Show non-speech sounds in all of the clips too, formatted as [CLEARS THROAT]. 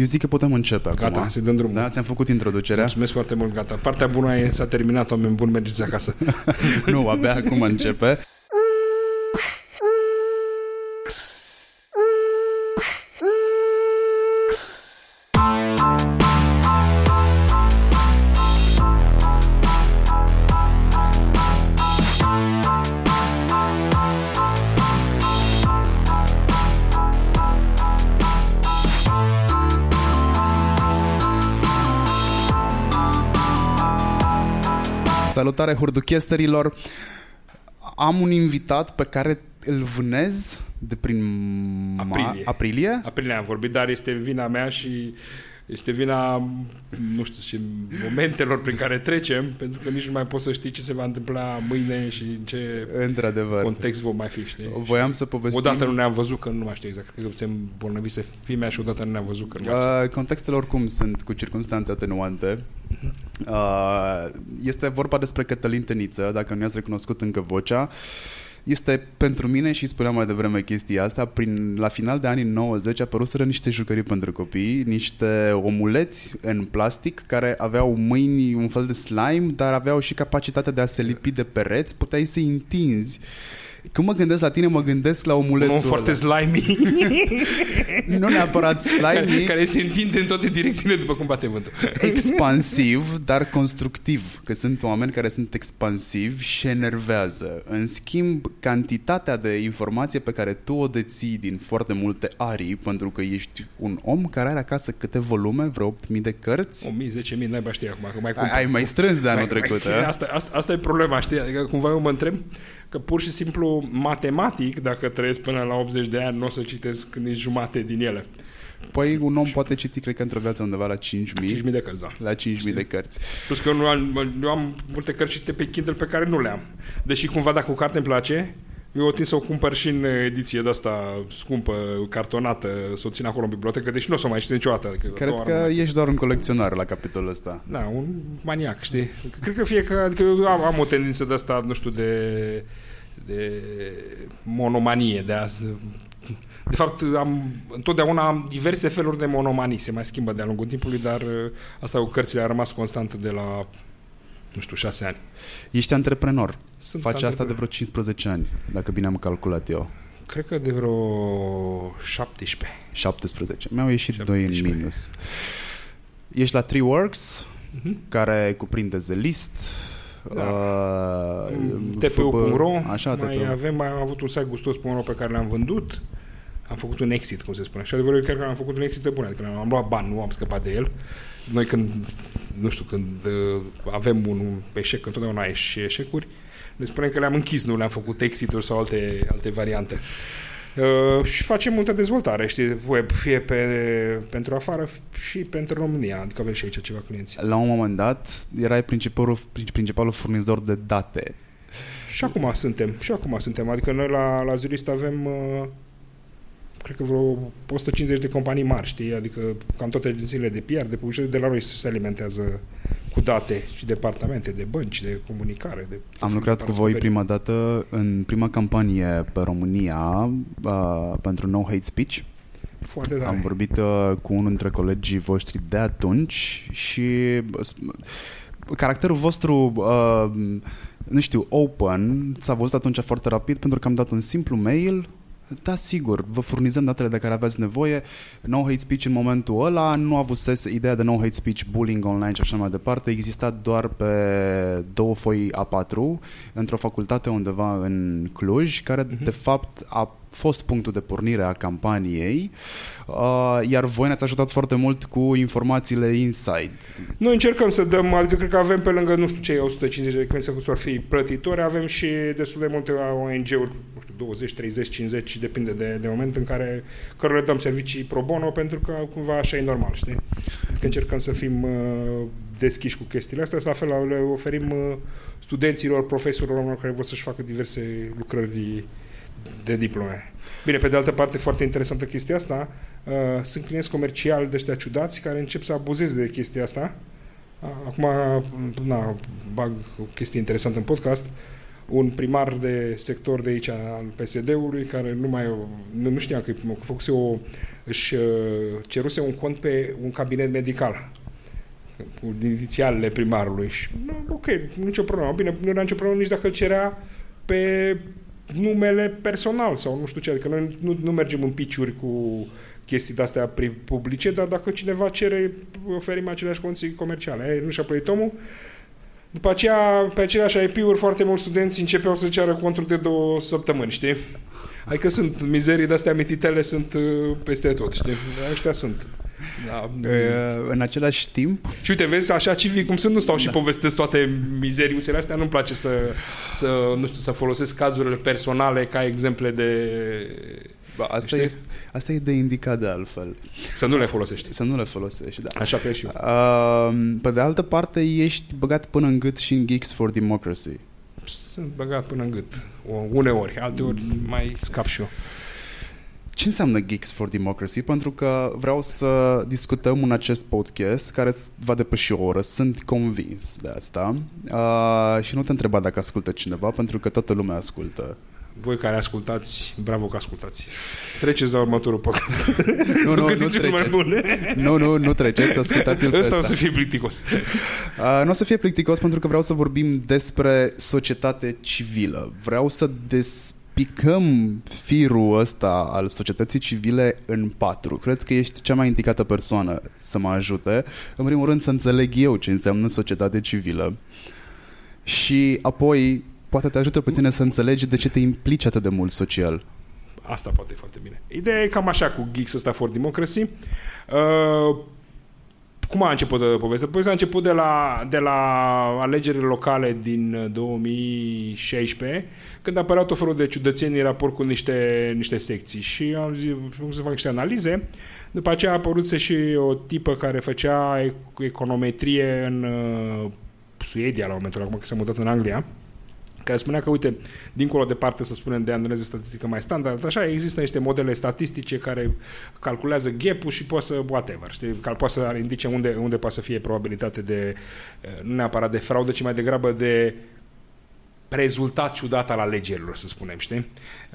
Eu zic că putem începe acum. Gata, să dăm drumul. Da, ți-am făcut introducerea. Mulțumesc foarte mult, gata. Partea bună e s-a terminat, oameni buni, mergeți acasă. [LAUGHS] nu, abia acum începe. Salutare hurduchesterilor! Am un invitat pe care îl vânez de prin aprilie. aprilie. Aprilie am vorbit, dar este vina mea și este vina, nu știu ce, momentelor prin care trecem, pentru că nici nu mai poți să știi ce se va întâmpla mâine și în ce Într-adevăr. context vom mai fi, știi? Voiam să povestim... Odată nu ne-am văzut, că nu mai știu exact, cred că se îmbolnăvise fimea și odată nu ne-am văzut. Că nu uh, contextele oricum sunt cu circunstanțe atenuante. Uh, este vorba despre Cătălin Teniță, dacă nu i-ați recunoscut încă vocea. Este pentru mine și spuneam mai devreme chestia asta, prin, la final de anii 90 apăruseră niște jucării pentru copii, niște omuleți în plastic care aveau mâini, un fel de slime, dar aveau și capacitatea de a se lipi de pereți, puteai să-i întinzi când mă gândesc la tine, mă gândesc la omulețul Un foarte slimy. [LAUGHS] nu neapărat slimy. Care se întinde în toate direcțiile după cum bate vântul. expansiv, dar constructiv. Că sunt oameni care sunt expansivi și enervează. În schimb, cantitatea de informație pe care tu o deții din foarte multe arii, pentru că ești un om care are acasă câte volume, vreo 8.000 de cărți. 1.000, 10.000, n-ai știi acum, că mai ai, ai mai strâns de anul mai, trecut. Mai, asta, asta, asta e problema, știi? Adică cumva eu mă întreb că pur și simplu matematic, dacă trăiesc până la 80 de ani, nu o să citesc nici jumate din ele. Păi un om poate citi, cred că într-o viață undeva la 5.000. 5.000 de cărți, da. La 5.000 de cărți. Plus că eu, nu am, eu am multe cărți citite pe Kindle pe care nu le am. Deși cumva dacă o carte îmi place, eu o să o cumpăr și în ediție de asta scumpă, cartonată, să o țin acolo în bibliotecă, deși nu o să o mai știu niciodată. Adică Cred că ești doar un colecționar la capitolul ăsta. Da, un maniac, știi? Cred că fie că, adică eu am, am o tendință de asta, nu știu, de de monomanie, de a, de fapt, am, întotdeauna am diverse feluri de monomanii, se mai schimbă de-a lungul timpului, dar uh, asta cu cărțile a rămas constantă de la, nu știu, șase ani. Ești antreprenor. Sunt Faci antreprenor. asta de vreo 15 ani, dacă bine am calculat eu. Cred că de vreo 17. 17. Mi-au ieșit 17. doi în minus. Ești la Tree Works, uh-huh. care cuprinde The List, da. Uh, TPU.ro Așa, mai TPU. avem, mai am avut un site gustos.ro pe care l-am vândut am făcut un exit, cum se spune. Și adevărul chiar că am făcut un exit de bun, adică am luat bani, nu am scăpat de el. Noi când, nu știu, când uh, avem un eșec, întotdeauna ai și eșecuri, ne spunem că le-am închis, nu le-am făcut exituri sau alte, alte variante. Uh, și facem multă dezvoltare, știi, web, fie pe, pentru afară și pentru România, adică avem și aici ceva clienți. La un moment dat, erai principalul, principalul furnizor de date. Și acum suntem, și acum suntem, adică noi la, la Zurist avem uh, cred că vreo 150 de companii mari, știi? Adică cam toate agențiile de PR, de publicitate, de la noi se alimentează cu date și departamente de bănci, de comunicare. De Am lucrat cu voi prima dată în prima campanie pe România uh, pentru No Hate Speech. Foarte tare. Am vorbit uh, cu unul dintre colegii voștri de atunci și uh, caracterul vostru uh, nu știu, open, s-a văzut atunci foarte rapid pentru că am dat un simplu mail da, sigur, vă furnizăm datele de care aveți nevoie. No hate speech în momentul ăla nu a avut ideea de no hate speech, bullying online și așa mai departe. Exista doar pe două foi A4 într-o facultate undeva în Cluj, care uh-huh. de fapt a fost punctul de pornire a campaniei, uh, iar voi ne-ați ajutat foarte mult cu informațiile inside. Noi încercăm să dăm, adică cred că avem pe lângă, nu știu ce, 150 de clienți care ar fi plătitori, avem și destul de multe ONG-uri, nu știu, 20, 30, 50, depinde de, de moment în care cărora le dăm servicii pro bono, pentru că cumva așa e normal, știi? Adică încercăm să fim uh, deschiși cu chestiile astea, la fel le oferim uh, studenților, profesorilor care vor să-și facă diverse lucrări de diplome. Bine, pe de altă parte, foarte interesantă chestia asta, uh, sunt clienți comerciali de ăștia ciudați care încep să abuzeze de chestia asta. Uh, acum, na, bag o chestie interesantă în podcast. un primar de sector de aici al PSD-ului care nu mai nu, nu știam că făcuse o își uh, ceruse un cont pe un cabinet medical cu inițialele primarului și nu, ok, nicio problemă. Bine, nu era nicio problemă nici dacă îl cerea pe numele personal sau nu știu ce, adică noi nu, nu mergem în piciuri cu chestii de-astea publice, dar dacă cineva cere, oferim aceleași condiții comerciale. E, nu și-a plătit omul. După aceea, pe aceleași IP-uri, foarte mulți studenți începeau să ceară conturi de două săptămâni, știi? Adică sunt mizerii de-astea mititele, sunt uh, peste tot, știi? Ăștia sunt. Da. În același timp... Și uite, vezi, așa civic cum sunt, nu stau da. și povestesc toate mizeriuțele astea, nu-mi place să, să, nu știu, să folosesc cazurile personale ca exemple de... Ba, asta, este, asta e de indicat de altfel. Să nu le folosești. Să nu le folosești, da. Așa că și eu. Uh, pe de altă parte, ești băgat până în gât și în Geeks for Democracy. Sunt băgat până în gât. Uneori, alteori mai scap și eu. Ce înseamnă Geeks for Democracy? Pentru că vreau să discutăm în acest podcast care va depăși o oră. Sunt convins de asta. Uh, și nu te întreba dacă ascultă cineva, pentru că toată lumea ascultă. Voi care ascultați, bravo că ascultați. Treceți la următorul podcast. [LAUGHS] nu, nu, nu treceți. Nu, nu, nu treceți, ascultați-l Ăsta o să fie plicticos. Uh, nu o să fie plicticos pentru că vreau să vorbim despre societate civilă. Vreau să des picăm firul ăsta al societății civile în patru. Cred că ești cea mai indicată persoană să mă ajute. În primul rând să înțeleg eu ce înseamnă societate civilă și apoi poate te ajută pe tine să înțelegi de ce te implici atât de mult social. Asta poate foarte bine. Ideea e cam așa cu Geeks ăsta for Democracy. Uh, cum a început de poveste? Păi a început de la, de la alegerile locale din 2016, uh, când a apărat o felul de ciudățenii în raport cu niște, niște secții și am zis să fac niște analize. După aceea a apărut și o tipă care făcea econometrie în uh, Suedia la momentul acum că s-a mutat în Anglia care spunea că, uite, dincolo de parte, să spunem, de analiză statistică mai standard, așa, există niște modele statistice care calculează gap-ul și poate să, whatever, știi, care poate să indice unde, unde poate să fie probabilitate de, uh, nu neapărat de fraudă, ci mai degrabă de rezultat ciudat al alegerilor, să spunem, știi?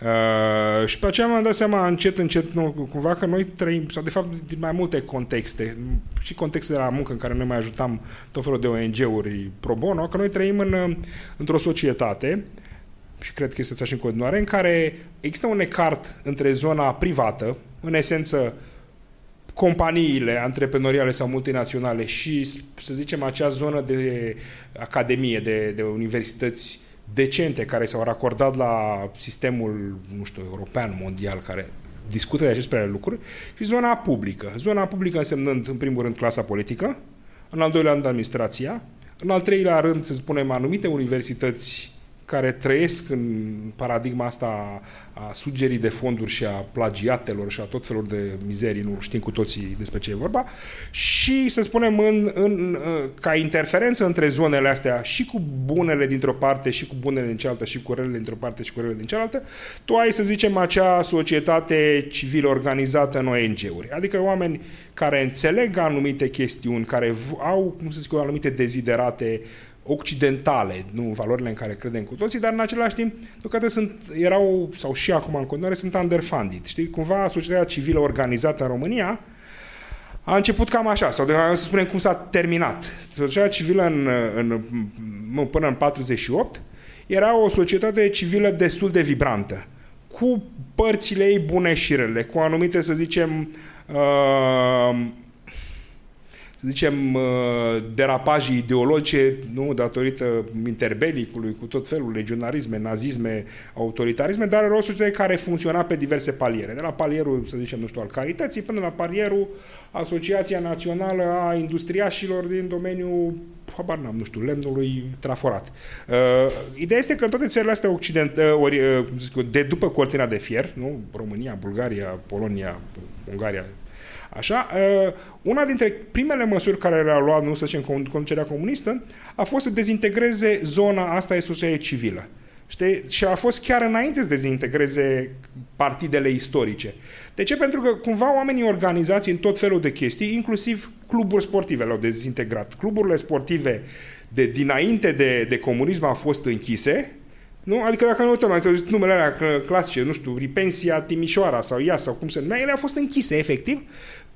Uh, și pe aceea m-am dat seama încet, încet, nu, cumva că noi trăim, sau de fapt din mai multe contexte, și contexte de la muncă în care noi mai ajutam tot felul de ONG-uri pro bono, că noi trăim în, într-o societate și cred că este așa și în continuare, în care există un ecart între zona privată, în esență companiile antreprenoriale sau multinaționale și, să zicem, acea zonă de academie, de, de universități decente care s-au racordat la sistemul, nu știu, european, mondial, care discută de aceste lucruri, și zona publică. Zona publică însemnând, în primul rând, clasa politică, în al doilea rând, administrația, în al treilea rând, să spunem, anumite universități care trăiesc în paradigma asta a sugerii de fonduri și a plagiatelor și a tot felul de mizerii, nu știm cu toții despre ce e vorba, și să spunem în, în, ca interferență între zonele astea și cu bunele dintr-o parte și cu bunele din cealaltă și cu relele dintr-o parte și cu relele din cealaltă, tu ai, să zicem, acea societate civilă organizată în ONG-uri, adică oameni care înțeleg anumite chestiuni, care au, cum să zic, anumite deziderate occidentale, nu valorile în care credem cu toții, dar în același timp, deocamdată sunt, erau, sau și acum în continuare, sunt underfunded. Știi, cumva societatea civilă organizată în România a început cam așa, sau de să spunem cum s-a terminat. Societatea civilă în, în, în, până în 48 era o societate civilă destul de vibrantă, cu părțile ei bune și rele, cu anumite, să zicem, uh, să zicem, uh, derapaje ideologice, nu, datorită interbelicului, cu tot felul, regionalisme, nazisme, autoritarisme, dar era o societate care funcționa pe diverse paliere. De la palierul, să zicem, nu știu, al carității, până la palierul Asociația Națională a Industriașilor din domeniul habar n-am, nu știu, lemnului traforat. Uh, ideea este că în toate țările astea occident, uh, ori, uh, de după cortina de fier, nu? România, Bulgaria, Polonia, Ungaria, Așa, uh, una dintre primele măsuri care le-a luat, nu să zicem, conducerea comunistă, a fost să dezintegreze zona asta de societate civilă. Știi? Și a fost chiar înainte să dezintegreze partidele istorice. De ce? Pentru că cumva oamenii organizați în tot felul de chestii, inclusiv cluburi sportive le-au dezintegrat. Cluburile sportive de dinainte de, de comunism au fost închise, Nu? Adică dacă nu uităm, adică numele alea clasice, nu știu, Ripensia Timișoara sau ea sau cum se numea, ele au fost închise efectiv.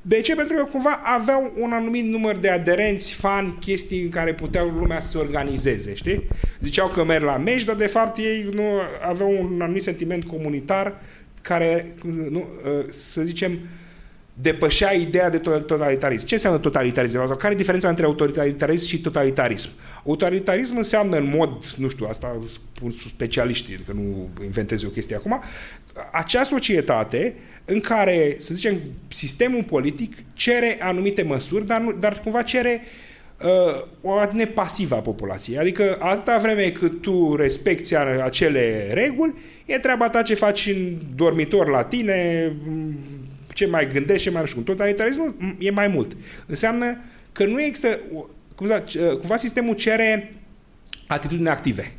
De ce? Pentru că cumva aveau un anumit număr de aderenți, fani, chestii în care puteau lumea să se organizeze, știi? Ziceau că merg la meci, dar de fapt ei nu aveau un anumit sentiment comunitar care, nu, să zicem, depășea ideea de totalitarism. Ce înseamnă totalitarism? Care e diferența între autoritarism și totalitarism? Autoritarism înseamnă în mod, nu știu, asta spun specialiștii, că nu inventez o chestie acum, acea societate în care, să zicem, sistemul politic cere anumite măsuri, dar, nu, dar cumva cere uh, o atitudine pasivă a populației. Adică atâta vreme cât tu respecti acele reguli, e treaba ta ce faci în dormitor la tine, ce mai gândești, ce mai nu știu. Totalitarismul e mai mult. Înseamnă că nu există, cumva, cumva sistemul cere atitudini active.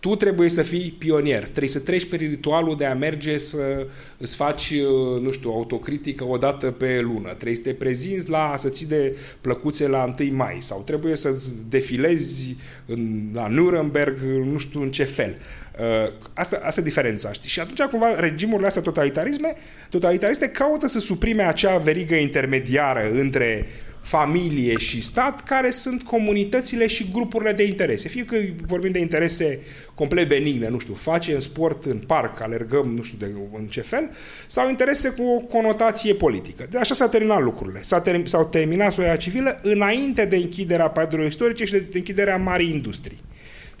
Tu trebuie să fii pionier, trebuie să treci pe ritualul de a merge să îți faci, nu știu, autocritică o dată pe lună, trebuie să te prezinți la, să ții de plăcuțe la 1 mai sau trebuie să defilezi în, la Nuremberg, nu știu în ce fel. Uh, asta, asta e diferența, știi? Și atunci, cumva, regimurile astea totalitarisme, totalitariste caută să suprime acea verigă intermediară între familie și stat, care sunt comunitățile și grupurile de interese. Fie că vorbim de interese complet benigne, nu știu, face în sport, în parc, alergăm, nu știu de, în ce fel, sau interese cu o conotație politică. De așa s-au terminat lucrurile. S-a ter- s-au terminat soia civilă înainte de închiderea padurilor istorice și de închiderea marii industrii.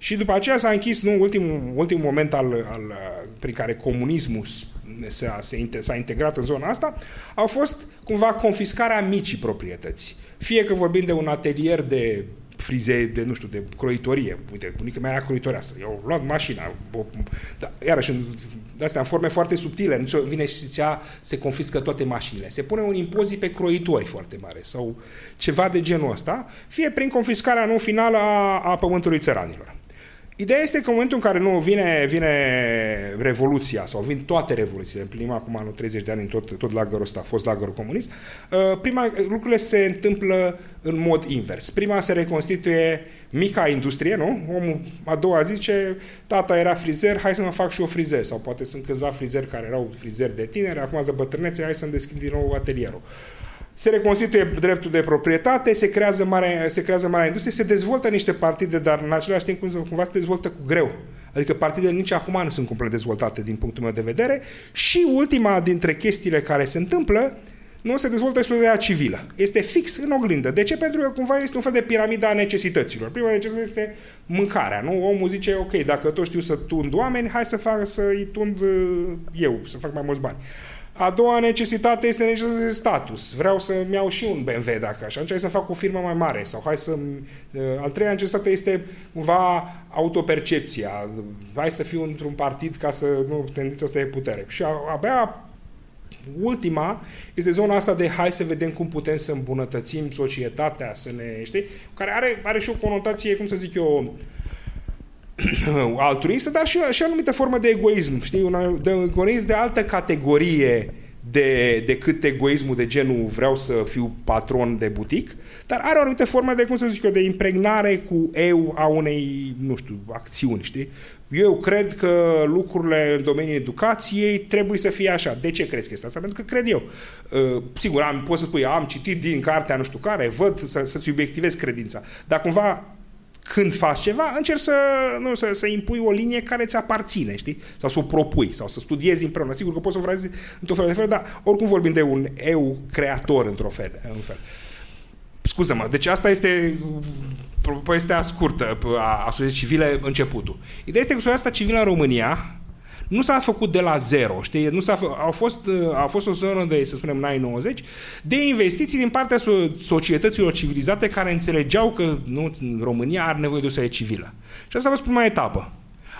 Și după aceea s-a închis nu, ultimul, ultimul moment al, al, prin care comunismul s-a, s-a integrat în zona asta, au fost cumva confiscarea micii proprietăți. Fie că vorbim de un atelier de frize, de, nu știu, de croitorie. Uite, bunica mea era croitoreasă. Eu am luat mașina. O, da, iarăși, de astea, în forme foarte subtile. Nu vine și zicea, se confiscă toate mașinile. Se pune un impozit pe croitori foarte mare sau ceva de genul ăsta, fie prin confiscarea nu finală a, a pământului țăranilor. Ideea este că în momentul în care nu vine, vine revoluția sau vin toate revoluțiile, împlinim acum anul 30 de ani în tot, tot lagărul ăsta, a fost lagărul comunist, uh, prima, lucrurile se întâmplă în mod invers. Prima se reconstituie mica industrie, nu? Omul a doua zice, tata era frizer, hai să mă fac și eu frizer. Sau poate sunt câțiva frizeri care erau frizeri de tineri, acum de bătrânețe, hai să-mi deschid din nou atelierul se reconstituie dreptul de proprietate, se creează mare, se creează mare industrie, se dezvoltă niște partide, dar în același timp cumva se dezvoltă cu greu. Adică partidele nici acum nu sunt complet dezvoltate din punctul meu de vedere și ultima dintre chestiile care se întâmplă nu se dezvoltă societatea civilă. Este fix în oglindă. De ce? Pentru că cumva este un fel de piramida a necesităților. Prima necesitate este mâncarea. Nu? Omul zice, ok, dacă tot știu să tund oameni, hai să fac să-i tund uh, eu, să fac mai mulți bani. A doua necesitate este necesitatea de status. Vreau să-mi iau și un BMW dacă așa, hai să fac o firmă mai mare sau hai să... Uh, al treilea necesitate este cumva autopercepția. Hai să fiu într-un partid ca să nu tendința asta e putere. Și abia ultima este zona asta de hai să vedem cum putem să îmbunătățim societatea, să ne, știi? Care are, are și o conotație, cum să zic eu, [CLEARS THROAT] altruistă, dar și, și anumită formă de egoism, știi, un de egoism de altă categorie de, decât egoismul de genul vreau să fiu patron de butic, dar are o anumită formă de, cum să zic eu, de impregnare cu eu a unei, nu știu, acțiuni, știi? Eu cred că lucrurile în domeniul educației trebuie să fie așa. De ce crezi că este asta? Pentru că cred eu. Uh, sigur, am, pot să spui, am citit din cartea nu știu care, văd să, să-ți obiectivezi credința. Dar cumva când faci ceva, încerci să, nu, să, să impui o linie care ți aparține, știi? Sau să o propui, sau să studiezi împreună. Sigur că poți să o frezi într-o fel de fel, dar oricum vorbim de un eu creator într-o fel. În fel. Scuză-mă, deci asta este povestea scurtă a, a societății civile începutul. Ideea este că societatea civilă în România nu s-a făcut de la zero, știi? Nu s-a fă, au, fost, a fost o zonă de, să spunem, în anii 90, de investiții din partea societăților civilizate care înțelegeau că nu, România are nevoie de o societate civilă. Și asta a fost prima etapă.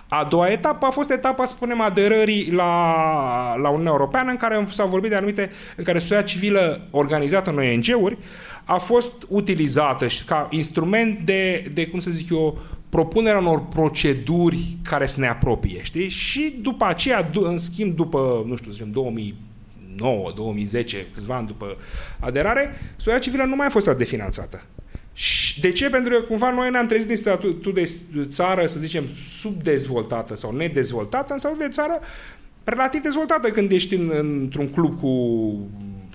A doua etapă a fost etapa, să spunem, aderării la, la Uniunea Europeană, în care s-au vorbit de anumite, în care societatea civilă organizată în ONG-uri a fost utilizată ca instrument de, de, cum să zic eu, propunerea unor proceduri care să ne apropie, știi? Și după aceea, în schimb, după, nu știu, să zicem, 2009, 2010, câțiva ani după aderare, societatea civilă nu mai a fost atât de finanțată. Și Și de ce? Pentru că cumva noi ne-am trezit din statutul de țară, să zicem, subdezvoltată sau nedezvoltată, sau de țară relativ dezvoltată când ești în, într-un club cu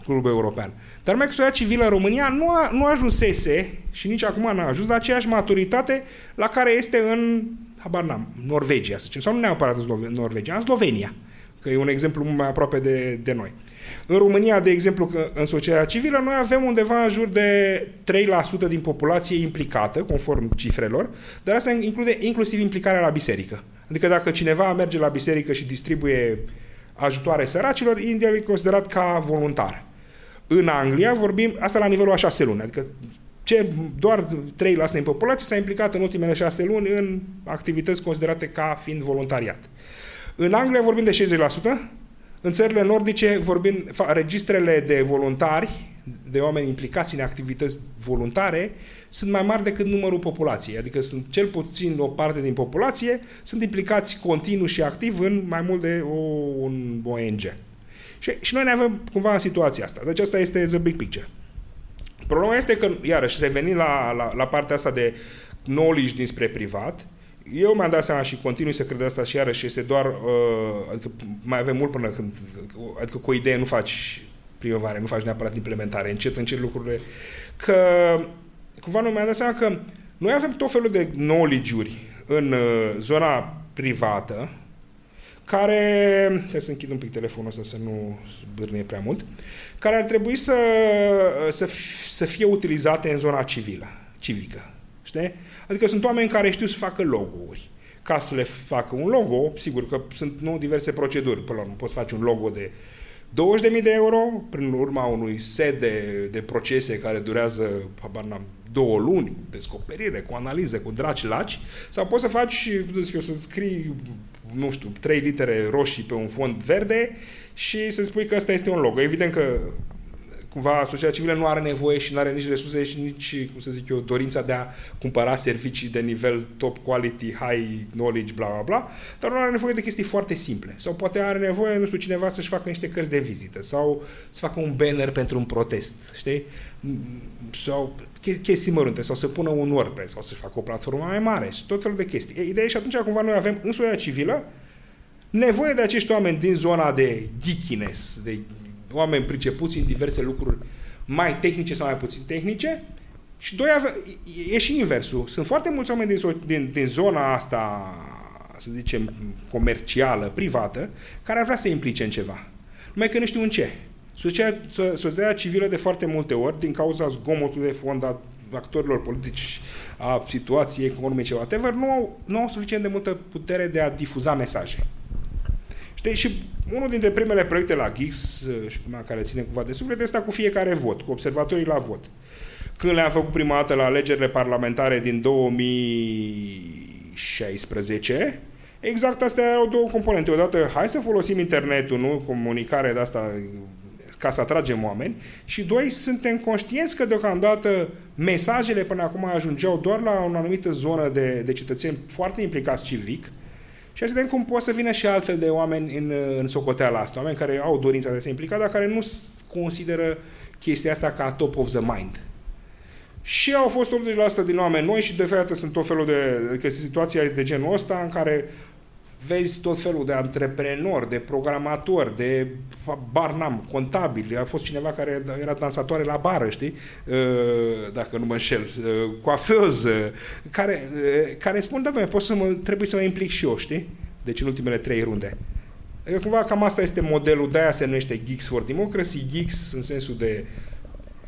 club european. Dar mai societatea civilă în România nu, a, nu ajunsese și nici acum nu a ajuns la aceeași maturitate la care este în, habar n-am, Norvegia, să zicem, sau nu neapărat în Norvegia, în Slovenia, că e un exemplu mai aproape de, de noi. În România, de exemplu, că în societatea civilă, noi avem undeva în jur de 3% din populație implicată, conform cifrelor, dar asta include inclusiv implicarea la biserică. Adică dacă cineva merge la biserică și distribuie ajutoare săracilor, India e considerat ca voluntar. În Anglia vorbim, asta la nivelul a șase luni, adică ce, doar 3% din populație s-a implicat în ultimele șase luni în activități considerate ca fiind voluntariat. În Anglia vorbim de 60%, în țările nordice vorbim, registrele de voluntari, de oameni implicați în activități voluntare, sunt mai mari decât numărul populației. Adică sunt cel puțin o parte din populație, sunt implicați continuu și activ în mai mult de o, un ONG. Și, și noi ne avem cumva în situația asta. Deci asta este the big picture. Problema este că, iarăși, revenind la, la, la partea asta de knowledge dinspre privat, eu mi-am dat seama și continui să cred asta și iarăși este doar, uh, adică mai avem mult până când, adică cu o idee nu faci primăvară, nu faci neapărat implementare, încet, încet lucrurile, că cumva nu mi-am dat seama că noi avem tot felul de knowledge-uri în uh, zona privată, care, trebuie să închid un pic telefonul ăsta să nu bârnie prea mult, care ar trebui să, să, să fie utilizate în zona civilă, civică. Știi? Adică sunt oameni care știu să facă logo-uri. Ca să le facă un logo, sigur că sunt nu diverse proceduri. Până la urmă, poți face un logo de 20.000 de euro, prin urma unui set de, de procese care durează, habar n-am, două luni, cu descoperire, cu analize, cu draci laci, sau poți să faci, zic eu, să scrii, nu știu, trei litere roșii pe un fond verde și să spui că ăsta este un logo. Evident că cumva societatea civilă nu are nevoie și nu are nici resurse și nici, cum să zic eu, dorința de a cumpăra servicii de nivel top quality, high knowledge, bla bla bla, dar nu are nevoie de chestii foarte simple. Sau poate are nevoie, nu știu, cineva să-și facă niște cărți de vizită sau să facă un banner pentru un protest, știi? Sau chestii mărunte, sau să pună un WordPress, sau să-și facă o platformă mai mare și tot felul de chestii. Ideea e și atunci cumva noi avem în societatea civilă nevoie de acești oameni din zona de geekiness, de oameni pricepuți în diverse lucruri mai tehnice sau mai puțin tehnice. Și doi, e și inversul. Sunt foarte mulți oameni din, din, din zona asta, să zicem, comercială, privată, care ar vrea să implice în ceva. Numai că nu știu în ce. Societatea civilă de foarte multe ori, din cauza zgomotului de fond a actorilor politici, a situației economice, whatever, nu au, nu au suficient de multă putere de a difuza mesaje. Știi? Și unul dintre primele proiecte la Gix, uh, care ține cumva de suflet, este cu fiecare vot, cu observatorii la vot. Când le-am făcut prima dată la alegerile parlamentare din 2016, exact astea erau două componente. Odată, hai să folosim internetul, nu? Comunicare de asta ca să atragem oameni. Și doi, suntem conștienți că deocamdată mesajele până acum ajungeau doar la o anumită zonă de, de cetățeni foarte implicați civic, și să vedem cum pot să vină și altfel de oameni în, în socoteala asta, oameni care au dorința de a se implica, dar care nu consideră chestia asta ca top of the mind. Și au fost 80% din oameni noi și de fapt sunt tot felul de, de situații de genul ăsta în care vezi tot felul de antreprenori, de programatori, de bar n-am, contabili. A fost cineva care era dansatoare la bară, știi? Uh, dacă nu mă înșel. Uh, coafeuză. Care, uh, care spun, da, domnule, pot să mă, trebuie să mă implic și eu, știi? Deci în ultimele trei runde. Adică cumva cam asta este modelul, de-aia se numește Geeks for Democracy, Geeks în sensul de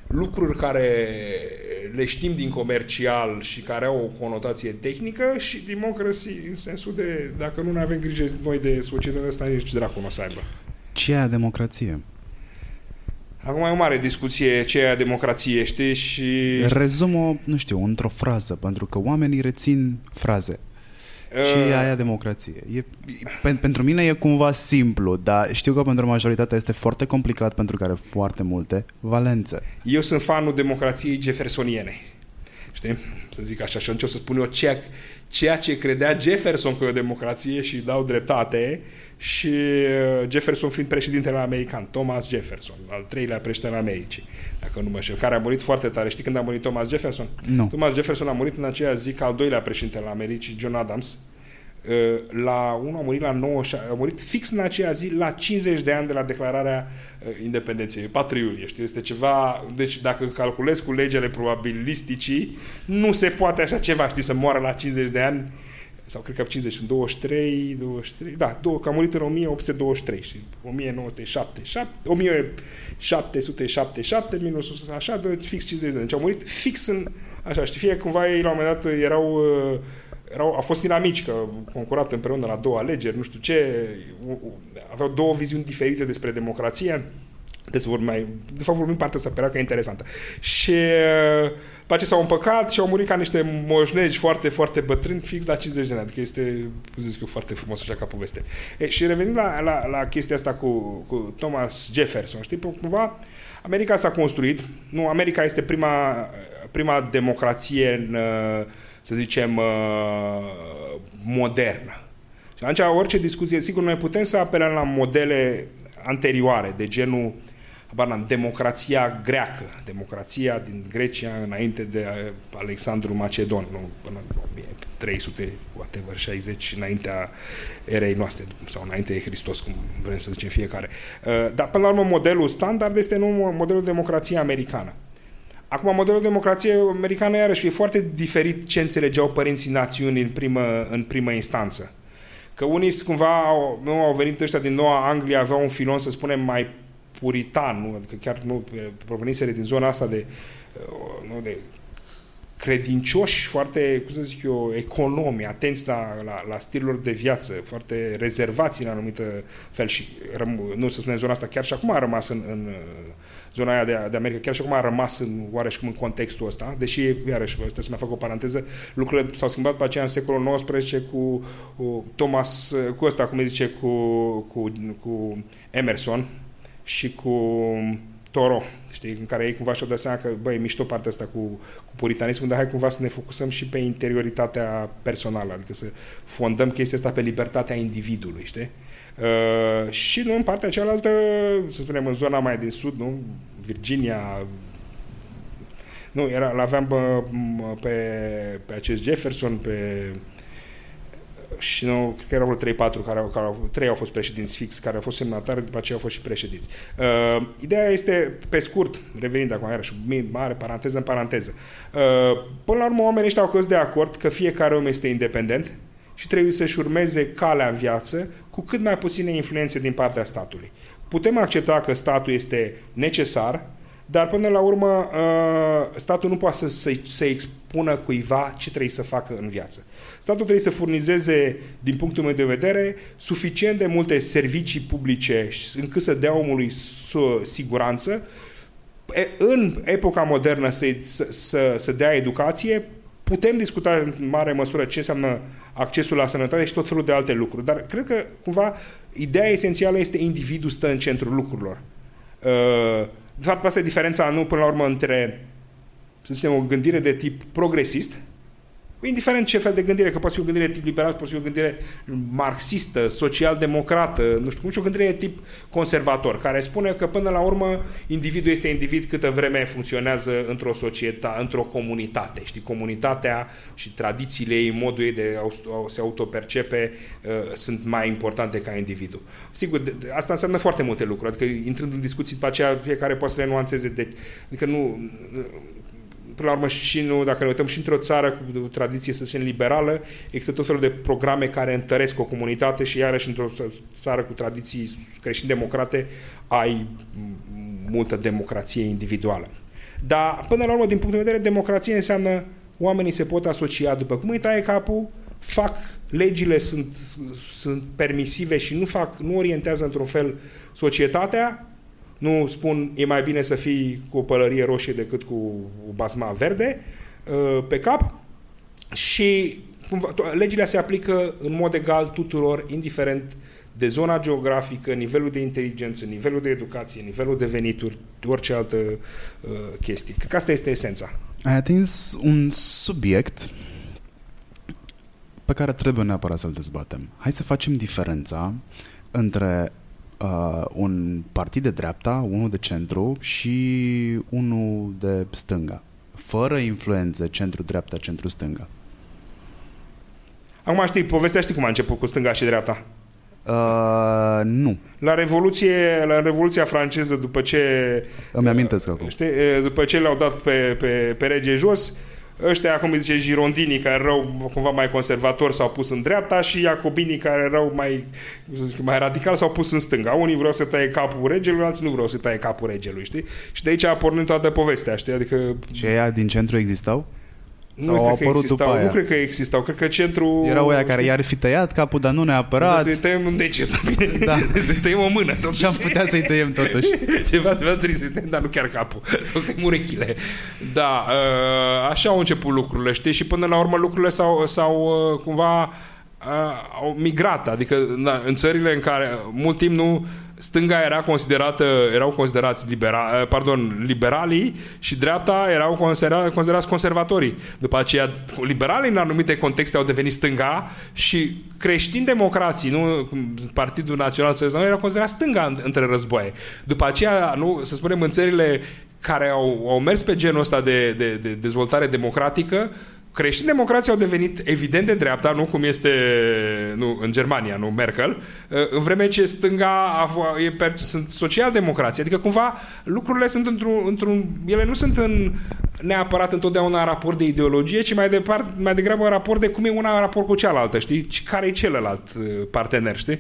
lucruri care le știm din comercial și care au o conotație tehnică și democracy în sensul de dacă nu ne avem grijă noi de societatea asta, nici dracu nu o să aibă. Ce e democrație? Acum e o mare discuție ce e democrație, știi? Și... Rezum-o, nu știu, într-o frază, pentru că oamenii rețin fraze. Și uh, aia democrație. E, pen, pentru mine e cumva simplu, dar știu că pentru majoritatea este foarte complicat pentru că are foarte multe valențe. Eu sunt fanul democrației jeffersoniene. Știi? Să zic așa și atunci o să spun eu ceea, ceea ce credea Jefferson că e o democrație și dau dreptate și uh, Jefferson fiind președintele american, Thomas Jefferson, al treilea președinte al Americii, dacă nu mă știu, care a murit foarte tare. Știi când a murit Thomas Jefferson? Nu. Thomas Jefferson a murit în aceea zi ca al doilea președinte al Americii, John Adams. Uh, La unul a murit la 9, a murit fix în aceea zi la 50 de ani de la declararea uh, independenței, 4 iulie, știi? Este ceva, deci dacă calculezi cu legele probabilisticii, nu se poate așa ceva, știi, să moară la 50 de ani sau cred că 50, 23, 23, da, două, că a murit în 1823 și 1977, 1777 minus așa, de fix 50 de ani. Deci au murit fix în, așa, știi, fie cumva ei la un moment dat erau, uh, erau, au fost inamici, că concurat împreună la două alegeri, nu știu ce, aveau două viziuni diferite despre democrație, deci vorbim mai, de fapt vorbim partea asta, părea că e interesantă. Și uh, după ce s-au împăcat și au murit ca niște moșnegi foarte, foarte bătrâni, fix la 50 de ani. Adică este, zic eu, foarte frumos așa ca poveste. E, și revenind la, la, la chestia asta cu, cu Thomas Jefferson, știi, cumva America s-a construit, nu, America este prima, prima democrație, în, uh, să zicem, uh, modernă. Și atunci orice discuție, sigur, noi putem să apelăm la modele anterioare, de genul habar democrația greacă, democrația din Grecia înainte de uh, Alexandru Macedon, nu, până în 1300, whatever, 60, înaintea erei noastre, sau înainte de Hristos, cum vrem să zicem fiecare. Uh, dar, până la urmă, modelul standard este nu modelul democrației americană. Acum, modelul democrației americană, iarăși, e foarte diferit ce înțelegeau părinții națiunii în primă, în primă instanță. Că unii cumva au, nu au venit ăștia din Noua Anglia, aveau un filon, să spunem, mai puritan, nu? adică chiar nu proveniseră din zona asta de, uh, nu, de credincioși, foarte, cum să zic eu, economi, atenți la, la, la stiluri de viață, foarte rezervați în anumită fel și, nu să spunem zona asta, chiar și acum a rămas în, în uh, zona aia de, de America, chiar și acum a rămas în, oareși cum în contextul ăsta, deși, iarăși, trebuie să mai fac o paranteză, lucrurile s-au schimbat pe aceea în secolul XIX cu, cu Thomas, cu ăsta, cum zice, cu, cu, cu Emerson, și cu Toro, știi, în care ei cumva și-au dat seama că, băi, e mișto partea asta cu, cu puritanismul, dar hai cumva să ne focusăm și pe interioritatea personală, adică să fondăm chestia asta pe libertatea individului, știi? Uh, și nu în partea cealaltă, să spunem, în zona mai din sud, nu? Virginia, nu, era, l-aveam pe, pe acest Jefferson, pe și nu, cred că erau vreo 3-4 care, au, care au, 3 au fost președinți fix, care au fost semnatari, după aceea au fost și președinți. Uh, ideea este, pe scurt, revenind acum, iarăși, mare paranteză în paranteză. Uh, până la urmă, oamenii ăștia au căzut de acord că fiecare om este independent și trebuie să-și urmeze calea în viață cu cât mai puține influențe din partea statului. Putem accepta că statul este necesar, dar până la urmă uh, statul nu poate să, să, să expună cuiva ce trebuie să facă în viață. Statul trebuie să furnizeze, din punctul meu de vedere, suficient de multe servicii publice încât să dea omului siguranță, în epoca modernă să, să, să dea educație, putem discuta în mare măsură ce înseamnă accesul la sănătate și tot felul de alte lucruri, dar cred că cumva ideea esențială este individul stă în centrul lucrurilor. Uh, de fapt, asta e diferența, nu până la urmă, între să zicem, o gândire de tip progresist, indiferent ce fel de gândire, că poate fi o gândire de tip liberal, poate fi o gândire marxistă, social-democrată, nu știu cum, și o gândire de tip conservator, care spune că până la urmă individul este individ câtă vreme funcționează într-o societate, într-o comunitate. Știi, comunitatea și tradițiile ei, modul ei de a se autopercepe uh, sunt mai importante ca individul. Sigur, de, asta înseamnă foarte multe lucruri, adică intrând în discuții după aceea, fiecare poate să le nuanțeze, de, adică nu până la urmă și nu, dacă ne uităm și într-o țară cu o tradiție, să zicem, liberală, există tot felul de programe care întăresc o comunitate și iarăși într-o țară cu tradiții creștin-democrate ai multă democrație individuală. Dar, până la urmă, din punct de vedere, democrație înseamnă oamenii se pot asocia după cum îi taie capul, fac, legile sunt, sunt permisive și nu fac, nu orientează într-un fel societatea, nu spun e mai bine să fii cu o pălărie roșie decât cu o basma verde uh, pe cap și legile se aplică în mod egal tuturor, indiferent de zona geografică, nivelul de inteligență, nivelul de educație, nivelul de venituri, orice altă uh, chestie. Cred că asta este esența. Ai atins un subiect pe care trebuie neapărat să-l dezbatem. Hai să facem diferența între uh, un partid de dreapta, unul de centru și unul de stânga, fără influențe centru-dreapta, centru-stânga. Acum știi, povestea știi cum a început cu stânga și dreapta? Uh, nu. La Revoluție, la Revoluția franceză, după ce... Îmi amintesc acum. Știi, după ce le-au dat pe, pe, pe rege jos, ăștia, cum îi zice, girondinii care erau cumva mai conservatori s-au pus în dreapta și iacobinii care erau mai, să zic, mai radical s-au pus în stânga. Unii vreau să taie capul regelui, alții nu vreau să taie capul regelui, știi? Și de aici a pornit toată povestea, știi? Adică... Și aia din centru existau? Nu Sau au cred, că apărut existau, după aia? nu cred că existau. Cred că centru... Erau ăia care i-ar fi tăiat capul, dar nu neapărat. Să-i tăiem un deget. [LAUGHS] Bine, Da. să-i tăiem o mână. Totuși. Și am putea să-i tăiem totuși. [LAUGHS] Ceva, ceva trebuie să-i tăiem, dar nu chiar capul. Să tăiem urechile. Da, uh, așa au început lucrurile, știi? Și până la urmă lucrurile s-au, s-au uh, cumva uh, au migrat. Adică na, în țările în care mult timp nu stânga era considerată, erau considerați libera, pardon, liberalii și dreapta erau considera, considerați conservatorii. După aceea, liberalii în anumite contexte au devenit stânga și creștini democrații, nu Partidul Național Țării erau considerați stânga în- între războaie. După aceea, nu, să spunem, în țările care au, au mers pe genul ăsta de, de, de dezvoltare democratică, creștini democrații au devenit evident de dreapta, nu cum este nu, în Germania, nu Merkel, în vreme ce stânga a, f- e per, sunt social-democrații. Adică cumva lucrurile sunt într-un, într-un... Ele nu sunt în, neapărat întotdeauna în raport de ideologie, ci mai, departe, mai degrabă în raport de cum e una în raport cu cealaltă, știi? Și Care e celălalt uh, partener, știi?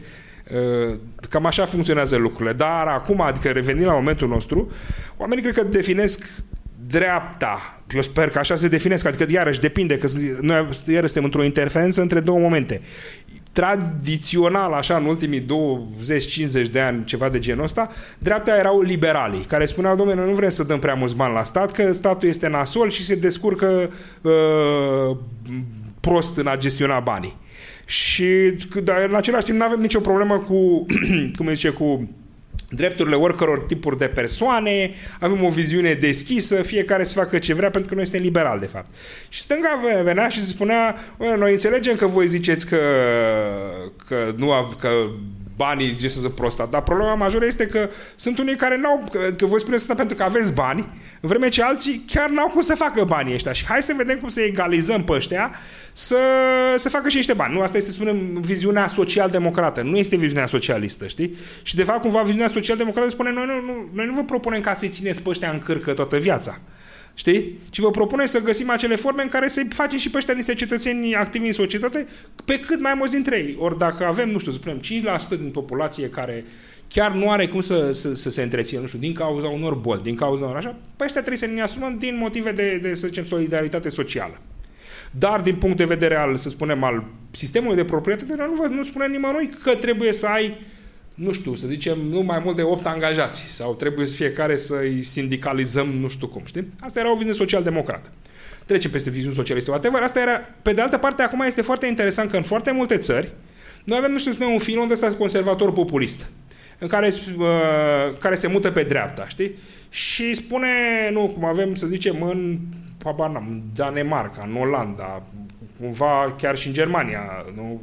Uh, Cam așa funcționează lucrurile. Dar acum, adică revenind la momentul nostru, oamenii cred că definesc dreapta. Eu sper că așa se definesc, adică iarăși depinde, că noi iarăși suntem într-o interferență între două momente. Tradițional, așa, în ultimii 20-50 de ani, ceva de genul ăsta, dreapta erau liberalii, care spuneau, domnule, noi nu vrem să dăm prea mulți bani la stat, că statul este nasol și se descurcă uh, prost în a gestiona banii. Și dar în același timp nu avem nicio problemă cu, [CLEARS THROAT] cum se zice, cu drepturile oricăror tipuri de persoane, avem o viziune deschisă, fiecare să facă ce vrea, pentru că noi suntem liberali, de fapt. Și stânga venea și se spunea, "Bă, noi înțelegem că voi ziceți că, că, nu, av- că banii gestionează prosta, dar problema majoră este că sunt unii care n-au, că, că voi spuneți asta pentru că aveți bani, în vreme ce alții chiar n-au cum să facă banii ăștia. Și hai să vedem cum să egalizăm pe ăștia să, să facă și niște bani. Nu, asta este, spunem, viziunea social-democrată. Nu este viziunea socialistă, știi? Și de fapt, cumva, viziunea social-democrată spune, noi nu, nu, noi nu vă propunem ca să-i țineți pe ăștia în cârcă toată viața. Știi? Ci vă propune să găsim acele forme în care să-i facem și pe ăștia niște cetățeni activi în societate pe cât mai mulți dintre ei. Ori dacă avem, nu știu, să spunem, 5% din populație care chiar nu are cum să, să, să se întrețină, nu știu, din cauza unor boli, din cauza unor așa, pe ăștia trebuie să ne asumăm din motive de, de, să zicem, solidaritate socială. Dar din punct de vedere al, să spunem, al sistemului de proprietate, nu, vă- nu spune nimănui că trebuie să ai nu știu, să zicem, nu mai mult de 8 angajați sau trebuie să fiecare să-i sindicalizăm nu știu cum, știi? Asta era o viziune social-democrată. Trecem peste viziuni socialiste. Whatever. Asta era, pe de altă parte, acum este foarte interesant că în foarte multe țări noi avem, nu știu, să spunem, un filon de ăsta conservator populist în care, uh, care se mută pe dreapta, știi? Și spune, nu, cum avem, să zicem, în habar n-am, în Danemarca, în Olanda, cumva chiar și în Germania, nu?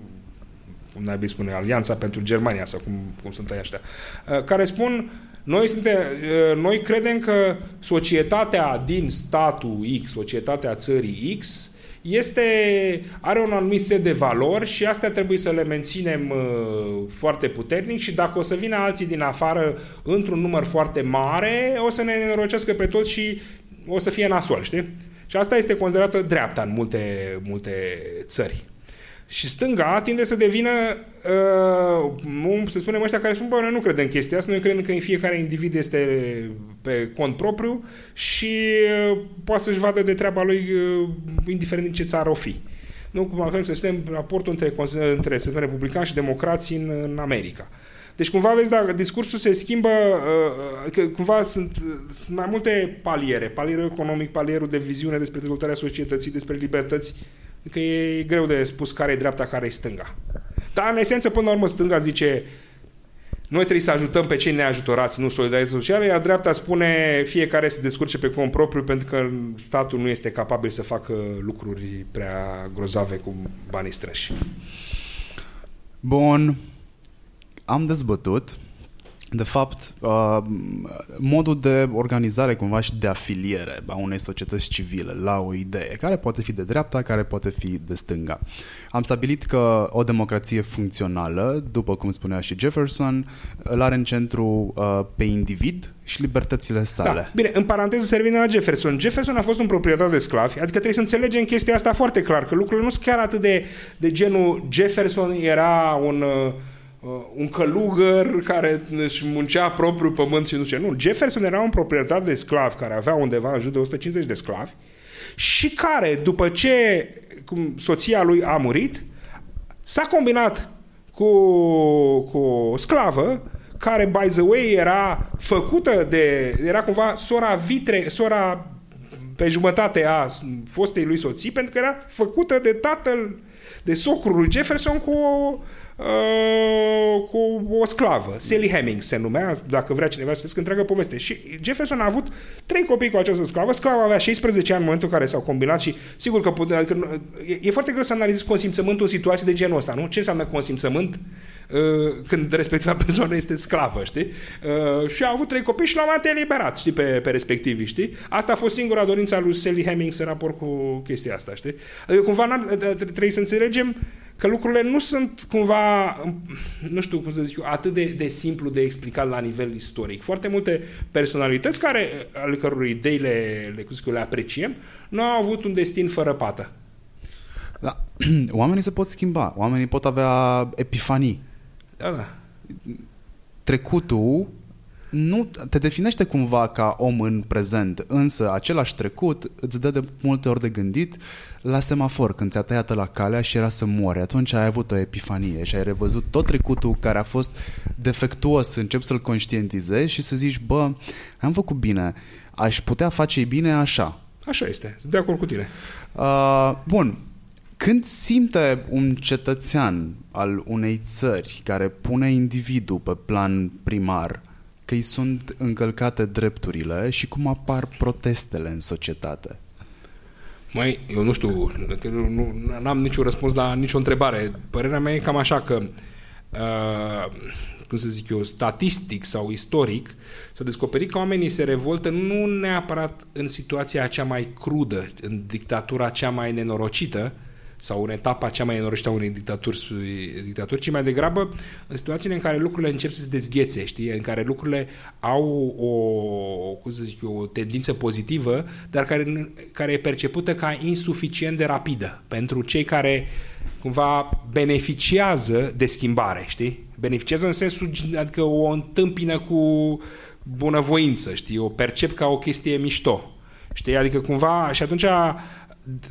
Cum n-ai spune, Alianța pentru Germania sau cum, cum sunt ei ăștia, uh, care spun noi, suntem, uh, noi credem că societatea din statul X, societatea țării X, este, are un anumit set de valori și astea trebuie să le menținem uh, foarte puternic și dacă o să vină alții din afară într-un număr foarte mare, o să ne înrocească pe toți și o să fie nasol, știi? Și asta este considerată dreapta în multe, multe țări. Și stânga tinde să devină, uh, um, să spunem ăștia care spun, bă, noi nu credem chestia asta, noi credem că în fiecare individ este pe cont propriu și uh, poate să-și vadă de treaba lui uh, indiferent din ce țară o fi. Nu cum avem să spunem raportul între, între să spunem, republicani și democrații în, în America. Deci cumva vezi, dacă discursul se schimbă, uh, că cumva sunt, sunt mai multe paliere. Palierul economic, palierul de viziune despre dezvoltarea societății, despre libertăți, că e greu de spus care e dreapta, care e stânga. Dar în esență, până la urmă, stânga zice noi trebuie să ajutăm pe cei neajutorați, nu solidaritate socială, iar dreapta spune fiecare se descurce pe cont propriu pentru că statul nu este capabil să facă lucruri prea grozave cu banii străși. Bun. Am dezbătut de fapt, uh, modul de organizare cumva și de afiliere a unei societăți civile la o idee, care poate fi de dreapta, care poate fi de stânga. Am stabilit că o democrație funcțională, după cum spunea și Jefferson, îl are în centru uh, pe individ și libertățile sale. Da. Bine, în paranteză se revine la Jefferson. Jefferson a fost un proprietar de sclavi, adică trebuie să înțelegem chestia asta foarte clar, că lucrurile nu sunt chiar atât de, de genul Jefferson era un... Uh, uh, un călugăr care își muncea propriul pământ și nu știu. Nu, Jefferson era un proprietar de sclavi care avea undeva în jur de 150 de sclavi și care, după ce cum, soția lui a murit, s-a combinat cu, cu o sclavă care, by the way, era făcută de... era cumva sora vitre, sora pe jumătate a fostei lui soții, pentru că era făcută de tatăl, de socrul lui Jefferson cu o, Uh, cu o sclavă. Sally Hemings se numea, dacă vrea cineva să știți, întreagă poveste. Și Jefferson a avut trei copii cu această sclavă. Sclava avea 16 ani în momentul în care s-au combinat și sigur că putea, adică, e, e foarte greu să analizezi consimțământul în situații de genul ăsta, nu? Ce înseamnă consimțământ uh, când respectiva [LAUGHS] persoană este sclavă, știi? Uh, și a avut trei copii și l-a mai eliberat, știi, pe, pe respectivi, știi? Asta a fost singura dorință a lui Sally Hemings în raport cu chestia asta, știi? Adică cumva trebuie să înțelegem că lucrurile nu sunt cumva, nu știu cum să zic eu, atât de, de simplu de explicat la nivel istoric. Foarte multe personalități care, ale căror idei le, le, eu, le apreciem, nu au avut un destin fără pată. Da. [CLEARS THROAT] Oamenii se pot schimba, oamenii pot avea epifanii. Da, da. Trecutul nu te definește cumva ca om în prezent, însă același trecut îți dă de multe ori de gândit la semafor, când ți-a tăiat la calea și era să moare. Atunci ai avut o epifanie și ai revăzut tot trecutul care a fost defectuos, încep să-l conștientizezi și să zici, bă, am făcut bine, aș putea face bine așa. Așa este, sunt de acord cu tine. Uh, bun, când simte un cetățean al unei țări care pune individul pe plan primar, că îi sunt încălcate drepturile și cum apar protestele în societate? Mai, eu nu știu, nu am niciun răspuns la nicio întrebare. Părerea mea e cam așa că uh, cum să zic eu, statistic sau istoric, să descoperi că oamenii se revoltă nu neapărat în situația cea mai crudă, în dictatura cea mai nenorocită, sau în etapa cea mai nenorocită a unei dictaturi, dictaturi, ci mai degrabă în situațiile în care lucrurile încep să se dezghețe, știi? în care lucrurile au o, cum să zic eu, o tendință pozitivă, dar care, care e percepută ca insuficient de rapidă pentru cei care cumva beneficiază de schimbare, știi? Beneficiază în sensul, adică o întâmpină cu bunăvoință, știi? O percep ca o chestie mișto. Știi? Adică cumva, și atunci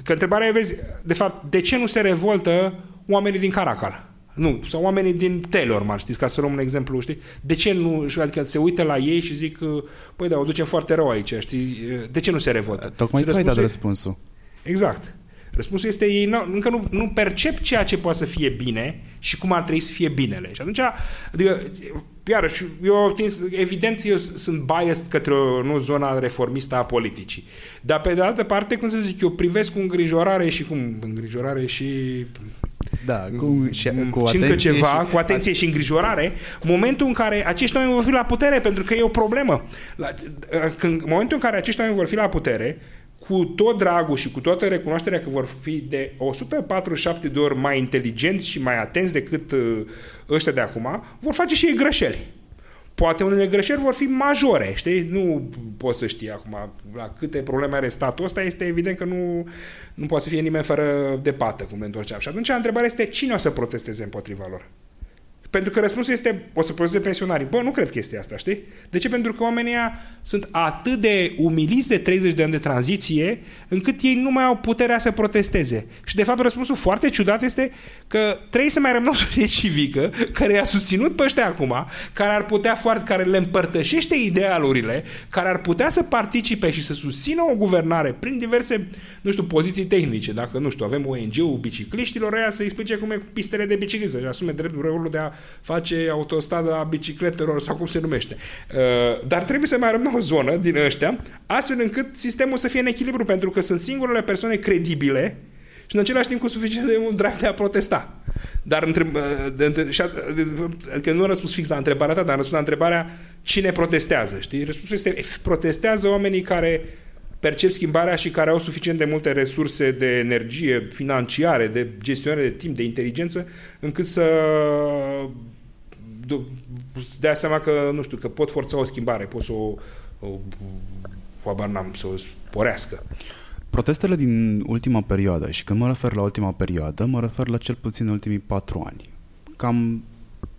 Că întrebarea e, vezi, de fapt, de ce nu se revoltă oamenii din Caracal? Nu, sau oamenii din Taylor, mar, știți, ca să luăm un exemplu, știi? De ce nu, adică se uită la ei și zic, păi da, o ducem foarte rău aici, știi? De ce nu se revoltă? Tocmai tu ai dat răspunsul. Exact. Răspunsul este ei nu, încă nu, nu percep ceea ce poate să fie bine și cum ar trebui să fie binele. Și atunci, adică, iarăși, eu, evident, eu sunt biased către o, nu, zona reformistă a politicii. Dar, pe de altă parte, cum să zic, eu privesc cu îngrijorare și cum îngrijorare și da, cu, și, cu și încă ceva, și, cu atenție și îngrijorare, momentul în care acești oameni vor fi la putere, pentru că e o problemă. La, când, momentul în care acești oameni vor fi la putere, cu tot dragul și cu toată recunoașterea că vor fi de 147 de ori mai inteligenți și mai atenți decât uh, ăștia de acum, vor face și ei greșeli. Poate unele greșeli vor fi majore, știi? Nu poți să știi acum la câte probleme are statul ăsta, este evident că nu, nu poate să fie nimeni fără de pată, cum ne întorceam. Și atunci întrebarea este cine o să protesteze împotriva lor? Pentru că răspunsul este, o să protesteze pensionarii. Bă, nu cred că este asta, știi? De ce? Pentru că oamenii sunt atât de umiliți de 30 de ani de tranziție, încât ei nu mai au puterea să protesteze. Și de fapt răspunsul foarte ciudat este că trebuie să mai rămână o societate civică care i-a susținut pe ăștia acum, care ar putea foarte, care le împărtășește idealurile, care ar putea să participe și să susțină o guvernare prin diverse, nu știu, poziții tehnice. Dacă, nu știu, avem ONG-ul bicicliștilor, ea să explice cum e cu pistele de biciclistă și asume dreptul de a face autostrada bicicletelor sau cum se numește. Uh, dar trebuie să mai rămână o zonă din ăștia, astfel încât sistemul să fie în echilibru, pentru că sunt singurele persoane credibile și în același timp cu suficient de mult drive de a protesta. Dar întreb, de, de, de, adică nu am răspuns fix la întrebarea ta, dar am răspuns la întrebarea cine protestează, știi? Răspunsul este protestează oamenii care percep schimbarea și care au suficient de multe resurse de energie financiare, de gestionare de timp, de inteligență, încât să dea seama că, nu știu, că pot forța o schimbare, pot să o, o, o, n-am, să o sporească. Protestele din ultima perioadă, și când mă refer la ultima perioadă, mă refer la cel puțin ultimii patru ani. Cam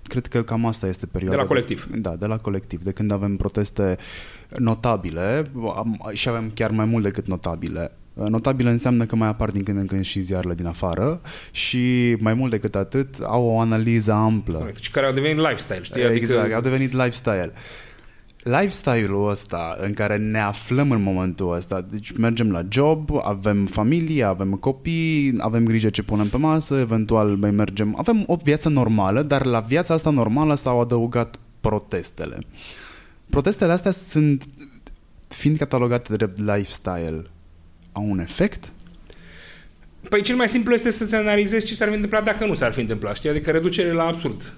cred că cam asta este perioada. De la colectiv. De, da, de la colectiv. De când avem proteste notabile am, și avem chiar mai mult decât notabile. Notabile înseamnă că mai apar din când în când și ziarele din afară și mai mult decât atât au o analiză amplă. Corect. Și care au devenit lifestyle, știi? Exact, adică... au devenit lifestyle lifestyle-ul ăsta în care ne aflăm în momentul ăsta, deci mergem la job, avem familie, avem copii, avem grijă ce punem pe masă, eventual mai mergem, avem o viață normală, dar la viața asta normală s-au adăugat protestele. Protestele astea sunt, fiind catalogate de lifestyle, au un efect? Păi cel mai simplu este să-ți analizezi ce s-ar fi întâmplat dacă nu s-ar fi întâmplat, știi? Adică reducere la absurd.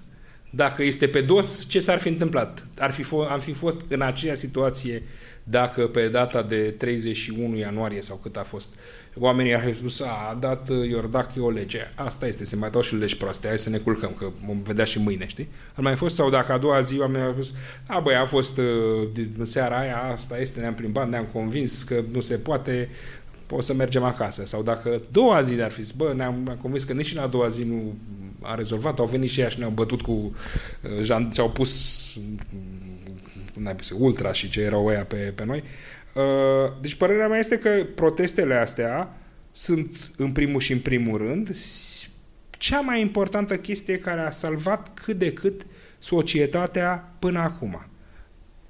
Dacă este pe dos, ce s-ar fi întâmplat? Ar fi fost, am fi fost în aceeași situație dacă pe data de 31 ianuarie sau cât a fost, oamenii ar fi spus, a, a dat Iordache o lege. Asta este, se mai dau și legi proaste, hai să ne culcăm, că vom vedea și mâine, știi? Ar mai fost, sau dacă a doua zi oamenii au spus, a, băi, a fost uh, în seara aia, asta este, ne-am plimbat, ne-am convins că nu se poate, o să mergem acasă. Sau dacă doua zi ar fi zis, bă, ne-am convins că nici la a doua zi nu a rezolvat, au venit și ei și ne-au bătut cu uh, și-au pus cum n-ai pus, ultra și ce erau ăia pe, pe noi. Uh, deci părerea mea este că protestele astea sunt în primul și în primul rând cea mai importantă chestie care a salvat cât de cât societatea până acum.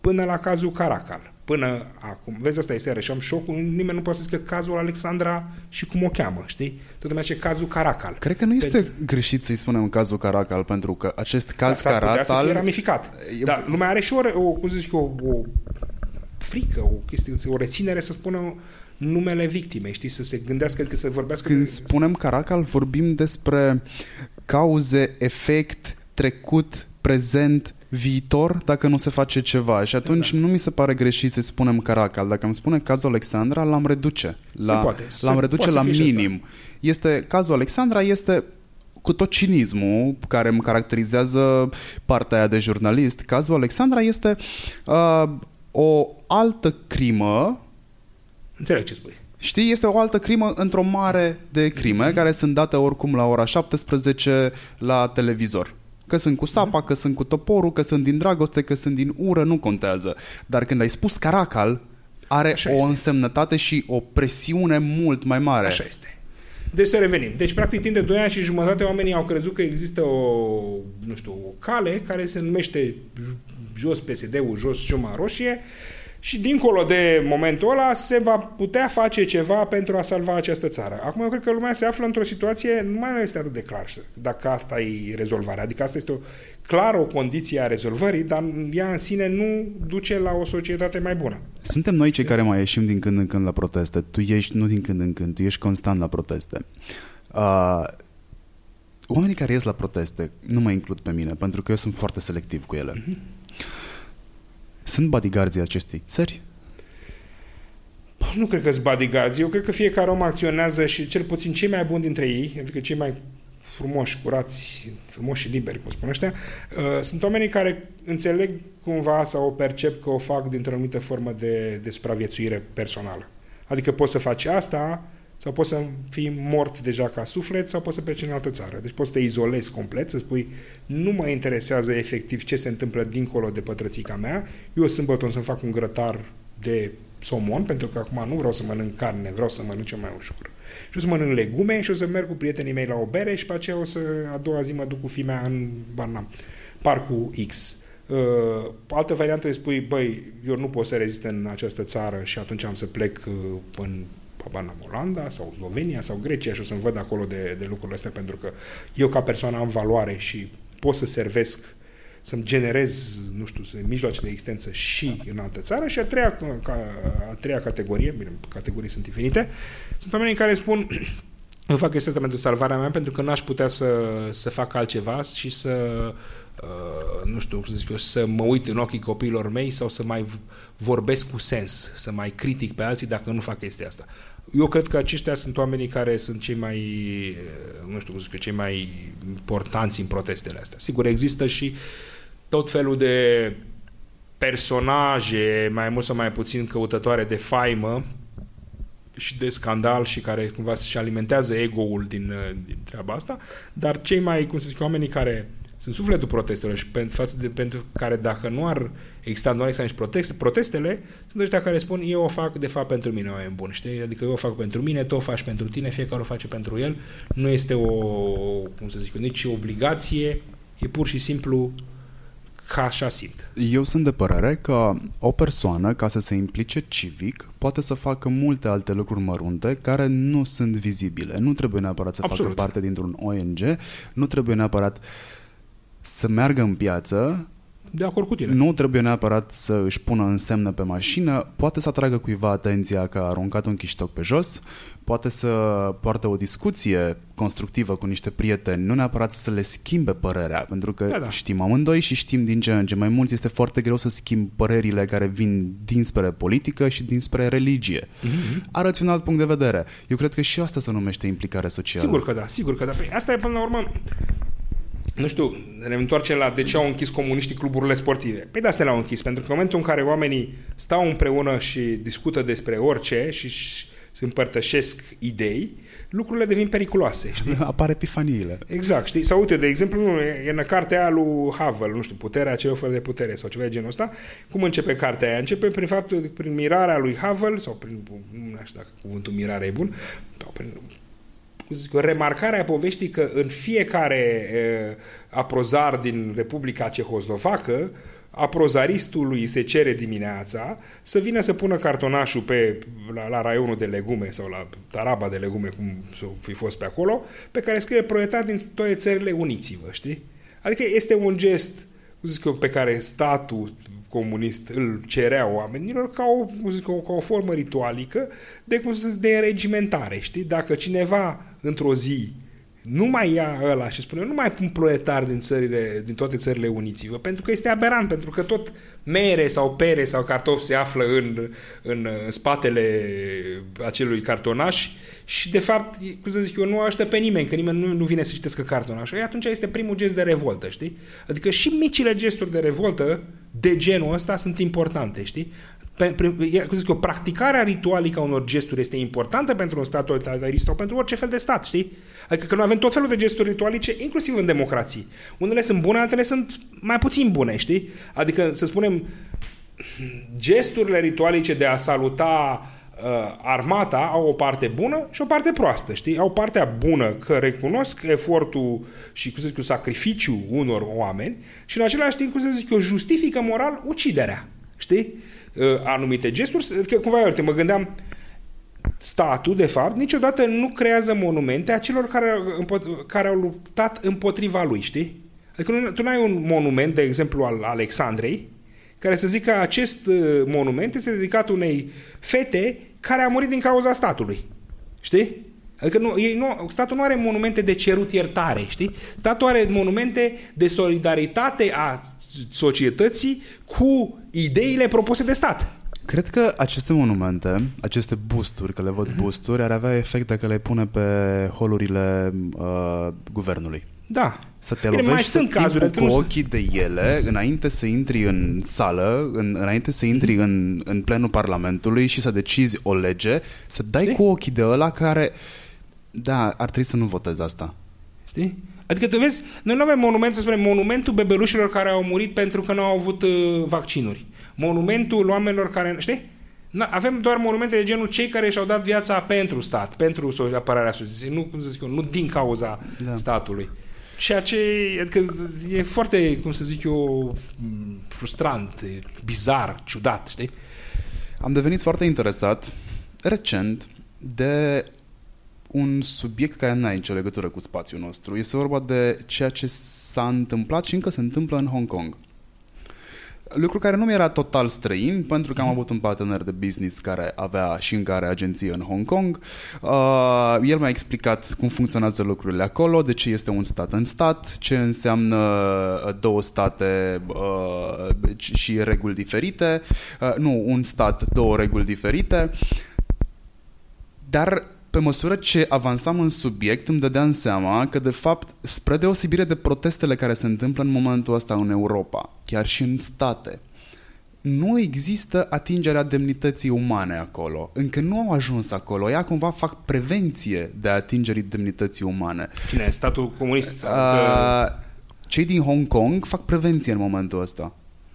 Până la cazul Caracal până acum. Vezi, asta este iarăși, am șocul, nimeni nu poate să zică cazul Alexandra și cum o cheamă, știi? Tot lumea ce cazul Caracal. Cred că nu este pentru... greșit să-i spunem cazul Caracal, pentru că acest caz da, Caracal... să fie ramificat. E... Dar lumea are și o, o cum să zic, o, o frică, o chestie, o reținere să spună numele victimei, știi, să se gândească, că să vorbească... Când de... spunem Caracal, vorbim despre cauze, efect, trecut, prezent, viitor dacă nu se face ceva. Și atunci da. nu mi se pare greșit să spunem Caracal. Dacă îmi spune cazul Alexandra, l-am reduce. La, se poate. L-am se reduce la minim. Este, cazul Alexandra este cu tot cinismul care îmi caracterizează partea aia de jurnalist, cazul Alexandra este uh, o altă crimă Înțeleg ce spui. Știi, este o altă crimă într-o mare de crime mm-hmm. care sunt date oricum la ora 17 la televizor. Că sunt cu sapa, că sunt cu toporul, că sunt din dragoste, că sunt din ură, nu contează. Dar când ai spus caracal, are Așa o este. însemnătate și o presiune mult mai mare. Așa este. Deci să revenim. Deci, practic, timp de 2 ani și jumătate oamenii au crezut că există o, nu știu, o cale care se numește jos PSD-ul, jos Juma Roșie, și dincolo de momentul ăla se va putea face ceva pentru a salva această țară. Acum eu cred că lumea se află într-o situație, nu mai este atât de clar dacă asta e rezolvarea. Adică asta este o, clar o condiție a rezolvării, dar ea în sine nu duce la o societate mai bună. Suntem noi cei care mai ieșim din când în când la proteste. Tu ești nu din când în când, tu ești constant la proteste. Uh, oamenii care ies la proteste nu mă includ pe mine, pentru că eu sunt foarte selectiv cu ele. Uh-huh. Sunt bodyguards acestei țări? Nu cred că sunt bodyguards. Eu cred că fiecare om acționează și cel puțin cei mai buni dintre ei, adică cei mai frumoși, curați, frumoși și liberi, cum spun ăștia, uh, sunt oamenii care înțeleg cumva sau o percep că o fac dintr-o anumită formă de, de supraviețuire personală. Adică poți să faci asta sau poți să fii mort deja ca suflet sau poți să pleci în altă țară. Deci poți să te izolezi complet, să spui nu mă interesează efectiv ce se întâmplă dincolo de pătrățica mea, eu sâmbătă să-mi fac un grătar de somon, pentru că acum nu vreau să mănânc carne, vreau să mănânc mai ușor. Și o să mănânc legume și o să merg cu prietenii mei la o bere și pe aceea o să a doua zi mă duc cu fimea în Barnam, parcul X. Uh, altă variantă îi spui, băi, eu nu pot să rezist în această țară și atunci am să plec uh, în habar n Olanda sau Slovenia sau Grecia și o să-mi văd acolo de, de lucrurile astea pentru că eu ca persoană am valoare și pot să servesc să-mi generez, nu știu, să mijloace de existență și în altă țară și a treia, ca, a treia categorie, bine, categorii sunt infinite, sunt oamenii care spun [CLEARS THROAT] eu fac chestia asta pentru salvarea mea pentru că n-aș putea să, să fac altceva și să uh, nu știu, să zic eu, să mă uit în ochii copiilor mei sau să mai vorbesc cu sens, să mai critic pe alții dacă nu fac chestia asta. Eu cred că aceștia sunt oamenii care sunt cei mai, uh, nu știu cum zic eu, cei mai importanți în protestele astea. Sigur, există și tot felul de personaje, mai mult sau mai puțin căutătoare de faimă, și de scandal și care cumva și alimentează ego-ul din, uh, din treaba asta, dar cei mai, cum să zic, oamenii care sunt sufletul protestelor și pentru, față de, pentru care dacă nu ar exista, nu ar exista nici proteste, protestele, sunt ăștia care spun eu o fac de fapt pentru mine, oameni buni, știi? Adică eu o fac pentru mine, tu o faci pentru tine, fiecare o face pentru el, nu este o, cum să zic, nici obligație, e pur și simplu ca așa simt. Eu sunt de părere că o persoană, ca să se implice civic, poate să facă multe alte lucruri mărunte care nu sunt vizibile. Nu trebuie neapărat să Absolut. facă parte dintr-un ONG, nu trebuie neapărat să meargă în piață, de acord cu tine. Nu trebuie neapărat să își pună însemne pe mașină, poate să atragă cuiva atenția că a aruncat un chiștoc pe jos, poate să poartă o discuție constructivă cu niște prieteni, nu neapărat să le schimbe părerea, pentru că da, da. știm amândoi și știm din ce în ce mai mulți, este foarte greu să schimbi părerile care vin dinspre politică și dinspre religie. Mm-hmm. Arăți un alt punct de vedere. Eu cred că și asta se numește implicare socială. Sigur că da, sigur că da. Păi asta e până la urmă nu știu, ne întoarcem la de ce au închis comuniștii cluburile sportive. Păi de asta le-au închis, pentru că în momentul în care oamenii stau împreună și discută despre orice și se împărtășesc idei, lucrurile devin periculoase, știi? [LAUGHS] Apar epifaniile. Exact, știi? Sau uite, de exemplu, e în cartea aia lui Havel, nu știu, puterea celor fără de putere sau ceva de genul ăsta. Cum începe cartea aia? Începe prin faptul, prin mirarea lui Havel, sau prin, nu știu dacă cuvântul mirare e bun, sau prin zic, remarcarea poveștii că în fiecare uh, aprozar din Republica Cehoslovacă aprozaristului se cere dimineața să vină să pună cartonașul pe, la, la raionul de legume sau la taraba de legume, cum să fi fost pe acolo, pe care scrie proietat din toate țările uniți-vă, știi? Adică este un gest zic eu, pe care statul comunist îl cerea oamenilor ca o, zic, ca o formă ritualică de, cum să zic, de regimentare, știi? Dacă cineva într-o zi nu mai ia ăla și spune nu mai pun proletari din, țările, din toate țările uniți pentru că este aberant, pentru că tot mere sau pere sau cartofi se află în, în, în spatele acelui cartonaș și de fapt, cum să zic eu, nu aștept pe nimeni, că nimeni nu, nu vine să citească cartonașul. Atunci este primul gest de revoltă, știi? Adică și micile gesturi de revoltă de genul ăsta sunt importante, știi? Cum zic eu, practicarea ritualică a unor gesturi este importantă pentru un stat totalitarist sau pentru orice fel de stat, știi? Adică că noi avem tot felul de gesturi ritualice, inclusiv în democrații. Unele sunt bune, altele sunt mai puțin bune, știi? Adică, să spunem, gesturile ritualice de a saluta uh, armata au o parte bună și o parte proastă, știi? Au partea bună că recunosc efortul și, cum să zic eu, sacrificiu unor oameni și în același timp, cum să zic eu, justifică moral uciderea, știi? Uh, anumite gesturi, că cumva, uite, mă gândeam, statul, de fapt, niciodată nu creează monumente a celor care, care au luptat împotriva lui, știi? Adică nu, tu nu ai un monument, de exemplu, al Alexandrei, care să zică că acest uh, monument este dedicat unei fete care a murit din cauza statului. Știi? Adică nu, ei nu, statul nu are monumente de cerut iertare, știi? Statul are monumente de solidaritate a societății cu ideile propuse de stat. Cred că aceste monumente, aceste boosturi, că le văd boosturi, ar avea efect dacă le pune pe holurile uh, guvernului. Da. Să te Bine, lovești sunt cazuri, cu ochii de ele înainte să intri în sală, în, înainte să intri mm-hmm. în, în plenul Parlamentului și să decizi o lege, să dai Știi? cu ochii de ăla care, da, ar trebui să nu votezi asta. Știi? Adică tu vezi, noi nu avem monument, să spunem, monumentul bebelușilor care au murit pentru că nu au avut uh, vaccinuri. Monumentul oamenilor care, știi? Avem doar monumente de genul cei care și-au dat viața pentru stat, pentru apărarea societății, nu, cum să zic eu, nu din cauza da. statului. Ceea ce adică e foarte, cum să zic eu, frustrant, bizar, ciudat, știi? Am devenit foarte interesat recent de un subiect care nu are nicio legătură cu spațiul nostru. Este vorba de ceea ce s-a întâmplat și încă se întâmplă în Hong Kong. Lucru care nu mi era total străin, pentru că am avut un partener de business care avea și în care agenție în Hong Kong. Uh, el mi-a explicat cum funcționează lucrurile acolo, de ce este un stat în stat, ce înseamnă uh, două state uh, și reguli diferite. Uh, nu, un stat, două reguli diferite. Dar pe măsură ce avansam în subiect, îmi dădeam seama că, de fapt, spre deosebire de protestele care se întâmplă în momentul ăsta în Europa, chiar și în state, nu există atingerea demnității umane acolo. Încă nu au ajuns acolo. Ea cumva fac prevenție de atingerii demnității umane. Cine? Statul comunist? Uh, cei din Hong Kong fac prevenție în momentul ăsta.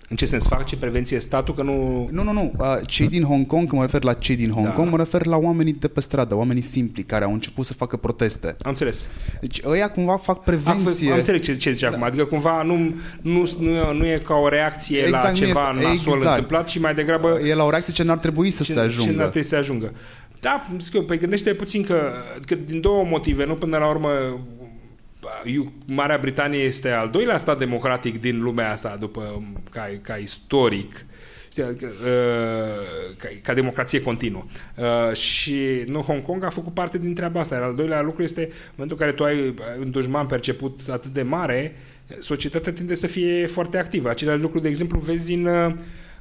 În ce sens fac? Ce prevenție statul? Că nu... Nu, nu, nu. Cei din Hong Kong, când mă refer la cei din Hong da. Kong, mă refer la oamenii de pe stradă, oamenii simpli care au început să facă proteste. Am înțeles. Deci ăia cumva fac prevenție. Am, am înțeles ce, ce zice da. acum. Adică cumva nu, nu, nu, nu e ca o reacție exact, la ceva este, nasol exact. întâmplat, ci mai degrabă... E la o reacție ce n-ar trebui să ce, se ajungă. Ce n-ar trebui să ajungă. Da, zic eu, păi gândește puțin că, că din două motive, nu până la urmă Marea Britanie este al doilea stat democratic din lumea asta, după, ca, ca istoric, uh, ca, ca democrație continuă. Uh, și nu, Hong Kong a făcut parte din treaba asta. Iar al doilea lucru este, în momentul în care tu ai un dușman perceput atât de mare, societatea tinde să fie foarte activă. Același lucru, de exemplu, vezi în, uh,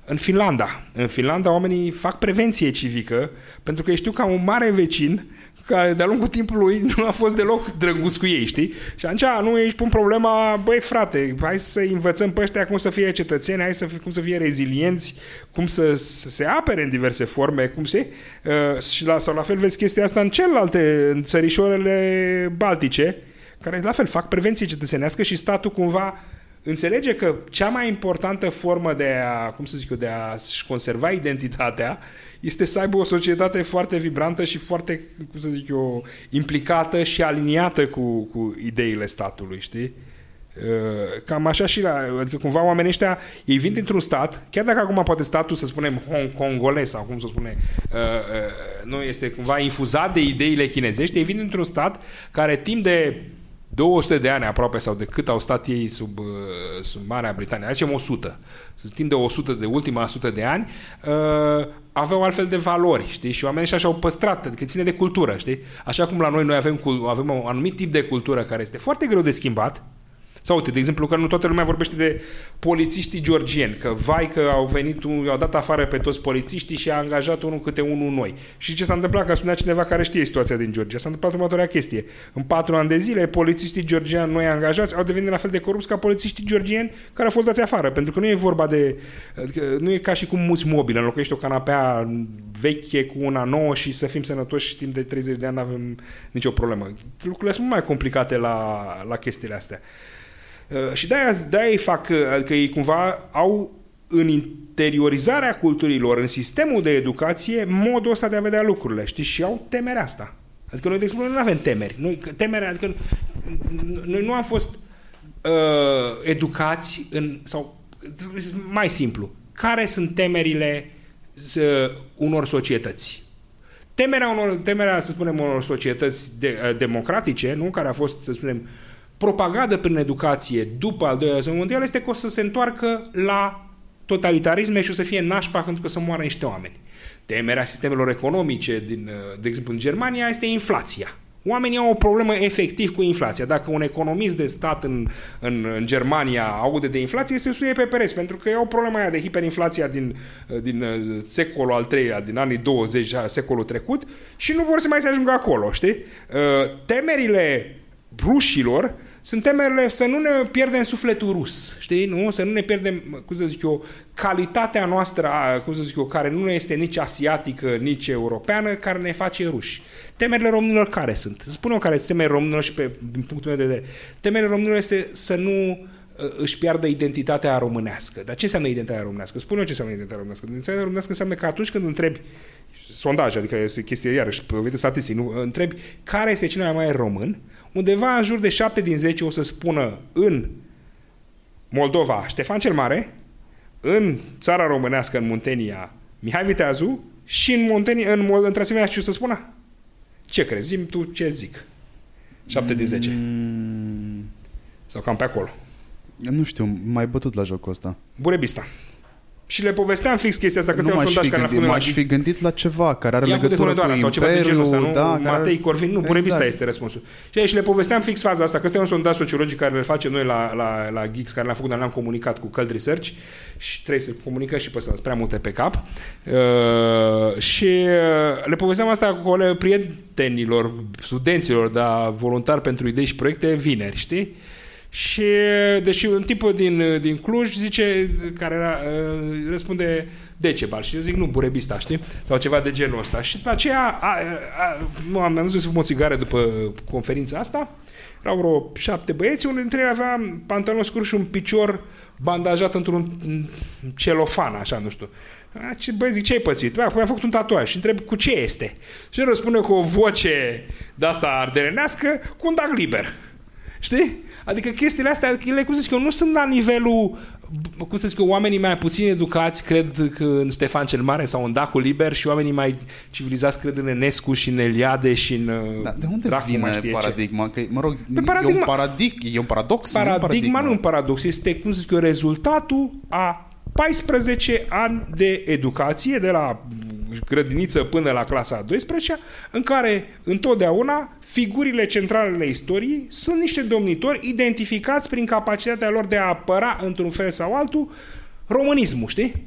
în Finlanda. În Finlanda oamenii fac prevenție civică pentru că știu că am un mare vecin care de-a lungul timpului [LAUGHS] nu a fost deloc drăguț cu ei, știi? Și atunci nu ești pun problema, băi frate, hai să învățăm pe ăștia cum să fie cetățeni, hai să fie, cum să fie rezilienți, cum să, să se apere în diverse forme, cum se... Uh, și la, sau la fel vezi chestia asta în celelalte, în țărișorele baltice, care la fel fac prevenție cetățenească și statul cumva înțelege că cea mai importantă formă de a, cum să zic eu, de a-și conserva identitatea este să aibă o societate foarte vibrantă și foarte, cum să zic eu, implicată și aliniată cu, cu ideile statului, știi? Uh, cam așa și la, adică cumva oamenii ăștia, ei vin dintr-un stat, chiar dacă acum poate statul, să spunem, Hong Kongolez sau cum să spune, uh, uh, nu este cumva infuzat de ideile chinezești, ei vin dintr-un stat care timp de 200 de ani aproape sau de cât au stat ei sub, uh, sub Marea Britanie, zicem 100, să timp de 100 de ultima 100 de ani, uh, aveau altfel de valori, știi? Și oamenii așa au păstrat, adică ține de cultură, știi? Așa cum la noi noi avem, avem un anumit tip de cultură care este foarte greu de schimbat, sau uite, de exemplu, că nu toată lumea vorbește de polițiștii georgieni, că vai că au venit, un, au dat afară pe toți polițiștii și a angajat unul câte unul noi. Și ce s-a întâmplat, că spunea cineva care știe situația din Georgia, s-a întâmplat următoarea chestie. În patru ani de zile, polițiștii georgieni noi angajați au devenit la fel de corupți ca polițiștii georgieni care au fost dați afară, pentru că nu e vorba de, adică nu e ca și cum muți mobil, înlocuiești o canapea veche cu una nouă și să fim sănătoși și timp de 30 de ani nu avem nicio problemă. Lucrurile sunt mai complicate la, la chestiile astea. Uh, și de-aia, de-aia ei fac, uh, adică ei cumva au în interiorizarea culturilor, în sistemul de educație, modul ăsta de a vedea lucrurile, știi? Și au temerea asta. Adică noi, de exemplu, nu avem temeri. Noi, temerea, adică noi nu am fost uh, educați în, sau mai simplu, care sunt temerile uh, unor societăți? Temerea, unor, temerea, să spunem, unor societăți de, uh, democratice, nu? care a fost, să spunem, uh, propagată prin educație după al doilea război mondial este că o să se întoarcă la totalitarisme și o să fie nașpa pentru că să moară niște oameni. Temerea sistemelor economice, din, de exemplu în Germania, este inflația. Oamenii au o problemă efectiv cu inflația. Dacă un economist de stat în, în, în Germania aude de inflație, se suie pe pereți, pentru că e o problemă aia de hiperinflația din, din secolul al treilea, din anii 20, secolul trecut, și nu vor să mai se ajungă acolo, știi? Temerile rușilor sunt temerile să nu ne pierdem sufletul rus, știi? Nu? Să nu ne pierdem, cum să zic eu, calitatea noastră, cum să zic eu, care nu este nici asiatică, nici europeană, care ne face ruși. Temerile românilor care sunt? Spune-o care sunt temerile românilor și pe, din punctul meu de vedere. Temerile românilor este să nu uh, își piardă identitatea românească. Dar ce înseamnă identitatea românească? Spune-o ce înseamnă identitatea românească. Identitatea românească înseamnă că atunci când întrebi sondaj, adică este o chestie iarăși, pe statistic, nu? întrebi care este cel mai mare român, undeva în jur de 7 din 10 o să spună în Moldova Ștefan cel Mare, în țara românească, în Muntenia, Mihai Viteazu și în, Muntenia, în, în Transilvania, ce o să spună? Ce crezi? Zim tu ce zic. 7 de 10. Mm, Sau cam pe acolo. nu știu, mai bătut la jocul ăsta. Burebista. Și le povesteam fix chestia asta, că nu este un m-aș sondaj fi, care l-a gândit, făcut m-aș la fi gândit la ceva care are Iancu de legătură cu Hunedoara sau ceva de genul Imperiul, ăsta, nu? da, care Matei are- Corvin, nu, Burebista Exact. este răspunsul. Și, și le povesteam fix faza asta, că ăsta e un sondaj sociologic care le facem noi la, la, la Geeks, care l-am făcut, dar l-am comunicat cu Cult Research și trebuie să comunicăm și pe ăsta, sunt prea multe pe cap. Uh, și uh, le povesteam asta cu ale prietenilor, studenților, da, voluntari pentru idei și proiecte, vineri, știi? Și deci un tip din, din Cluj zice, care era, uh, răspunde Decebal și eu zic nu, Burebista, știi? Sau ceva de genul ăsta. Și după aceea a, a, nu, am, am dus să fum o țigară după conferința asta. Erau vreo șapte băieți, unul dintre ei avea pantalon scurt și un picior bandajat într-un celofan, așa, nu știu. A, Ce, băi, zic, ce ai pățit? Bă, am făcut un tatuaj și întreb cu ce este. Și el răspunde cu o voce de asta ardelenească, cu un dac liber. Știi? Adică chestiile astea, ele, cum să zic eu, nu sunt la nivelul cum să zic eu, oamenii mai puțin educați cred că în Ștefan cel Mare sau în Dacul Liber și oamenii mai civilizați cred în Enescu și în Eliade și în Da, de unde Dracu, mai vine știe ce. paradigma? Că, mă rog, Pe paradigma- e un paradig, e un paradox, nu un Paradigma nu un paradox, este, cum să zic eu, rezultatul a 14 ani de educație de la grădiniță până la clasa a 12 în care întotdeauna figurile centrale ale istoriei sunt niște domnitori identificați prin capacitatea lor de a apăra într-un fel sau altul românismul, știi?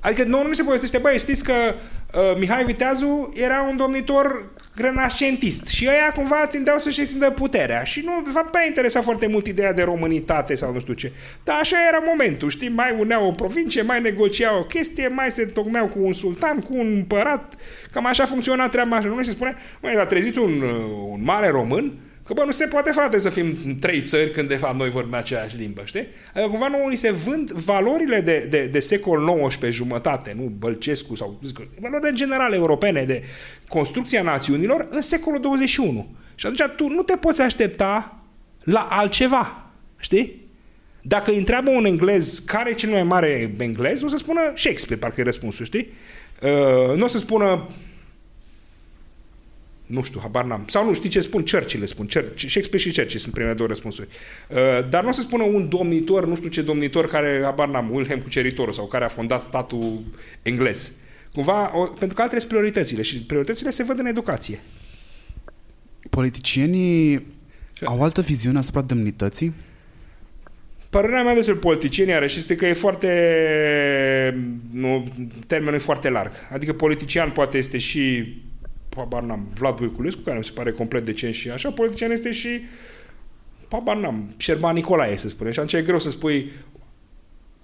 Adică nouă nu se povestește, băi, știți că uh, Mihai Viteazu era un domnitor renascentist și ăia cumva tindeau să-și extindă puterea și nu, de fapt, pe aia interesa foarte mult ideea de românitate sau nu știu ce. Dar așa era momentul, știi, mai uneau o provincie, mai negociau o chestie, mai se tocmeau cu un sultan, cu un împărat, cam așa funcționa treaba așa. Nu se spune, măi, a trezit un, uh, un mare român, Că bă, nu se poate, frate, să fim trei țări când de fapt noi vorbim aceeași limbă, știi? Adică cumva nouă ni se vând valorile de, de, de secol XIX jumătate, nu Bălcescu sau zic, valorile în general europene de construcția națiunilor în secolul 21. Și atunci tu nu te poți aștepta la altceva, știi? Dacă îi întreabă un englez care e cel mai mare englez, o să spună Shakespeare, parcă e răspunsul, știi? Uh, nu o să spună nu știu, habar n-am. Sau nu, știi ce spun? Churchill le spun. Churchill, Shakespeare și Churchill sunt primele două răspunsuri. Uh, dar nu o să spună un domnitor, nu știu ce domnitor care, habar n-am, Wilhelm Cuceritorul sau care a fondat statul englez. Cumva, o, pentru că altele sunt prioritățile și prioritățile se văd în educație. Politicienii au altă viziune asupra demnității? Părerea mea despre politicieni, iarăși, este că e foarte... Nu, termenul e foarte larg. Adică politician poate este și habar n-am, Vlad Voiculescu, care mi se pare complet decent și așa, politician este și habar n-am, Șerban Nicolae, să spunem. Și atunci e greu să spui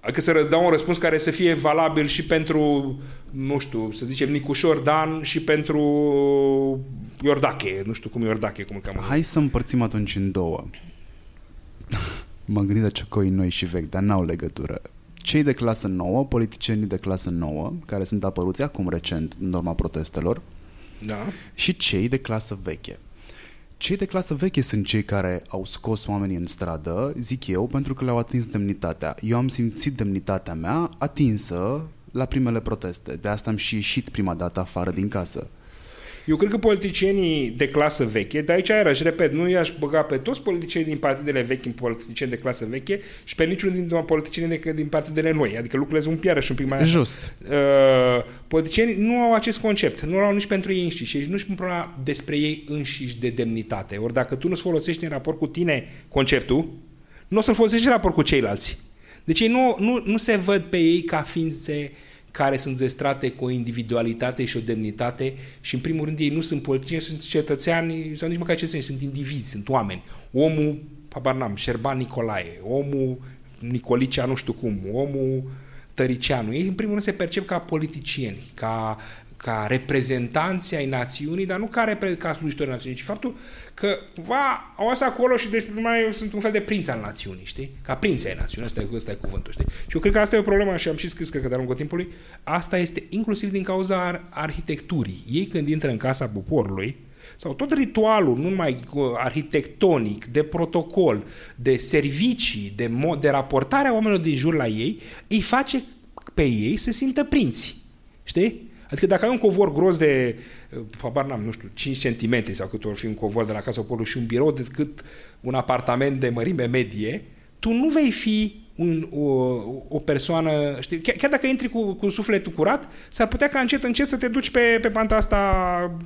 Adică să dau un răspuns care să fie valabil și pentru, nu știu, să zicem Nicușor Dan și pentru Iordache, nu știu cum e Iordache, cum îl cheamă. Hai să împărțim atunci în două. [LAUGHS] M-am gândit la ciocoi noi și vechi, dar n-au legătură. Cei de clasă nouă, politicienii de clasă nouă, care sunt apăruți acum recent în urma protestelor, Da. și cei de clasă veche. Cei de clasă veche sunt cei care au scos oamenii în stradă, zic eu, pentru că le-au atins demnitatea. Eu am simțit demnitatea mea atinsă la primele proteste. De asta am și ieșit prima dată afară din casă. Eu cred că politicienii de clasă veche, dar aici iarăși, repet, nu i-aș băga pe toți politicienii din partidele vechi în politicieni de clasă veche și pe niciunul din politicienii de, din partidele noi. Adică lucrurile sunt iarăși un pic mai... așa. Just. Uh, politicienii nu au acest concept, nu au nici pentru ei înșiși și nu-și pun problema despre ei înșiși de demnitate. Ori dacă tu nu-ți folosești în raport cu tine conceptul, nu o să-l folosești în raport cu ceilalți. Deci ei nu, nu, nu se văd pe ei ca ființe care sunt zestrate cu o individualitate și o demnitate și în primul rând ei nu sunt politicieni, sunt cetățeani sau nici măcar cetățeni, sunt indivizi, sunt oameni. Omul, habar n-am, Șerban Nicolae, omul Nicolicea nu știu cum, omul Tăricianu. Ei în primul rând se percep ca politicieni, ca, ca reprezentanți ai națiunii, dar nu ca, repre- ca slujitori națiunii, ci faptul că va, au asta acolo și deci mai sunt un fel de prinț al națiunii, știi? Ca prinț ai națiunii, asta e, asta e cuvântul, știi? Și eu cred că asta e o problemă și am și scris, cred că de-a lungul timpului, asta este inclusiv din cauza ar- arhitecturii. Ei când intră în casa poporului, sau tot ritualul, nu numai uh, arhitectonic, de protocol, de servicii, de, mod, de raportare a oamenilor din jur la ei, îi face pe ei să simtă prinți. Știi? Adică dacă ai un covor gros de, uh, habar n-am, nu știu, 5 cm sau cât or fi un covor de la Casa Poporului și un birou decât un apartament de mărime medie, tu nu vei fi un, o, o persoană, știi, chiar, chiar dacă intri cu, cu sufletul curat, s-ar putea ca încet, încet să te duci pe, pe panta asta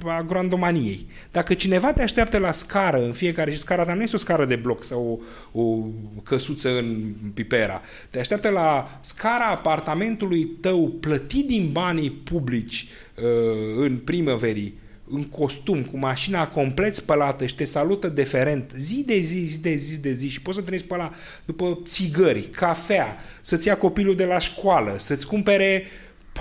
a grandomaniei. Dacă cineva te așteaptă la scară în fiecare, și scara ta nu este o scară de bloc sau o, o căsuță în pipera, te așteaptă la scara apartamentului tău plătit din banii publici uh, în primăverii, în costum, cu mașina complet spălată și te salută deferent zi de zi, zi de zi, de zi și poți să trăiești pe ăla după țigări, cafea, să-ți ia copilul de la școală, să-ți cumpere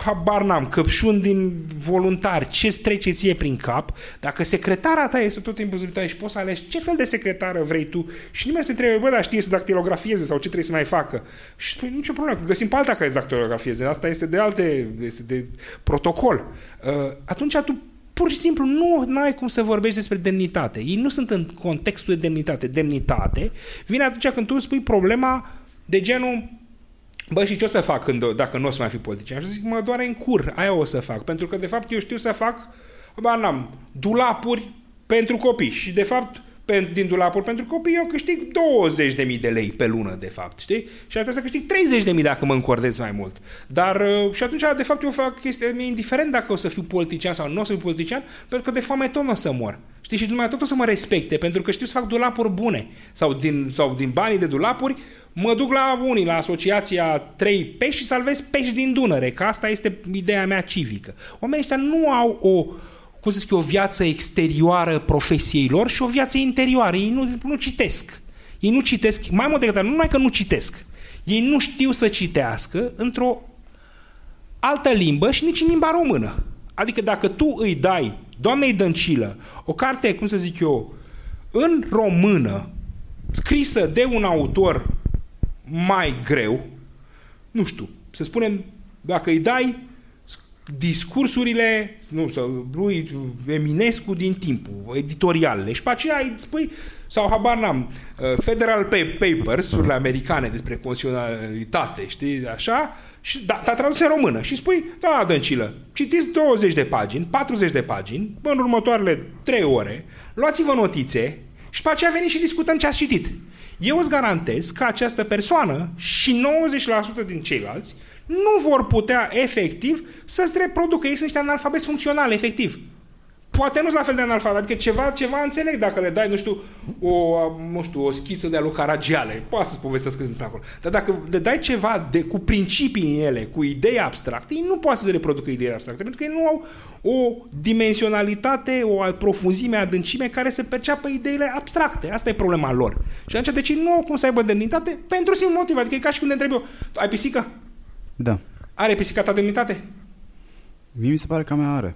habar n-am, căpșuni din voluntari, ce-ți trece ție prin cap, dacă secretara ta este tot timpul zilutaie și poți să alegi ce fel de secretară vrei tu și nimeni se întrebe, bă, dar știe să dactilografieze sau ce trebuie să mai facă. Și spui, nicio problemă, găsim pe alta care să dactilografieze, asta este de alte, este de protocol. Uh, atunci tu pur și simplu nu ai cum să vorbești despre demnitate. Ei nu sunt în contextul de demnitate. Demnitate vine atunci când tu spui problema de genul Bă, și ce o să fac când, dacă nu o să mai fi politician? Și zic, mă doare în cur, aia o să fac. Pentru că, de fapt, eu știu să fac, bă, n-am, dulapuri pentru copii. Și, de fapt, din dulapuri pentru copii, eu câștig 20.000 de lei pe lună, de fapt, știi? Și ar trebui să câștig 30.000 dacă mă încordez mai mult. Dar, uh, și atunci, de fapt, eu fac chestia, mi-e indiferent dacă o să fiu politician sau nu o să fiu politician, pentru că de foame tot nu o să mor. Știi? Și lumea tot o să mă respecte, pentru că știu să fac dulapuri bune. Sau din, sau din banii de dulapuri, mă duc la unii, la asociația 3 pești și salvez pești din Dunăre, că asta este ideea mea civică. Oamenii ăștia nu au o cum să zic, o viață exterioară profesiei lor și o viață interioară. Ei nu, nu citesc. Ei nu citesc, mai mult decât nu numai că nu citesc, ei nu știu să citească într-o altă limbă și nici în limba română. Adică dacă tu îi dai doamnei Dăncilă o carte, cum să zic eu, în română, scrisă de un autor mai greu, nu știu, să spunem, dacă îi dai discursurile nu, sau lui Eminescu din timpul, editorialele. Și pe aceea îi spui, sau habar n-am, uh, Federal Papers, urile americane despre constituționalitate, știi, așa, și da, te-a tradus în română și spui, da, Dăncilă, citiți 20 de pagini, 40 de pagini, în următoarele 3 ore, luați-vă notițe și pe aceea veniți și discutăm ce ați citit. Eu îți garantez că această persoană și 90% din ceilalți nu vor putea efectiv să-ți reproducă. Ei sunt niște analfabeti funcționali, efectiv. Poate nu-s la fel de analfabet, adică ceva, ceva înțeleg dacă le dai, nu știu, o, nu știu, o schiță de alu Caragiale. Poate să-ți povestesc când acolo. Dar dacă le dai ceva de, cu principii în ele, cu idei abstracte, ei nu poate să reproducă idei abstracte, pentru că ei nu au o dimensionalitate, o profunzime, adâncime care să perceapă ideile abstracte. Asta e problema lor. Și atunci, deci nu au cum să aibă demnitate pentru simplu motiv. Adică e ca și când te întreb eu, ai pisică? Da. Are pisica ta demnitate? Mie mi se pare că mea are.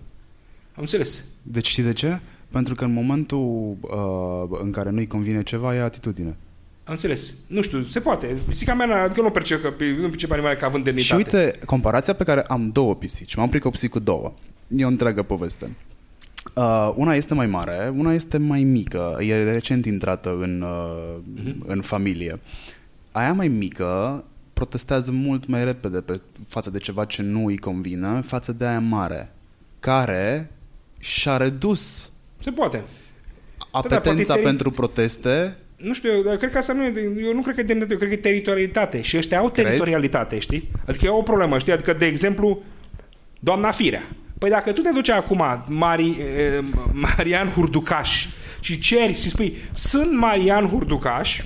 Am înțeles. Deci știi de ce? Pentru că în momentul uh, în care nu-i convine ceva, e atitudine. Am înțeles. Nu știu, se poate. Pisica mea, adică nu percep, că, nu percep animale ca având demnitate. Și uite, comparația pe care am două pisici. M-am pricopsit cu două. E o întreagă poveste. Uh, una este mai mare, una este mai mică. E recent intrată în, uh, uh-huh. în familie. Aia mai mică protestează mult mai repede pe față de ceva ce nu îi convine, față de aia mare, care și-a redus Se poate. apetența da, da, pentru proteste nu știu, eu cred că asta nu e, eu nu cred că e demnitate, eu cred că e teritorialitate și ăștia au teritorialitate, Crezi? știi? Adică e o problemă, știi? Adică, de exemplu, doamna Firea. Păi dacă tu te duci acum, Mari, Marian Hurducaș, și ceri și spui, sunt Marian Hurducaș,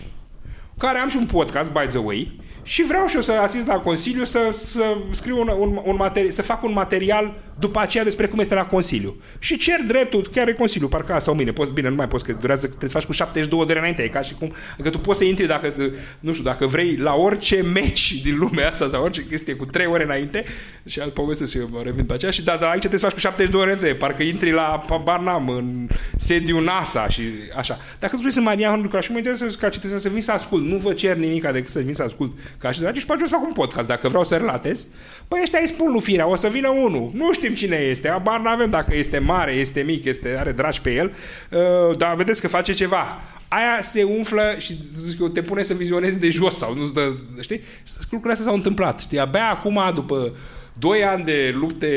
care am și un podcast, by the way, și vreau și eu să asist la Consiliu să, să scriu un, un, un materi- să fac un material după aceea despre cum este la Consiliu. Și cer dreptul, chiar e Consiliu, parcă asta sau mine, poți, bine, nu mai poți, că durează, trebuie să faci cu 72 de ore înainte, e ca și cum, că tu poți să intri dacă, nu știu, dacă vrei, la orice meci din lumea asta sau orice chestie cu 3 ore înainte și alt poveste să eu revin pe aceea și da, dar aici trebuie să faci cu 72 ore înainte, parcă intri la Barnam, în sediu NASA și așa. Dacă tu vrei să mai ia ca și mă interesează ca cetățean să vin să ascult, nu vă cer nimic decât să vin să ascult ca și și poate să fac un podcast dacă vreau să relatez. Păi ăștia îi spun lui Firea, o să vină unul. Nu știm cine este, abar nu avem dacă este mare, este mic, este, are dragi pe el, uh, dar vedeți că face ceva. Aia se umflă și zic eu, te pune să vizionezi de jos sau nu-ți dă, știi? Lucrurile astea s-au întâmplat, știi? Abia acum, după doi ani de lupte,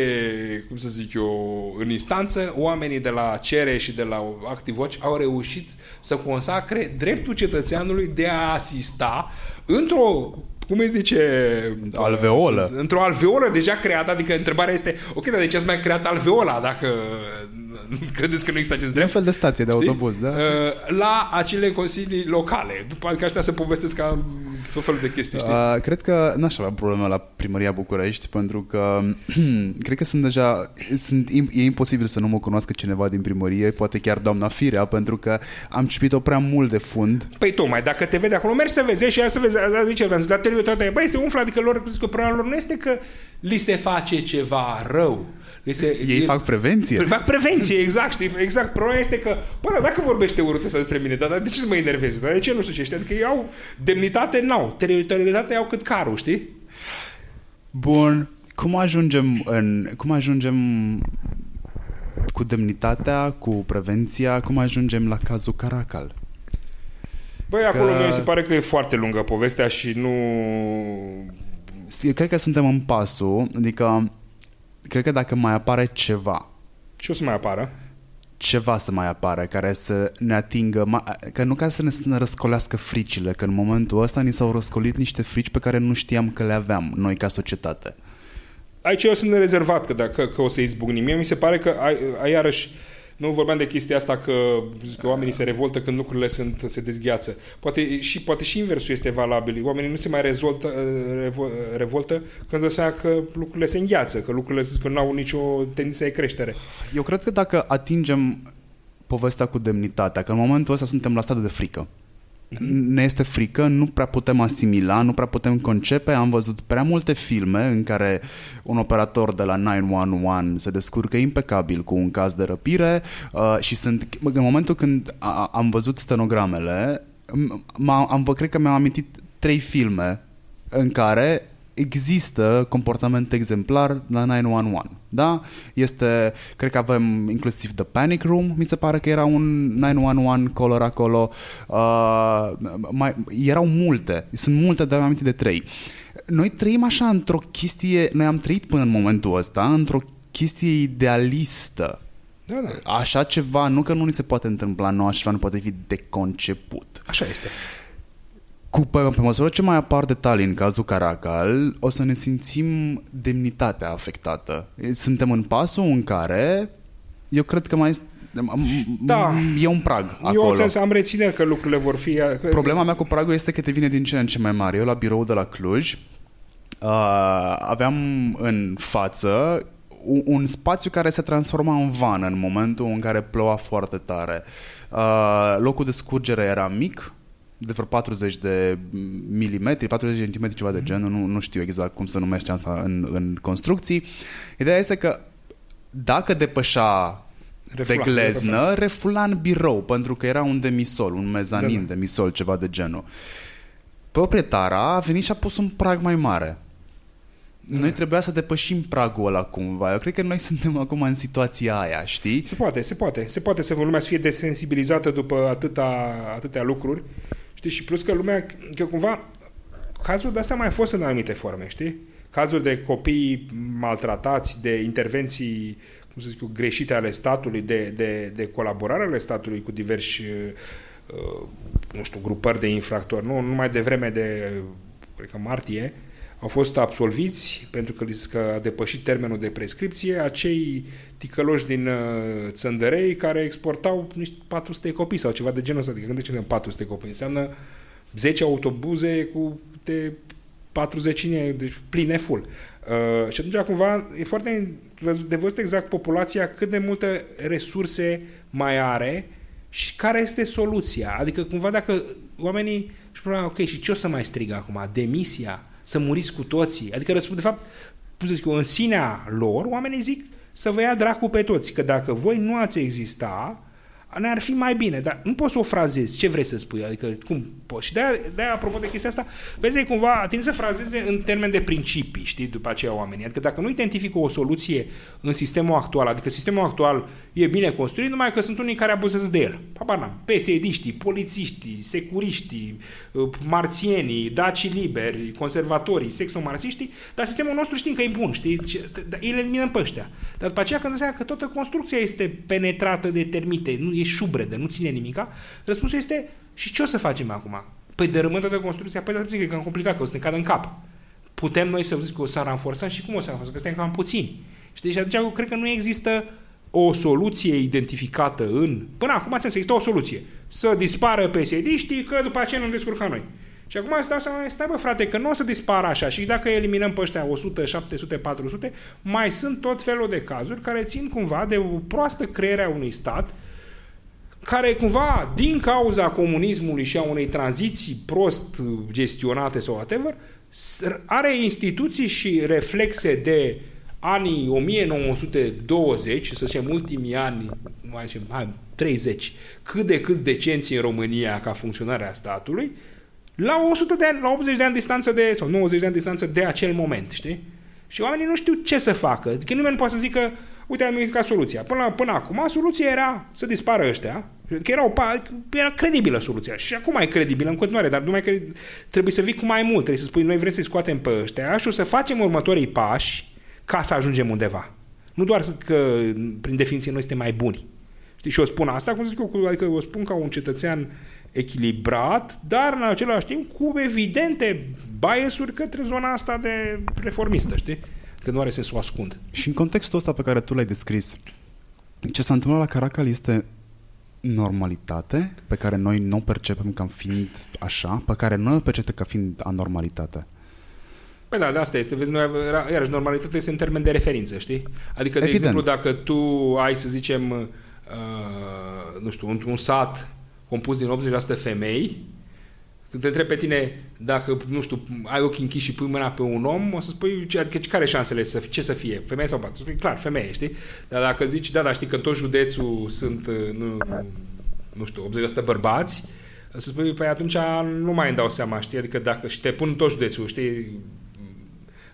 cum să zic eu, în instanță, oamenii de la CERE și de la ActiveWatch au reușit să consacre dreptul cetățeanului de a asista într-o cum îi zice... Alveolă. Într-o alveolă deja creată, adică întrebarea este, ok, dar de ce ați mai creat alveola dacă [LAUGHS] credeți că nu există acest drept? un fel de stație de Știi? autobuz, da? Uh, La acele consilii locale. După adică aștia să povestesc ca tot felul de chestii, știi? Uh, cred că n-aș avea probleme la primăria București pentru că [CLEARS THROAT] cred că sunt deja sunt, e imposibil să nu mă cunoască cineva din primărie, poate chiar doamna Firea, pentru că am ciupit-o prea mult de fund. Păi tocmai, dacă te vede acolo, mergi să vezi și aia să vezi, aia zice, vreau să la teritorialitate, băi, se umflă, adică lor, zic că problema lor nu este că li se face ceva rău. Li se, Ei e- fac prevenție. [LAUGHS] Fac prevenție, exact, știi? Exact. Problema este că, bă, dar dacă vorbește urât ăsta despre mine, dar, dar de ce să mă enervezi? Dar de ce nu știu ce știi? Adică ei au demnitate, n-au. Teritorialitate au cât carul, știi? Bun, cum ajungem în cum ajungem cu demnitatea, cu prevenția, cum ajungem la cazul Caracal? Băi, acolo Că- mi se pare că e foarte lungă povestea și nu... Eu cred că suntem în pasul, adică cred că dacă mai apare ceva Ce o să mai apară? ceva să mai apară care să ne atingă, ma- că nu ca să ne, să ne răscolească fricile, că în momentul ăsta ni s-au răscolit niște frici pe care nu știam că le aveam noi ca societate. Aici eu sunt rezervat că, dacă, că o să izbucnim. Mie mi se pare că, ai, ai, iarăși, nu vorbeam de chestia asta că, că oamenii se revoltă când lucrurile sunt, se dezgheață. Poate și, poate și inversul este valabil. Oamenii nu se mai rezoltă, revo, revoltă când dă seama că lucrurile se îngheață, că lucrurile că nu au nicio tendință de creștere. Eu cred că dacă atingem povestea cu demnitatea, că în momentul ăsta suntem la stadiul de frică. Ne este frică, nu prea putem asimila, nu prea putem concepe. Am văzut prea multe filme în care un operator de la 911 se descurcă impecabil cu un caz de răpire uh, și sunt în momentul când a, am văzut stenogramele, m- am, cred că mi-am amintit trei filme în care există comportament exemplar la 911. Da? Este, cred că avem inclusiv The Panic Room, mi se pare că era un 911 caller acolo. Uh, mai, erau multe, sunt multe, dar am amintit de trei. Noi trăim așa într-o chestie, noi am trăit până în momentul ăsta, într-o chestie idealistă. Da, da. Așa ceva, nu că nu ni se poate întâmpla nou, așa ceva nu poate fi de conceput. Așa este. Cu, pe, pe măsură ce mai apar detalii în cazul Caracal, o să ne simțim demnitatea afectată. Suntem în pasul în care eu cred că mai este Da. e un prag Eu acolo. în sens, am reținere că lucrurile vor fi... Problema mea cu pragul este că devine din ce în ce mai mare. Eu la birou de la Cluj uh, aveam în față un, un spațiu care se transforma în vană în momentul în care ploua foarte tare. Uh, locul de scurgere era mic, de vreo 40 de milimetri, 40 de centimetri, ceva de genul, nu, nu știu exact cum se numește asta în, în construcții. Ideea este că dacă depășea Refula, de gleznă, refula în birou, pentru că era un demisol, un mezanin Da, da. demisol, ceva de genul. Proprietara a venit și a pus un prag mai mare. Noi trebuia să depășim pragul ăla cumva. Eu cred că noi [LAUGHS] suntem acum în situația aia, știi? Se poate, se poate. Se poate să lumea să fie desensibilizată după atâta, atâtea lucruri. Știi? Și plus că lumea, că cumva, cazuri de astea mai fost în anumite forme, știi? Cazuri de copii maltratați, de intervenții, cum să zic eu, greșite ale statului, de, de, de colaborare ale statului cu diversi, uh, nu știu, grupări de infractori. Nu, numai de vreme de, cred că martie, au fost absolviți pentru că, li se- că a depășit termenul de prescripție acei ticăloși din uh, Țăndărei care exportau niște 400 copii sau ceva de genul ăsta. Adică gândește că 400 copii înseamnă 10 autobuze cu de 40 deci pline full. Uh, și atunci cumva e foarte de văzut exact populația cât de multe resurse mai are și care este soluția. Adică cumva dacă oamenii își problema, ok, și ce o să mai strig acum? Demisia? Să muriți cu toții? Adică răspund, de fapt, cum să zic eu, în sinea lor, oamenii zic să vă ia dracu pe toți, că dacă voi nu ați exista, ne-ar fi mai bine, dar nu poți să o frazezi. Ce vrei să spui? Adică, cum poți? Și de-aia, de-aia apropo de chestia asta, vezi, cumva tind să frazeze în termen de principii, știi, după aceea oamenii. Adică dacă nu identifică o soluție în sistemul actual, adică sistemul actual e bine construit, numai că sunt unii care abuzează de el. Habar n-am. PSD-știi, polițiștii, securiștii, uh, marțienii, daci liberi, conservatorii, sexomarțiștii, dar sistemul nostru știm că e bun, știi? Îi eliminăm pe ăștia. Dar după aceea când că toată construcția este penetrată de termite, nu e șubredă, nu ține nimica, răspunsul este și ce o să facem acum? Păi dărâmăm toată construcția? Păi dar că e cam complicat, că o să ne cadă în cap. Putem noi să zic că o să ranforsăm și cum o să ranforsăm? Că suntem cam puțini. Știi? Și atunci eu cred că nu există o soluție identificată în... Până acum, să există o soluție. Să dispară psd că după aceea nu descurcăm noi. Și acum îți dau seama, stai bă frate, că nu o să dispară așa și dacă eliminăm pe ăștia 100, 700, 400, mai sunt tot felul de cazuri care țin cumva de o proastă creere a unui stat care cumva, din cauza comunismului și a unei tranziții prost gestionate sau whatever, are instituții și reflexe de anii 1920, să zicem ultimii ani, mai zicem, hai, 30, cât de cât decenți în România ca funcționare a statului, la 100 de ani, la 80 de ani distanță de, sau 90 de ani distanță de acel moment, știi? Și oamenii nu știu ce să facă. Că nimeni nu poate să zică, uite, am ca soluția. Până, până acum, soluția era să dispară ăștia, că era, o, era credibilă soluția. Și acum e credibilă în continuare, dar numai că trebuie să vii cu mai mult. Trebuie să spui, noi vrem să-i scoatem pe ăștia și o să facem următorii pași ca să ajungem undeva. Nu doar că, prin definiție, noi suntem mai buni. Știi? Și o spun asta, cum zic eu, adică o spun ca un cetățean echilibrat, dar în același timp cu evidente biasuri către zona asta de reformistă, știi? Că nu are sens să o ascund. Și în contextul ăsta pe care tu l-ai descris, ce s-a întâmplat la Caracal este normalitate pe care noi nu o percepem ca fiind așa, pe care noi o percepem ca fiind anormalitate. Păi da, de asta este. Vezi, noi, iarăși, normalitatea este în termen de referință, știi? Adică, de Evident. exemplu, dacă tu ai, să zicem, uh, nu știu, un, un sat compus din 80% femei, când te întreb pe tine dacă, nu știu, ai ochii închiși și pui mâna pe un om, o să spui, adică care șansele să, ce să fie? Femeie sau bărbat? Spui, clar, femeie, știi? Dar dacă zici, da, da, știi că în tot județul sunt, uh, nu, nu știu, 80% bărbați, să spui, păi atunci nu mai îmi dau seama, știi? Adică dacă și te pun în tot județul, știi?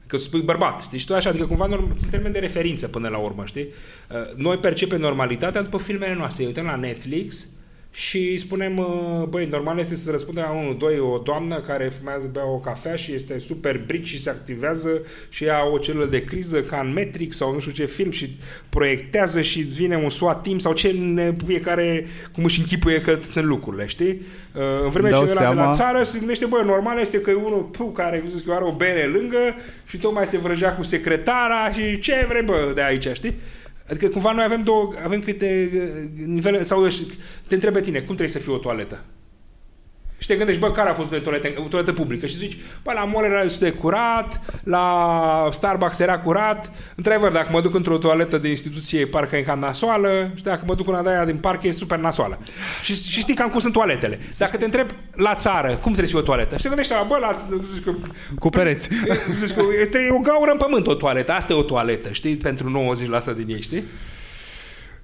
Că spui bărbat, știi? Și tot așa, adică cumva în termen de referință până la urmă, știi? Uh, noi percepem normalitatea după filmele noastre. Uităm la Netflix, și spunem, uh, băi, normal este să răspundă la unul, doi, o doamnă care fumează, bea o cafea și este super bric și se activează și ia o celulă de criză ca în Matrix sau nu știu ce film și proiectează și vine un SWAT team sau ce fiecare cum își închipuie că sunt lucrurile, știi? Uh, în vreme ce ăla de la țară se gândește, băi, normal este că e unul pu, care zic, are o bere lângă și tocmai se vrăjea cu secretara și ce vrei, bă, de aici, știi? Adică cumva noi avem două, avem câte nivele, sau te întrebe tine, cum trebuie să fie o toaletă? Și te gândești, bă, care a fost o toaletă, o toaletă publică? Și zici, bă, la mall era destul de curat, la Starbucks era curat. Într-adevăr, dacă mă duc într-o toaletă de instituție, parcă e cam nasoală, și dacă mă duc una de aia din parc, e super nasoală. Și, și știi cam cum sunt toaletele. Dacă te întreb la țară, cum trebuie să fie o toaletă? Și te gândești, bă, la... Zici că, Cu pereți. [LAUGHS] Zici că e o gaură în pământ o toaletă. Asta e o toaletă, știi? Pentru 90% din ei, știi?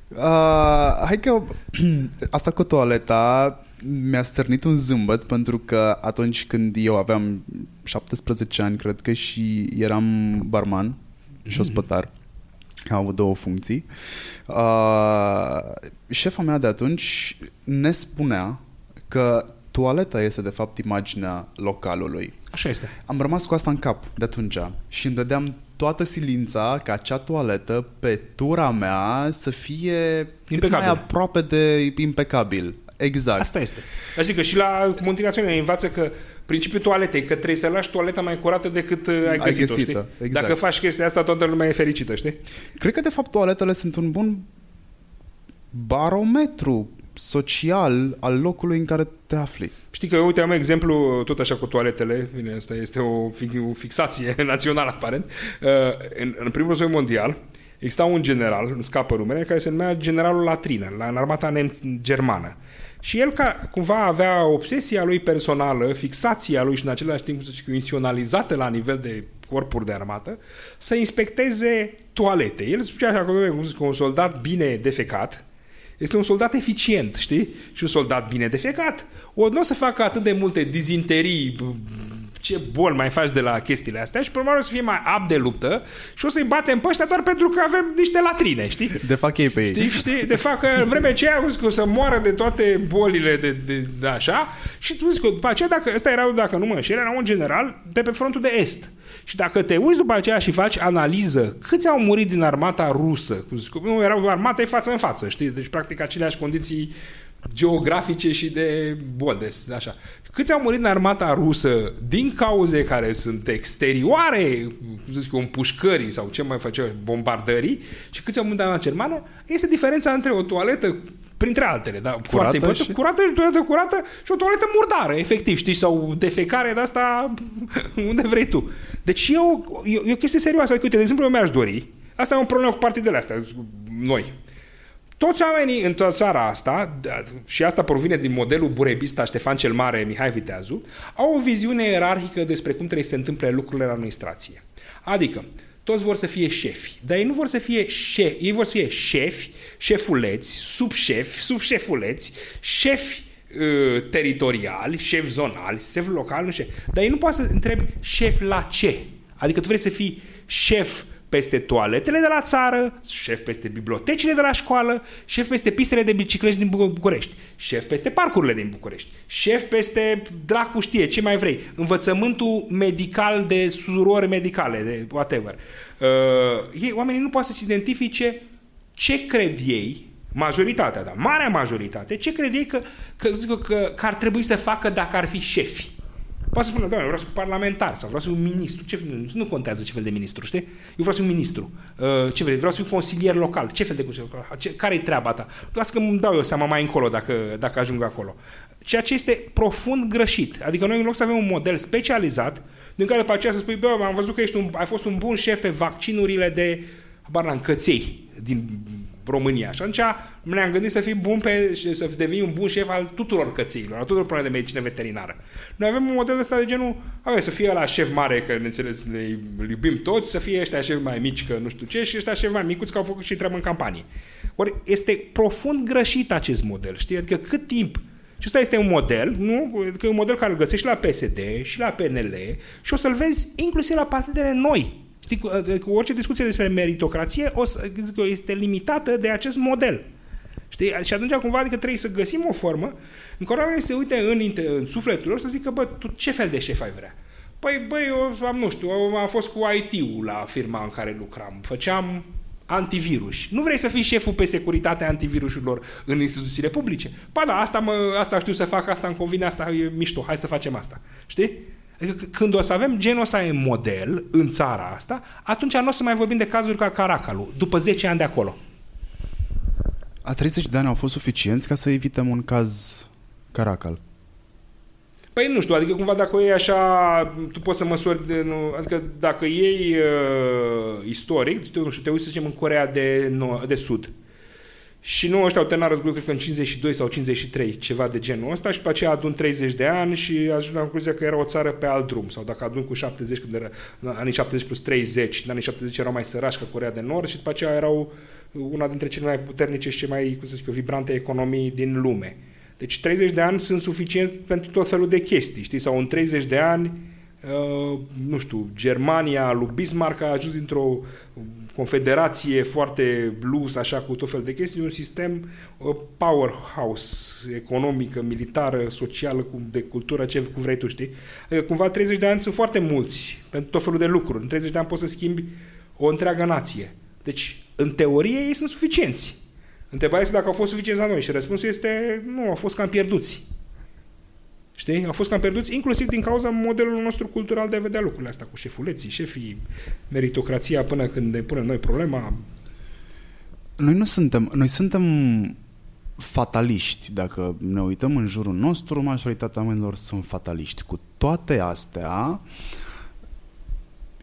Uh, hai că [CLEARS THROAT] asta cu toaleta mi-a stârnit un zâmbăt pentru că atunci când eu aveam 17 ani, cred că, și eram barman mm-hmm. și ospătar, am avut două funcții, uh, șefa mea de atunci ne spunea că toaleta este de fapt imaginea localului. Așa este. Am rămas cu asta în cap de atunci și îmi dădeam toată silința ca acea toaletă pe tura mea să fie impecabil. cât mai aproape de impecabil. Exact. Asta este. Așa că și la multinaționale învață că principiul toaletei, că trebuie să lași toaleta mai curată decât uh, ai găsit-o, știi? Exact. Dacă faci chestia asta, toată lumea e fericită, știi? Cred că, de fapt, toaletele sunt un bun barometru social al locului în care te afli. Știi că, uite, am exemplu tot așa cu toaletele, bine, asta este o, o fixație [LAUGHS] națională, aparent. Uh, în, în primul război mondial, exista un general, nu scapă numele, care se numea generalul Latrină, la, în armata germană. Și el ca, cumva avea obsesia lui personală, fixația lui și în același timp instituționalizată la nivel de corpuri de armată, să inspecteze toalete. El spunea acolo, cum zic, un soldat bine defecat, Este un soldat eficient, știi? Și un soldat bine defecat. O, nu o să facă atât de multe dizinterii, ce bol mai faci de la chestiile astea și probabil o să fie mai ap de luptă și o să-i batem pe ăștia doar pentru că avem niște latrine, știi? De fac ei pe ei. Știi, știi? De fac în vremea aceea că o să moară de toate bolile de, de, de așa și tu zici că după aceea, dacă, ăsta era, dacă nu mă înșel, era un general de pe frontul de est. Și dacă te uiți după aceea și faci analiză, câți au murit din armata rusă? Cum zic, nu erau armate față în față, știi? Deci, practic, aceleași condiții geografice și de boldes, așa. Câți au murit în armata rusă din cauze care sunt exterioare, cum să zic, împușcării sau ce mai făceau, bombardării, și câți au murit în armata germană, este diferența între o toaletă printre altele, da, curată foarte importantă, și... curată, toaletă curată și o toaletă murdară, efectiv, știi, sau defecare de asta [LAUGHS] unde vrei tu. Deci e o, e, e o chestie serioasă. Adică, uite, de exemplu, eu mi-aș dori, asta e un problemă cu partidele astea, noi, toți oamenii în toată țara asta, da, și asta provine din modelul burebista Ștefan cel Mare, Mihai Viteazu, au o viziune ierarhică despre cum trebuie să se întâmple lucrurile în administrație. Adică, toți vor să fie șefi, dar ei nu vor să fie șefi, ei vor să fie șefi, șefuleți, subșefi, subșefuleți, șefi uh, teritoriali, șef zonali, șef local, nu știu. Dar ei nu poate să întrebi șef la ce. Adică tu vrei să fii șef peste toaletele de la țară, șef peste bibliotecile de la școală, șef peste pistele de biciclete din București, șef peste parcurile din București, șef peste dracu știe, ce mai vrei, învățământul medical de surori medicale, de whatever. Uh, ei, oamenii nu pot să-și identifice ce cred ei, majoritatea, dar marea majoritate, ce cred ei că, că, că, că, că ar trebui să facă dacă ar fi șefi. Poate să spună, doamne, vreau să fiu parlamentar sau vreau să fiu ministru. Ce, nu contează ce fel de ministru, știi? Eu vreau să fiu ministru. Uh, ce vrei? Vreau să fiu consilier local. Ce fel de consilier local? Ce, care e treaba ta? Lasă că îmi dau eu seama mai încolo dacă, dacă ajung acolo. Ceea ce este profund greșit. Adică noi în loc să avem un model specializat, din care după aceea să spui, bă, am văzut că ești un, ai fost un bun șef pe vaccinurile de, habar n căței din România. Și atunci ne-am gândit să fii bun pe, să devii un bun șef al tuturor căților, al tuturor problemelor de medicină veterinară. Noi avem un model ăsta de genul, avem să fie la șef mare, că ne înțeles, le iubim toți, să fie ăștia șef mai mici, că nu știu ce, și ăștia șef mai micuți, că au făcut și treabă în campanie. Ori este profund greșit acest model, știi? Adică cât timp și ăsta este un model, nu? Că e un model care îl găsești la PSD și la PNL și o să-l vezi inclusiv la partidele noi Știi, cu orice discuție despre meritocrație o să zic că este limitată de acest model. Știi? Și atunci cumva adică trebuie să găsim o formă în care oamenii se uite în, în sufletul lor să zică, bă, tu ce fel de șef ai vrea? Păi, băi, eu am, nu știu, am fost cu IT-ul la firma în care lucram. Făceam antivirus. Nu vrei să fii șeful pe securitatea antivirusurilor în instituțiile publice? Ba da, asta, mă, asta știu să fac, asta îmi convine, asta e mișto, hai să facem asta. Știi? Adică când o să avem genul ăsta în model în țara asta, atunci nu o să mai vorbim de cazuri ca Caracalu, după 10 ani de acolo. A 30 de ani au fost suficienți ca să evităm un caz Caracal. Păi nu știu, adică cumva dacă e așa, tu poți să măsori, de, nu, adică dacă iei uh, istoric, nu știu, te uiți să zicem în Corea de, de Sud, și nu ăștia au terminat războiul, cred că în 52 sau 53, ceva de genul ăsta, și pe aceea adun 30 de ani și ajung la concluzia că era o țară pe alt drum. Sau dacă adun cu 70, când era anii 70 plus 30, în anii 70 erau mai sărași ca Corea de Nord și după aceea erau una dintre cele mai puternice și cele mai, cum să zic eu, vibrante economii din lume. Deci 30 de ani sunt suficient pentru tot felul de chestii, știi? Sau în 30 de ani, uh, nu știu, Germania, lui Bismarck a ajuns dintr-o confederație foarte blues, așa, cu tot fel de chestii, un sistem uh, powerhouse economică, militară, socială, cu, de cultură, ce cum vrei tu, știi? Adică, cumva 30 de ani sunt foarte mulți pentru tot felul de lucruri. În 30 de ani poți să schimbi o întreagă nație. Deci, în teorie, ei sunt suficienți. Întrebarea este dacă au fost suficienți la noi și răspunsul este nu, au fost cam pierduți. Știi? Au fost cam pierduți, inclusiv din cauza modelului nostru cultural de a vedea lucrurile astea cu șefuleții, șefii, meritocrația până când ne punem noi problema. Noi nu suntem, noi suntem fataliști. Dacă ne uităm în jurul nostru, majoritatea oamenilor sunt fataliști. Cu toate astea,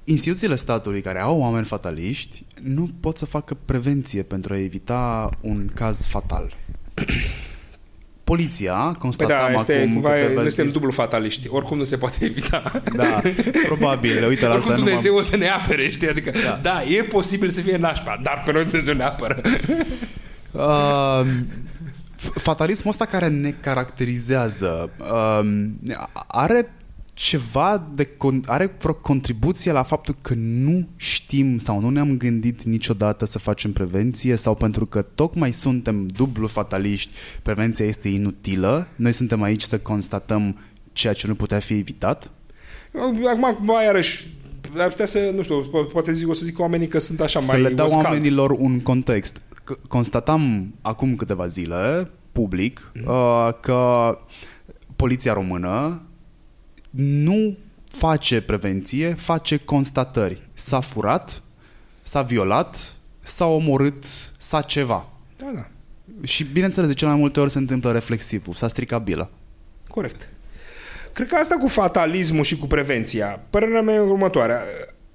instituțiile statului care au oameni fataliști nu pot să facă prevenție pentru a evita un caz fatal. [CLEARS THROAT] Poliția, constatam păi da, este, acum cumva, noi suntem dublu fataliști. Oricum nu se poate evita. Da, probabil. Uite, la Oricum Dumnezeu numai... o să ne apere, știi? Adică, da. da, e posibil să fie nașpa, dar pe noi Dumnezeu ne apără. Uh, fatalismul ăsta care ne caracterizează uh, are ceva de con- are vreo contribuție la faptul că nu știm sau nu ne-am gândit niciodată să facem prevenție sau pentru că tocmai suntem dublu fataliști, prevenția este inutilă, noi suntem aici să constatăm ceea ce nu putea fi evitat? Acum, mai iarăși, ar putea să, nu știu, poate zic, o să zic oamenii că sunt așa să mai le dau oscald. oamenilor un context. C- Constatam acum câteva zile, public, Mhm. uh, că poliția română nu face prevenție, face constatări. S-a furat, s-a violat, s-a omorât, s-a ceva. Da, da, Și bineînțeles, de cele mai multe ori se întâmplă reflexivul, s-a stricat bila. corect. Cred că asta cu fatalismul și cu prevenția, părerea mea e următoarea.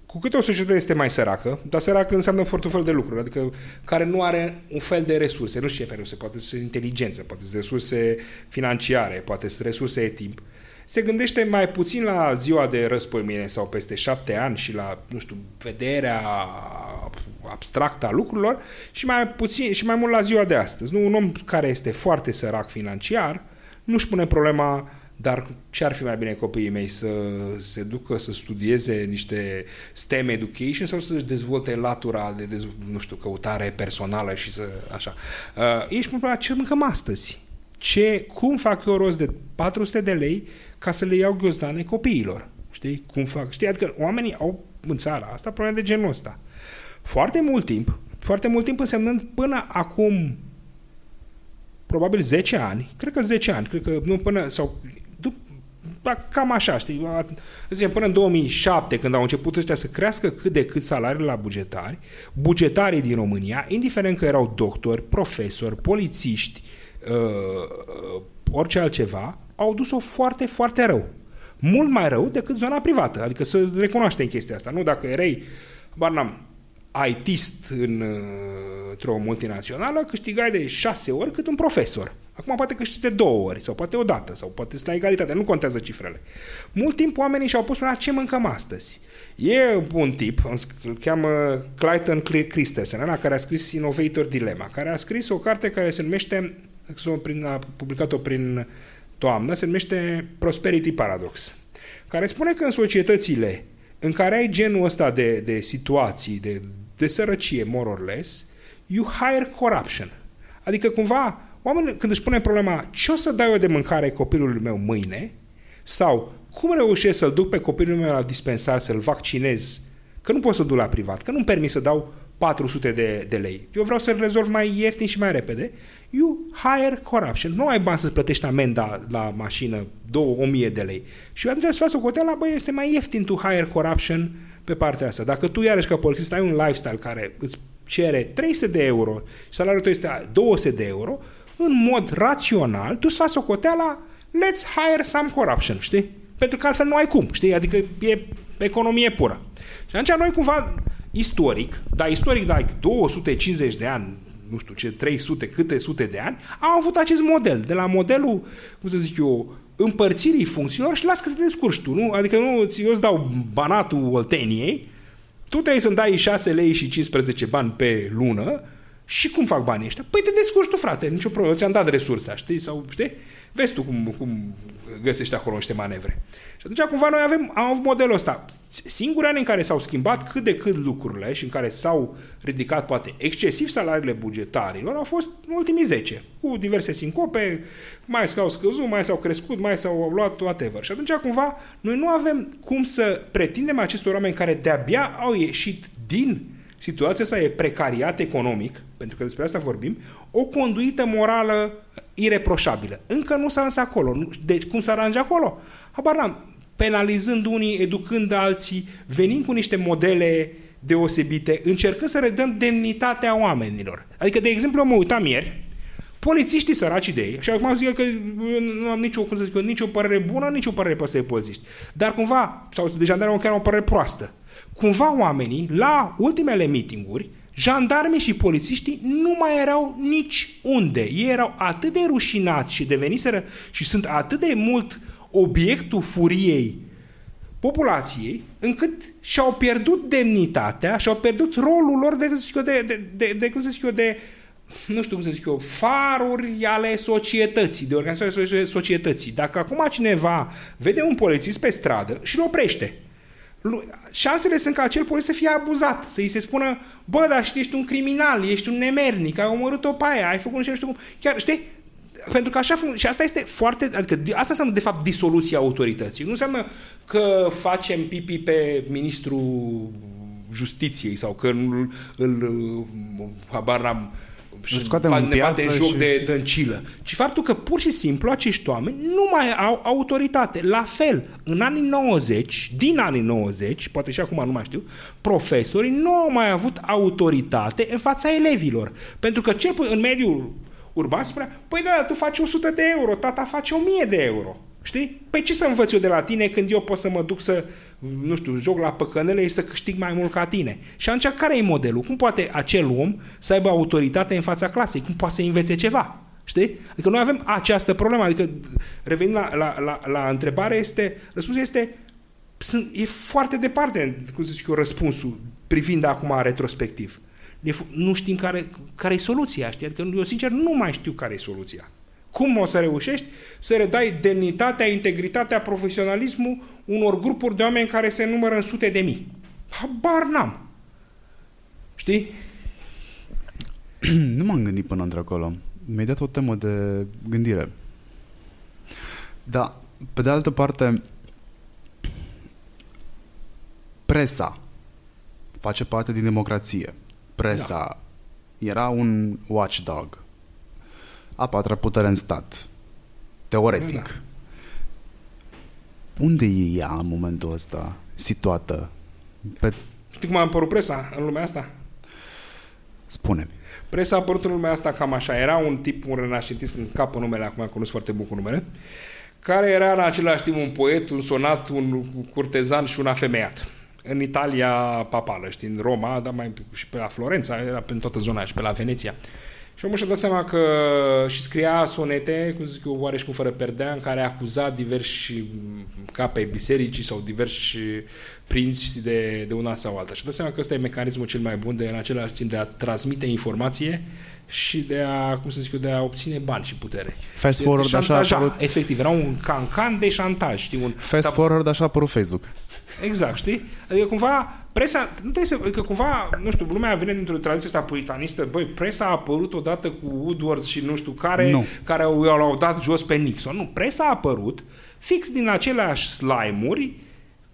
Cu cât o societate este mai săracă, dar săracă înseamnă foarte fel de lucruri, adică care nu are un fel de resurse, nu știu ce fel de resurse, poate să inteligență, poate să resurse financiare, poate să resurse de timp, se gândește mai puțin la ziua de răspămire sau peste șapte ani și la, nu știu, vederea abstractă a lucrurilor și mai puțin și mai mult la ziua de astăzi. Nu, un om care este foarte sărac financiar nu-și pune problema dar ce ar fi mai bine copiii mei să se ducă să studieze niște STEM education sau să-și dezvolte latura de, dez, nu știu, căutare personală și să așa. Uh, ești problema ce mâncăm astăzi? Ce, cum fac eu rost de 400 de lei ca să le iau ghiozdane copiilor? Știi? Cum fac? Știi? Adică oamenii au în țara asta probleme de genul ăsta. Foarte mult timp, foarte mult timp însemnând până acum probabil 10 ani, cred că 10 ani, cred că nu până, sau da, cam așa, știi, zicem, până în 2007, când au început ăștia să crească cât de cât salariile la bugetari, bugetarii din România, indiferent că erau doctori, profesori, polițiști, uh, orice altceva, au dus-o foarte, foarte rău. Mult mai rău decât zona privată, adică să recunoaștem chestia asta, nu? Dacă erai, barnam, ITist în, uh, într-o multinațională, câștigai de șase ori cât un profesor. Acum poate câștigi de două ori, sau poate o dată, sau poate la egalitate, nu contează cifrele. Mult timp oamenii și-au pus la ce mâncăm astăzi. E un tip, îl cheamă Clayton Christensen, ăla care a scris Innovator Dilemma, care a scris o carte care se numește, a publicat-o prin toamnă, se numește Prosperity Paradox, care spune că în societățile în care ai genul ăsta de, de situații, de, de sărăcie, more or less, you hire corruption. Adică cumva oamenii când își pune problema ce o să dau eu de mâncare copilului meu mâine sau cum reușesc să-l duc pe copilul meu la dispensar, să-l vaccinez, că nu pot să duc la privat, că nu-mi permis să dau 400 de, de lei. Eu vreau să-l rezolv mai ieftin și mai repede. You hire corruption. Nu ai bani să-ți plătești amenda la mașină 2000 de lei. Și atunci să faci o coteală, băi, este mai ieftin to hire corruption pe partea asta. Dacă tu iarăși ca polițist ai un lifestyle care îți cere 300 de euro și salariul tău este 200 de euro, în mod rațional, tu îți faci o coteală, let's hire some corruption, știi? Pentru că altfel nu ai cum, știi? Adică e economie pură. Și atunci noi cumva istoric, dar istoric, da, 250 de ani, nu știu ce, 300, câte sute de ani, au avut acest model, de la modelul, cum să zic eu, împărțirii funcțiilor și las că te descurci tu, nu? Adică nu, eu îți dau banatul Olteniei, tu trebuie să-mi dai 6 lei și 15 bani pe lună și cum fac banii ăștia? Păi te descurci tu, frate, nicio problemă, ți-am dat resursa, știi? Sau, știi? Vezi tu cum, cum găsești acolo niște manevre. Și atunci cumva noi avem, am avut modelul ăsta. Singurii ani în care s-au schimbat cât de cât lucrurile și în care s-au ridicat poate excesiv salariile bugetarilor au fost în ultimii 10, cu diverse sincope, mai s-au scăzut, mai s-au crescut, mai s-au luat whatever. Și atunci cumva noi nu avem cum să pretindem acestor oameni care de-abia au ieșit din situația asta e precariat economic, pentru că despre asta vorbim, o conduită morală ireproșabilă. Încă nu s-a însă acolo. Deci cum s-a aranjat acolo? Habar n-am. Penalizând unii, educând alții, venind cu niște modele deosebite, încercând să redăm demnitatea oamenilor. Adică, de exemplu, eu mă uitam ieri, polițiștii săraci de ei, și acum zic că nu am nicio, cum să zic, nicio părere bună, nicio părere pe de polițiști, dar cumva, sau de jandarmi chiar o părere proastă, cumva oamenii, la ultimele meetinguri, jandarmii și polițiștii nu mai erau nici unde. Ei erau atât de rușinați și deveniseră și sunt atât de mult obiectul furiei populației, încât și-au pierdut demnitatea, și-au pierdut rolul lor de, de, de, de, de cum să zic eu, de nu știu cum să zic eu, faruri ale societății, de organizare societății. Dacă acum cineva vede un polițist pe stradă și îl oprește, șansele sunt ca acel polițist să fie abuzat, să îi se spună, bă, dar știi, ești un criminal, ești un nemernic, ai omorât-o pe aia, ai făcut nu știu cum. Chiar, știi, pentru că așa și asta este foarte, adică asta înseamnă de fapt disoluția autorității. Nu înseamnă că facem pipi pe ministrul justiției sau că îl, îl habar n-am și scoatem în ne bate piață joc și- de dăncilă, ci faptul că pur și simplu acești oameni nu mai au autoritate. La fel, în anii 90, din anii 90, poate și acum nu mai știu, profesorii nu au mai avut autoritate în fața elevilor. Pentru că ce în mediul urban spunea, păi da, tu faci 100 de euro, tata face 1000 de euro. Știi? Păi ce să învăț eu de la tine când eu pot să mă duc să, nu știu, joc la păcănele și să câștig mai mult ca tine? Și atunci care e modelul? Cum poate acel om să aibă autoritate în fața clasei? Cum poate să învețe ceva? Știi? Adică noi avem această problemă. Adică, revenind la, la, la, la întrebare, este, răspunsul este sunt, e foarte departe, cum să zic eu, răspunsul privind acum retrospectiv. E fu- Nu știm care, care e soluția, știi? Adică eu, sincer, nu mai știu care e soluția. Cum o să reușești să redai demnitatea, integritatea, profesionalismul unor grupuri de oameni care se numără în sute de mii? Habar n-am. Știi? [CLEARS THROAT] nu m-am gândit până într-acolo. Mi-ai dat o temă de gândire. Da, pe de altă parte, presa face parte din democrație. Presa da. era un watchdog. A patra putere în stat. Teoretic. Da. Unde e ea în momentul ăsta situată? Pe... Știi cum a apărut presa în lumea asta? Spune-mi. Presa a apărut în lumea asta cam așa. Era un tip, un renascentist, în capă numele, acum cunosc foarte bun cu numele, care era în același timp un poet, un sonat, un curtezan și un afemeiat. În Italia papală, știi, în Roma, dar mai și pe la Florența, era pe toată zona și pe la Veneția. Și omul și-a dat seama că și scria sonete, cum zic eu, oareși cum fără perdea, în care acuza diversi cape bisericii sau diversi prinți de, de una sau alta. Și-a dat seama că ăsta e mecanismul cel mai bun de, în același timp, de a transmite informație și de a, cum să zic eu, de a obține bani și putere. Fast De- forward, de așa a șantaja. apărut- Efectiv, era un cancan de șantaj, știi? Un, Fast tab- forward, așa a apărut Facebook. Exact, știi? Adică cumva presa, nu trebuie să, adică cumva, nu știu, lumea vine dintr-o tradiție asta puritanistă, băi, presa a apărut odată cu Woodward și nu știu care, Nu. care au, au dat jos pe Nixon. Nu, presa a apărut fix din aceleași slime-uri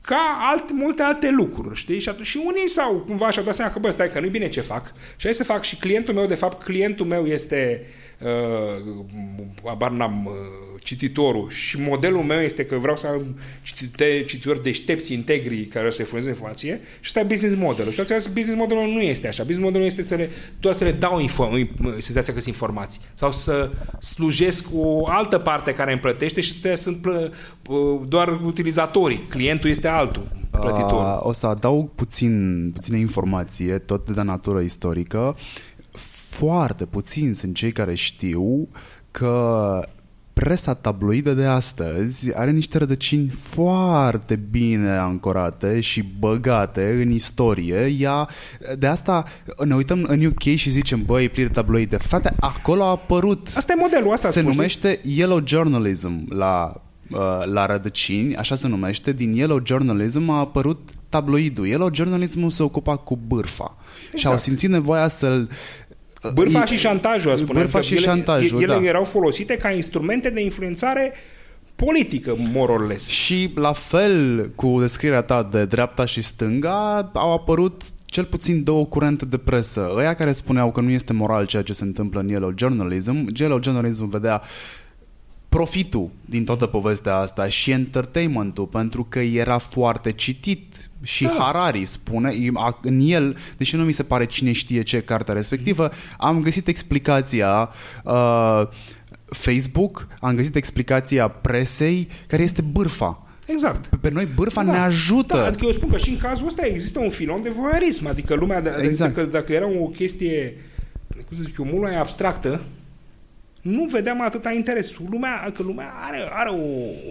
ca alt, multe alte lucruri, știi? Și, atunci, și unii sau cumva și-au dat seama că, bă, stai că nu-i bine ce fac. Și hai să fac și clientul meu, de fapt, clientul meu este uh, abar n-am uh, cititorul și modelul meu este că vreau să am citite, cititori deștepți, integri, care o să-i furnizeze informație și ăsta e business modelul. Și atunci business modelul nu este așa. Business modelul este să le, doar să le dau info, senzația că sunt informații sau să slujesc o altă parte care îmi plătește și să sunt plă, uh, doar utilizatorii. Clientul este altul, plătitorul. A, o să adaug puțin, puțină informație, tot de natură istorică. Foarte puțini sunt cei care știu că presa tabloidă de astăzi are niște rădăcini foarte bine ancorate și băgate în istorie. Ea, de asta ne uităm în UK și zicem, băi, e plin de tabloide. Frate, acolo a apărut Asta e modelul, asta se spui, numește Yellow Journalism la, uh, la rădăcini, așa se numește. Din Yellow Journalism a apărut tabloidul. Yellow Journalism se ocupa cu bârfa și au simțit nevoia să-l Bârfa e- și șantajul, spune. Bârfa și șantajul, ele da. erau folosite ca instrumente de influențare politică, more or less. Și la fel cu descrierea ta de dreapta și stânga au apărut cel puțin două curente de presă. Ăia care spuneau că nu este moral ceea ce se întâmplă în Yellow Journalism, Yellow Journalism vedea profitul din toată povestea asta și entertainmentul, pentru că era foarte citit și Da. Harari spune, a- în el, deși nu mi se pare cine știe ce cartea respectivă, am găsit explicația uh, Facebook, am găsit explicația presei, care este bârfa. Exact. Pe- Pe noi bârfa ne ajută. Da, adică eu spun că și în cazul ăsta există un filon de voyeurism, adică lumea, de, Exact. adică dacă era o chestie, cum să zic eu, mult mai abstractă, nu vedeam atâta interes. Lumea, că lumea are, are o,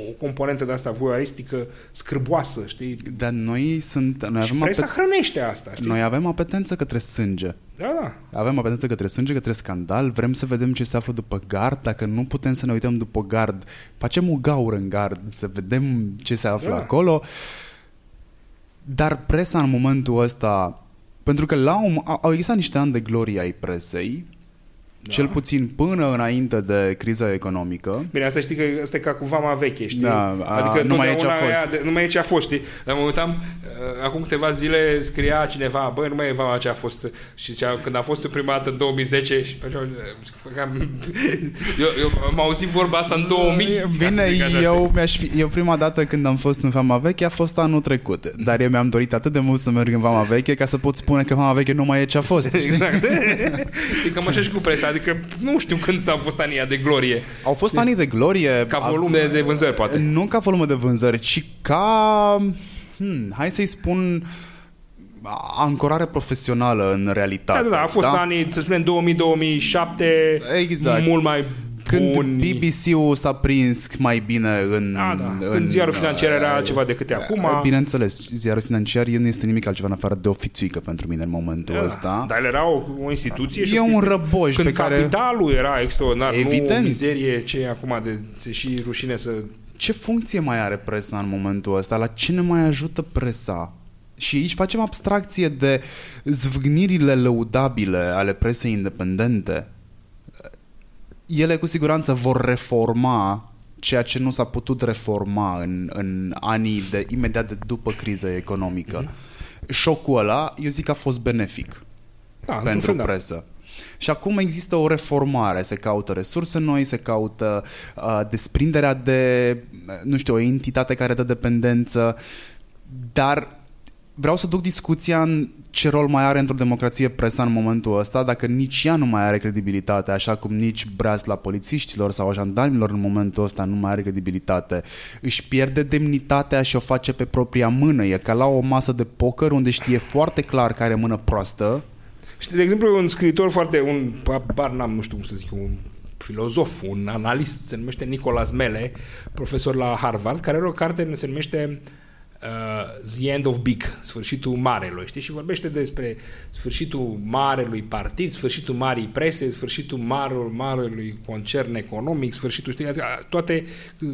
o componentă de asta voyeuristică scârboasă, știi? Dar noi sunt... Noi și avem, presa apet- hrănește asta, știi? noi avem apetență către sânge. Da, da. Avem apetență către sânge, către scandal, vrem să vedem ce se află după gard, dacă nu putem să ne uităm după gard, facem o gaură în gard, să vedem ce se află Da. acolo. Dar presa în momentul ăsta, pentru că la un, au au existat niște ani de glorie ai presei, Da. cel puțin până înainte de criza economică, Bine, asta știi că asta e ca cu vama veche, știi? Da, a, adică nu mai e ce a totdeauna fost. ea de- nu mai e ce a fost, știi? Dar mă uitam, uh, acum câteva zile scria cineva, băi, nu mai e vama ce a fost. Și zicea, când a fost eu prima dată în 2010, și făceau, uh, făceam- [LAUGHS] eu, eu am auzit vorba asta în 2000. ca să Bine, zic așa, eu, mi-aș fi, eu prima dată când am fost în Vama Veche a fost anul trecut, dar eu mi-am dorit atât de mult să merg în Vama Veche ca să pot spune că Vama Veche nu mai e ce a fost. știi? Exact. e cam așa și cu presa, adică nu știu când au fost anii ăia de glorie. Au fost anii de glorie. Ca volum de, de vânzări, poate. Nu ca volume de vânzări, ci ca, hmm, hai să-i spun, ancorare profesională în realitate. Da, da, da, a fost da? anii, să spunem, 2000-2007, Exact. mult mai Când buni. BBC-ul s-a prins mai bine în... Da, da. în Când ziarul financiar era altceva decât e acum. Bineînțeles, ziarul financiar nu este nimic altceva în afară de o fițuică pentru mine în momentul Da, ăsta. Dar el era o, o instituție și E o un chestie- răboj Când pe care- capitalul era extraordinar, nu o Evident. mizerie ce e acum de se și rușine să... Ce funcție mai are presa în momentul ăsta? La ce ne mai ajută presa? Și aici facem abstracție de zvâgnirile lăudabile ale presei independente. Ele cu siguranță vor reforma ceea ce nu s-a putut reforma în, în anii de imediat de după criza economică. Mm-hmm. Șocul ăla, eu zic că a fost benefic Da, într-un pentru fel, da. presă. Și acum există o reformare, se caută resurse noi, se caută uh, desprinderea de, nu știu, o entitate care dă dependență, dar vreau să duc discuția în ce rol mai are într-o democrație presa în momentul ăsta, dacă nici ea nu mai are credibilitate, așa cum nici breasla polițiștilor sau a jandarmilor în momentul ăsta nu mai are credibilitate, își pierde demnitatea și o face pe propria mână. E ca la o masă de poker unde știe foarte clar că are mână proastă, Știi, de exemplu, un scriitor foarte, un, bar n-am, nu știu cum să zic, un filozof, un analist, se numește Nicholas Mele, profesor la Harvard, care are o carte, se numește uh, The End of Big, sfârșitul marelui, știi? Și vorbește despre sfârșitul marelui partid, sfârșitul marii prese, sfârșitul marelui, marelui concern economic, sfârșitul, știi, adică toate,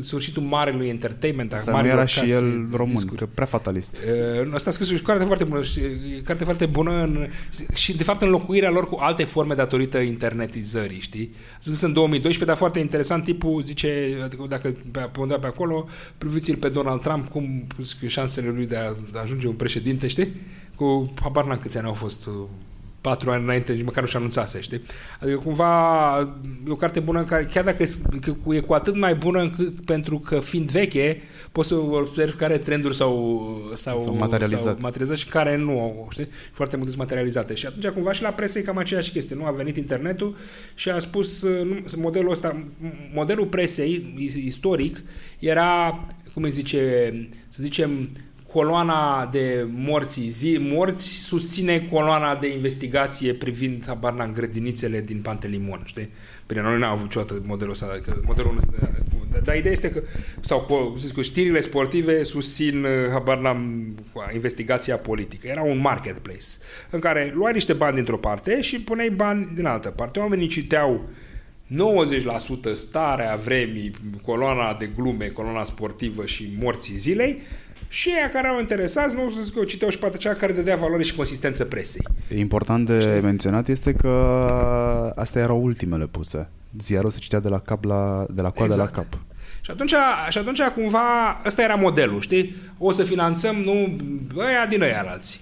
sfârșitul marelui entertainment, a Asta nu marilor era și case el de român, discuri. că prea fatalist. Uh, Asta a scris o carte foarte bună și e carte foarte bună în, și de fapt înlocuirea lor cu alte forme datorită internetizării, știi? A scris în 2012, dar foarte interesant, tipul zice, adică dacă pe, pe undeva pe acolo, priviți-l pe Donald Trump, cum zic, șansele lui de a, de a ajunge un președinte, știi? Cu habar n-am câți ani au fost, uh, patru ani înainte, nici măcar nu și anunțase, știi? Adică cumva e o carte bună în care, chiar dacă e, că e cu atât mai bună încât, pentru că fiind veche, poți să observi care trenduri s-au, s-au, S-au materializat. s-au materializat și care nu au, știi? Foarte multe sunt materializate. Și atunci cumva și la presă e cam aceeași chestie. Nu a venit internetul și a spus uh, nu, modelul ăsta, modelul presei istoric era, cum îi zice, să zicem, coloana de morți zi, morți susține coloana de investigație privind habar n-am, grădinițele din Pantelimon, știi? Bine, noi n-am avut niciodată modelul ăsta, adică modelul ăsta, dar ideea este că, sau cu, să zic, cu știrile sportive susțin, uh, habar n-am, investigația politică. Era un marketplace în care luai niște bani dintr-o parte și puneai bani din altă parte. Oamenii citeau 90% starea vremii, coloana de glume, coloana sportivă și morții zilei și aia care au interesați, nu să zic eu, citeau și partea cea care dădea valoare și consistență presei. Important de Știi? menționat este că astea erau ultimele puse. Ziarul se citea de la cap la, de la coadă Exact. la cap. Și atunci, și atunci cumva ăsta era modelul, știi? O să finanțăm, nu, ăia din ăia alții.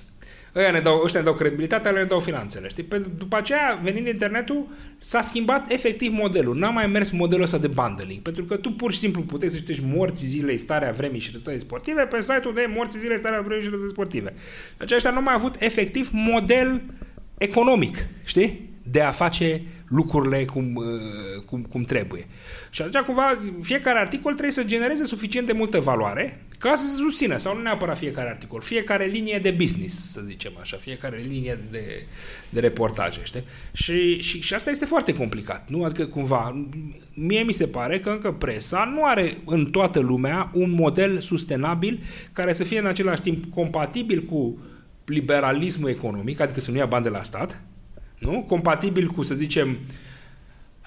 Ăia ne dau, ăștia ne dau credibilitatea, le ne dau finanțele. Știi? Pe, după aceea, venind internetul, s-a schimbat efectiv modelul. N-a mai mers modelul ăsta de bundling. Pentru că tu pur și simplu puteai să citești morți zilei, starea vremii și rezultate sportive pe site-ul de morți zilei, starea vremii și rezultate sportive. Aceștia nu au mai avut efectiv model economic, știi? De a face lucrurile cum, uh, cum, cum trebuie. Și atunci, cumva, fiecare articol trebuie să genereze suficient de multă valoare ca să se susțină, sau nu neapărat fiecare articol, fiecare linie de business, să zicem așa, fiecare linie de, de reportaje, știi? Și, și, și asta este foarte complicat, nu? Adică, cumva, mie mi se pare că încă presa nu are în toată lumea un model sustenabil care să fie în același timp compatibil cu liberalismul economic, adică să nu ia bani de la stat, nu? compatibil cu, să zicem,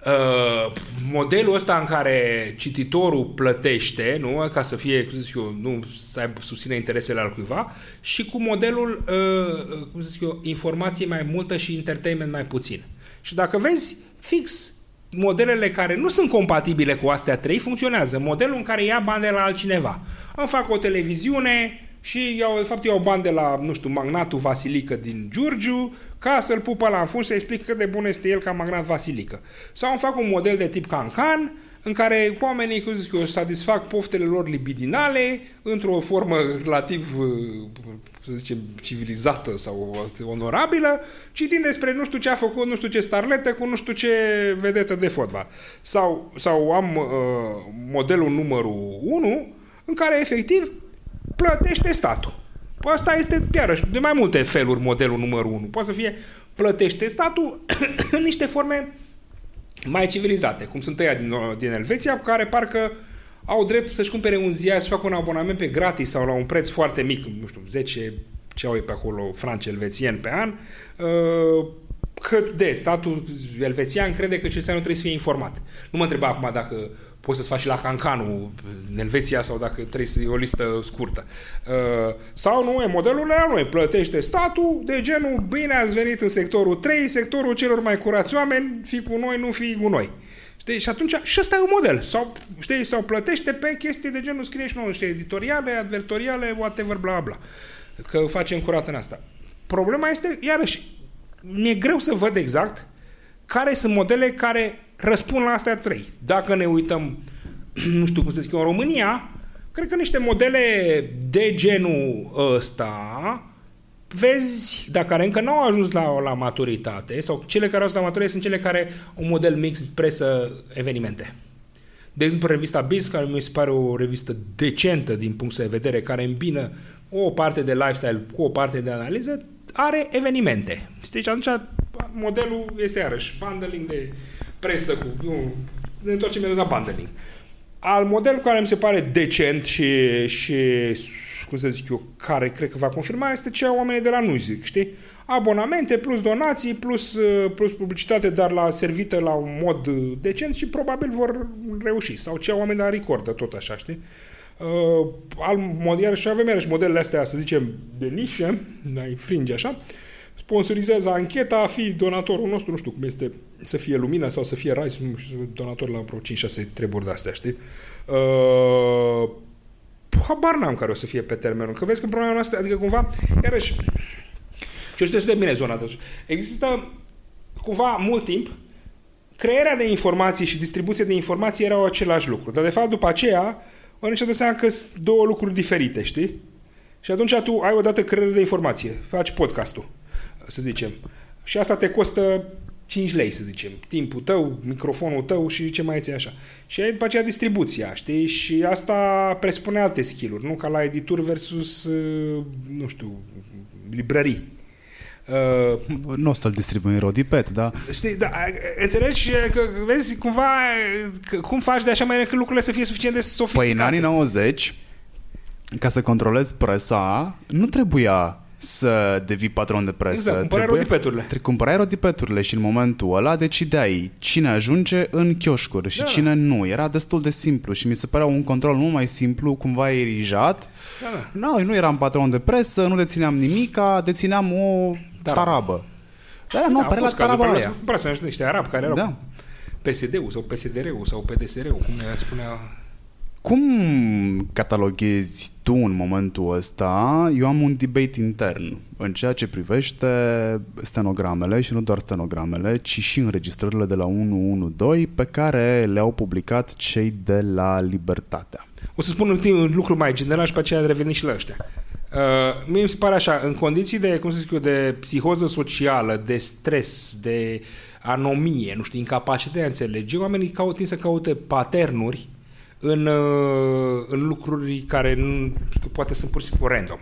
Uh, modelul ăsta în care cititorul plătește, nu, ca să fie, cum zic eu, nu să aibă, susține interesele al cuiva, și cu modelul, uh, cum zic eu, informație mai multă și entertainment mai puțin. Și dacă vezi, fix modelele care nu sunt compatibile cu astea trei funcționează. Modelul în care ia bani de la altcineva. Îmi fac o televiziune, și iau, de fapt iau bani de la, nu știu, magnatul Vasilică din Giurgiu ca să-l pupă la fund să explic cât de bun este el ca magnat Vasilică. Sau îmi fac un model de tip Cancan în care oamenii, cum zic eu, satisfac poftele lor libidinale într-o formă relativ, să zicem, civilizată sau onorabilă, citind despre nu știu ce a făcut, nu știu ce starletă cu nu știu ce vedetă de fotbal. Sau, sau am uh, modelul numărul 1 în care efectiv plătește statul. Asta este, iarăși, de mai multe feluri modelul numărul 1. Poate să fie plătește statul [COUGHS] în niște forme mai civilizate, cum sunt ăia din, din Elveția, care parcă au dreptul să-și cumpere un ziar, să facă un abonament pe gratis sau la un preț foarte mic, nu știu, 10 ce au pe acolo franci elvețieni pe an, uh, că de statul elvețian crede că cetățeanul trebuie să fie informat. Nu mă întreba acum dacă poți să-ți faci și la Cancanu în Elveția sau dacă trebuie să o listă scurtă. Uh, sau nu, e modelul la noi, plătește statul de genul bine ați venit în sectorul 3, sectorul celor mai curați oameni, fi cu noi, nu fi cu noi. Știi? Și atunci, și ăsta e un model. Sau, știi, sau plătește pe chestii de genul, scrie și nouă niște editoriale, advertoriale, whatever, bla, bla. Că facem curat în asta. Problema este, iarăși, mi-e greu să văd exact care sunt modele care răspund la astea trei. Dacă ne uităm, [CLEARS THROAT] nu știu cum să zic eu, în România, cred că niște modele de genul ăsta, vezi, dacă care încă nu au ajuns la, la maturitate, sau cele care au ajuns la maturitate sunt cele care au un model mix presă-evenimente. De exemplu, revista Biz, care mi se pare o revistă decentă din punct de vedere, care îmbină o parte de lifestyle cu o parte de analiză, are evenimente. Știi? Și atunci modelul este iarăși bundling de presă cu... Nu, ne întoarcem la bundling. Al model care mi se pare decent și, și cum să zic eu, care cred că va confirma, este cea oamenii de la Nuzic, știi? Abonamente plus donații plus, plus publicitate, dar la servită la un mod decent și probabil vor reuși. Sau cea oameni de la Record, tot așa, știi? Uh, al mod, iarăși avem iarăși modelele astea, să zicem, de nișă, mai fringe așa, sponsorizează ancheta, fi donatorul nostru, nu știu cum este, să fie Lumina sau să fie Rise, nu știu, donator la vreo 5-6 treburi de-astea, știi? Uh, habar n-am care o să fie pe termenul, că vezi că problema noastră, adică cumva, iarăși, și eu știu de bine zona de Există cumva mult timp crearea de informații și distribuția de informații erau același lucru, dar de fapt după aceea oamenii și-au dat seama că sunt două lucruri diferite, știi? Și atunci tu ai odată creare de informație, faci podcastul să zicem. Și asta te costă 5 lei, să zicem. Timpul tău, microfonul tău și ce mai ți așa. Și ai după aceea distribuția, știi? Și asta presupune alte skill-uri, nu? Ca la editur versus, uh, nu știu, librării. Uh, nu o să-l distribui în Rodipet, da? Știi, da, înțelegi că, vezi, cumva, că, cum faci de așa mai încât lucrurile să fie suficient de sofisticate? Păi în anii 90, ca să controlezi presa, nu trebuia să devii patron de presă. Exact, cumpărai rodipeturile. Cumpărai rodipeturile și în momentul ăla decideai cine ajunge în chioșcuri și da. cine nu. Era destul de simplu și mi se părea un control mult mai simplu, cumva erijat. Da. Noi nu eram patron de presă, nu dețineam nimica, dețineam o tarabă. tarabă. Da, nu, da, la taraba aia. Cumpărase niște arabi care erau da. PSD-ul sau PSD-ul sau PDSR-ul, cum ne spunea cum cataloghezi tu în momentul ăsta? Eu am un debate intern în ceea ce privește stenogramele și nu doar stenogramele, ci și înregistrările de la 112 pe care le-au publicat cei de la Libertatea. O să spun un lucru mai general și pe aceea reveni și la ăștia. Uh, mie mi se pare așa, în condiții de, cum să zic eu, de psihoză socială, de stres, de anomie, nu știu, incapacitate de a înțelege, oamenii caută să caute paternuri în, uh, în lucruri care nu, poate sunt pur și simplu random.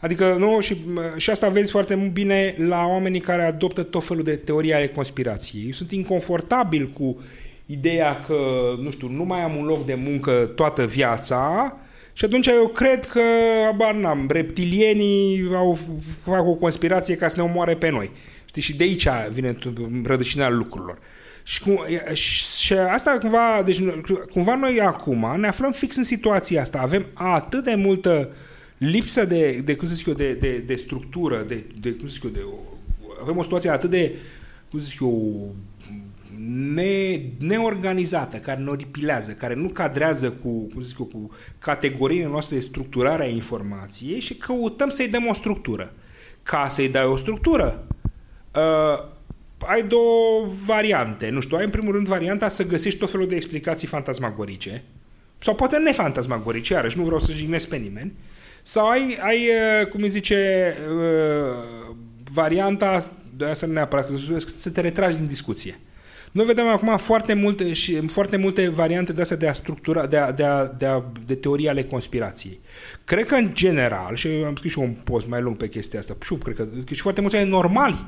Adică, nu, și, și asta vezi foarte bine la oamenii care adoptă tot felul de teorii ale conspirației. Eu sunt inconfortabil cu ideea că, nu știu, nu mai am un loc de muncă toată viața și atunci eu cred că, abar n-am, reptilienii au, fac o conspirație ca să ne omoare pe noi. Știi? Și de aici vine rădăcina lucrurilor. Și, cum, și asta cumva, deci cumva noi acum ne aflăm fix în situația asta. Avem atât de multă lipsă de, de cum să zic eu, de, de, de structură, de, de, cum să zic eu, de, avem o situație atât de, cum să zic eu, ne, neorganizată, care ne oripilează, care nu cadrează cu, cum zic eu, cu categoriile noastre de structurare a informației și căutăm să-i dăm o structură. Ca să-i dai o structură, uh, ai două variante. Nu știu, ai în primul rând varianta să găsești tot felul de explicații fantasmagorice, sau poate nefantasmagorice, iarăși nu vreau să jignesc pe nimeni, sau ai, ai uh, cum îi zice, uh, varianta, de asta nu neapărat, să te retragi din discuție. Noi vedem acum foarte multe, și, foarte multe variante de astea de a structura, de, a, de, a, de, a, de teorie ale conspirației. Cred că în general, și am scris și un post mai lung pe chestia asta, și cred că, că și foarte mulți oameni normali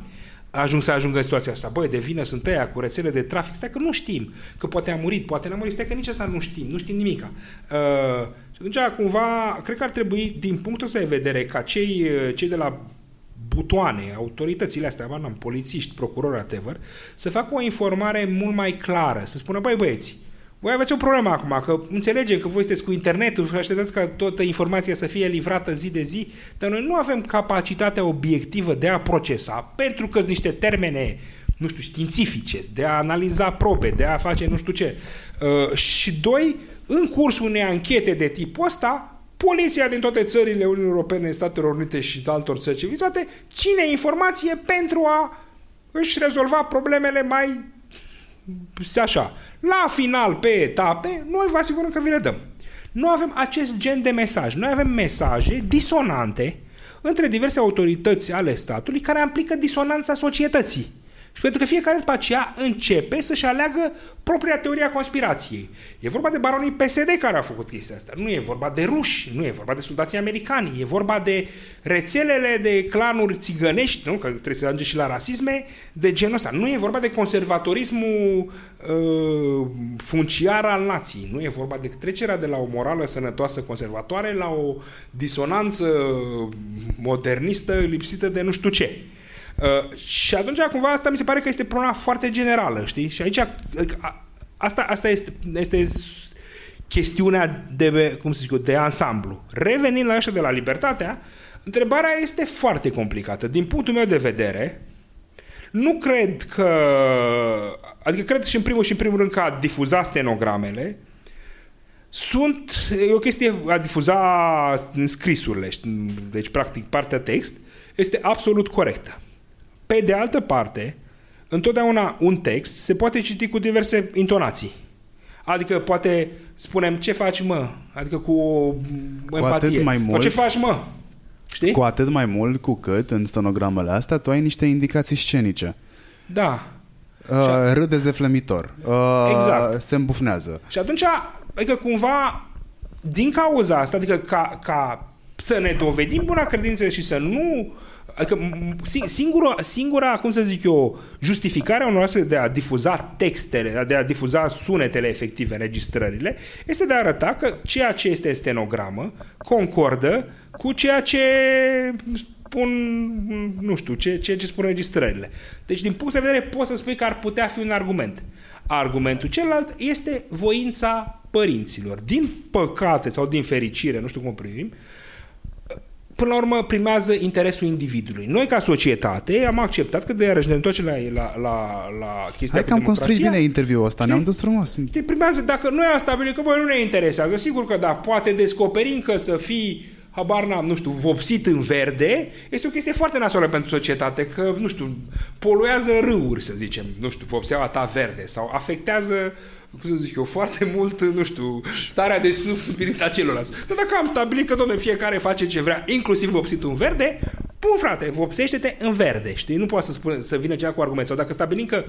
ajung să ajungă în situația asta. Băi, de vină sunt ăia cu rețele de trafic, stai că nu știm, că poate a murit, poate n-a murit, stai că nici asta nu știm, nu știm nimica. Uh, și atunci, cumva, cred că ar trebui, din punctul ăsta de vedere, ca cei, cei de la butoane, autoritățile astea, am polițiști, procurori, whatever, să facă o informare mult mai clară, să spună, băi băieți, voi aveți o problemă acum, că înțelegem că voi sunteți cu internetul și așteptați ca toată informația să fie livrată zi de zi, dar noi nu avem capacitatea obiectivă de a procesa, pentru că sunt niște termene nu știu, științifice, de a analiza probe, de a face nu știu ce. Uh, și doi, în cursul unei anchete de tipul ăsta, poliția din toate țările Uniunii Europene, Statelor Unite și de altor țări civilizate ține informație pentru a își rezolva problemele mai așa. La final, pe etape, noi vă asigurăm că vi le dăm. Nu avem acest gen de mesaj. Noi avem mesaje disonante între diverse autorități ale statului care implică disonanța societății. Și pentru că fiecare după aceea începe să-și aleagă propria teoria conspirației. E vorba de baronii PSD care au făcut chestia asta. Nu e vorba de ruși, nu e vorba de soldații americani, e vorba de rețelele de clanuri țigănești, nu? că trebuie să ajunge și la rasisme, de genul ăsta. Nu e vorba de conservatorismul uh, funciar al nației. Nu e vorba de trecerea de la o morală sănătoasă conservatoare la o disonanță modernistă lipsită de nu știu ce. Uh, și atunci, cumva, asta mi se pare că este problema foarte generală, știi? Și aici, asta, asta este, este chestiunea de, cum să zic eu, de ansamblu. Revenind la ăștia de la libertatea, întrebarea este foarte complicată. Din punctul meu de vedere, nu cred că... Adică cred și în primul și în primul rând că a difuza stenogramele sunt... E o chestie a difuza scrisurile, deci practic partea text, este absolut corectă. Pe de altă parte, întotdeauna un text se poate citi cu diverse intonații. Adică poate spunem ce faci mă, adică cu o cu empatie. Atât mai mult, ce faci mă? Știi? Cu atât mai mult cu cât în stenogramele astea tu ai niște indicații scenice. Da. Uh, râde zeflemitor. Uh, exact. Se îmbufnează. Și atunci, adică cumva, din cauza asta, adică ca, ca să ne dovedim buna credință și să nu Adică singura, singura, cum să zic eu, justificarea unor astfel de a difuza textele, de a difuza sunetele efective, înregistrările, este de a arăta că ceea ce este stenogramă concordă cu ceea ce spun, nu știu, ce, ce, ce spun registrările. Deci, din punct de vedere, poți să spui că ar putea fi un argument. Argumentul celălalt este voința părinților. Din păcate sau din fericire, nu știu cum privim, până la urmă primează interesul individului. Noi, ca societate, am acceptat că de iarăși ne întoarce la, la, la, la chestia Hai că am construit bine interviul ăsta, ne-am dus frumos. Știi, primează, dacă noi am stabilit că bă, nu ne interesează, sigur că da, poate descoperim că să fii habar n-am, nu știu, vopsit în verde, este o chestie foarte nasoală pentru societate, că, nu știu, poluează râuri, să zicem, nu știu, vopseaua ta verde, sau afectează cum să zic eu, foarte mult, nu știu, starea de spirit a celorlalți. Dar dacă am stabilit că, domnule, fiecare face ce vrea, inclusiv vopsitul în verde, Bun, frate, vopsește-te în verde, știi? Nu poate să, spune, să vină cineva cu argument. Sau dacă stabilim că,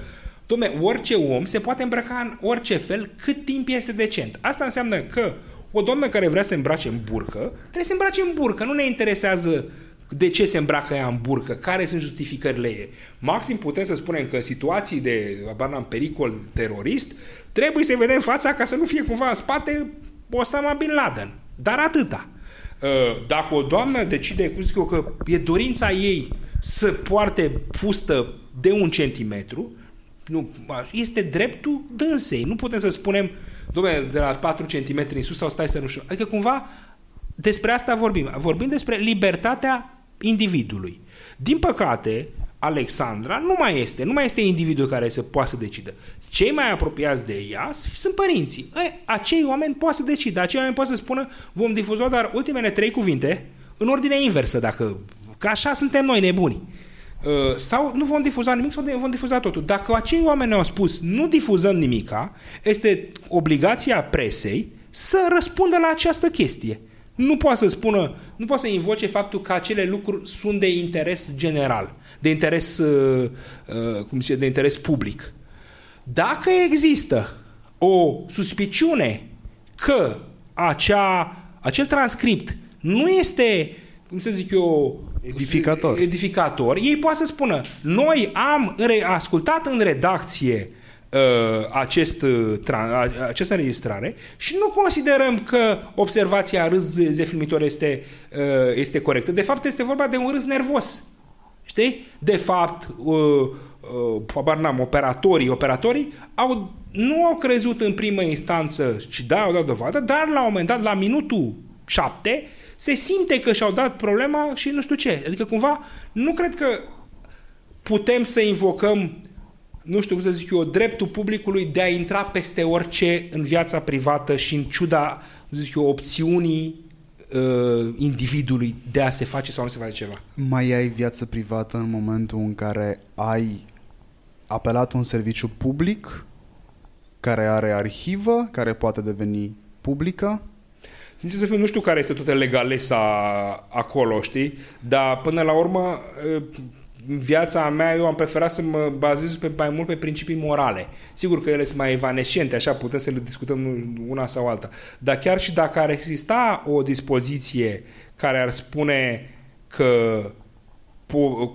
domne, orice om se poate îmbrăca în orice fel cât timp este decent. Asta înseamnă că o doamnă care vrea să se îmbrace în burcă, trebuie să se îmbrace în burcă. Nu ne interesează de ce se îmbracă ea în burcă, care sunt justificările ei. Maxim putem să spunem că în situații de în pericol terorist, trebuie să vedem fața ca să nu fie cumva în spate Osama Bin Laden. Dar atâta. Uh, dacă o doamnă decide, cum zic eu, că e dorința ei să poarte fustă de un centimetru, nu, este dreptul dânsei. Nu putem să spunem, domnule, de la 4 cm în sus sau stai să nu știu. Adică cumva despre asta vorbim. Vorbim despre libertatea individului. Din păcate, Alexandra nu mai este, nu mai este individul care să poată să decidă. Cei mai apropiați de ea sunt părinții. E, acei oameni poate să decidă, acei oameni poate să spună vom difuza doar ultimele trei cuvinte în ordine inversă, dacă că așa suntem noi nebuni. Uh, sau nu vom difuza nimic sau vom difuza totul. Dacă acei oameni ne-au spus nu difuzăm nimica, este obligația presei să răspundă la această chestie. Nu poate să spună, nu poate să invoce faptul că acele lucruri sunt de interes general de interes, uh, uh, cum zice, de interes public. Dacă există o suspiciune că acea, acel transcript nu este, cum să zic eu, edificator. edificator, ei poate să spună, noi am ascultat în redacție uh, acest, uh, această înregistrare și nu considerăm că observația râs zefilmitor este, uh, este corectă. De fapt, este vorba de un râs nervos. Știi? De fapt, uh, uh, n-am, operatorii, operatorii au, nu au crezut în primă instanță și da, au dat dovadă, dar la un moment dat, la minutul 7, se simte că și-au dat problema și nu știu ce. Adică cumva nu cred că putem să invocăm nu știu cum să zic eu, dreptul publicului de a intra peste orice în viața privată și în ciuda, zic eu, opțiunii uh, individului de a se face sau nu se face ceva. Mai ai viață privată în momentul în care ai apelat un serviciu public care are arhivă, care poate deveni publică? Sincer să fiu, nu știu care este toată legalesa acolo, știi? Dar până la urmă uh, în viața mea eu am preferat să mă bazez pe, mai mult pe principii morale. Sigur că ele sunt mai evanescente, așa putem să le discutăm una sau alta. Dar chiar și dacă ar exista o dispoziție care ar spune că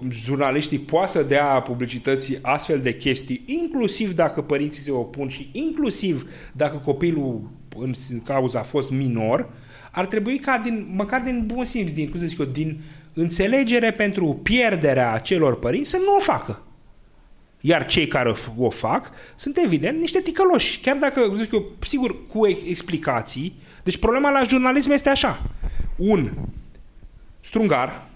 jurnaliștii poate să dea publicității astfel de chestii, inclusiv dacă părinții se opun și inclusiv dacă copilul în cauza a fost minor, ar trebui ca din, măcar din bun simț, din, cum să zic eu, din înțelegere pentru pierderea acelor părinți să nu o facă. Iar cei care o fac sunt evident niște ticăloși. Chiar dacă, zic eu, sigur, cu explicații. Deci problema la jurnalism este așa. Un strungar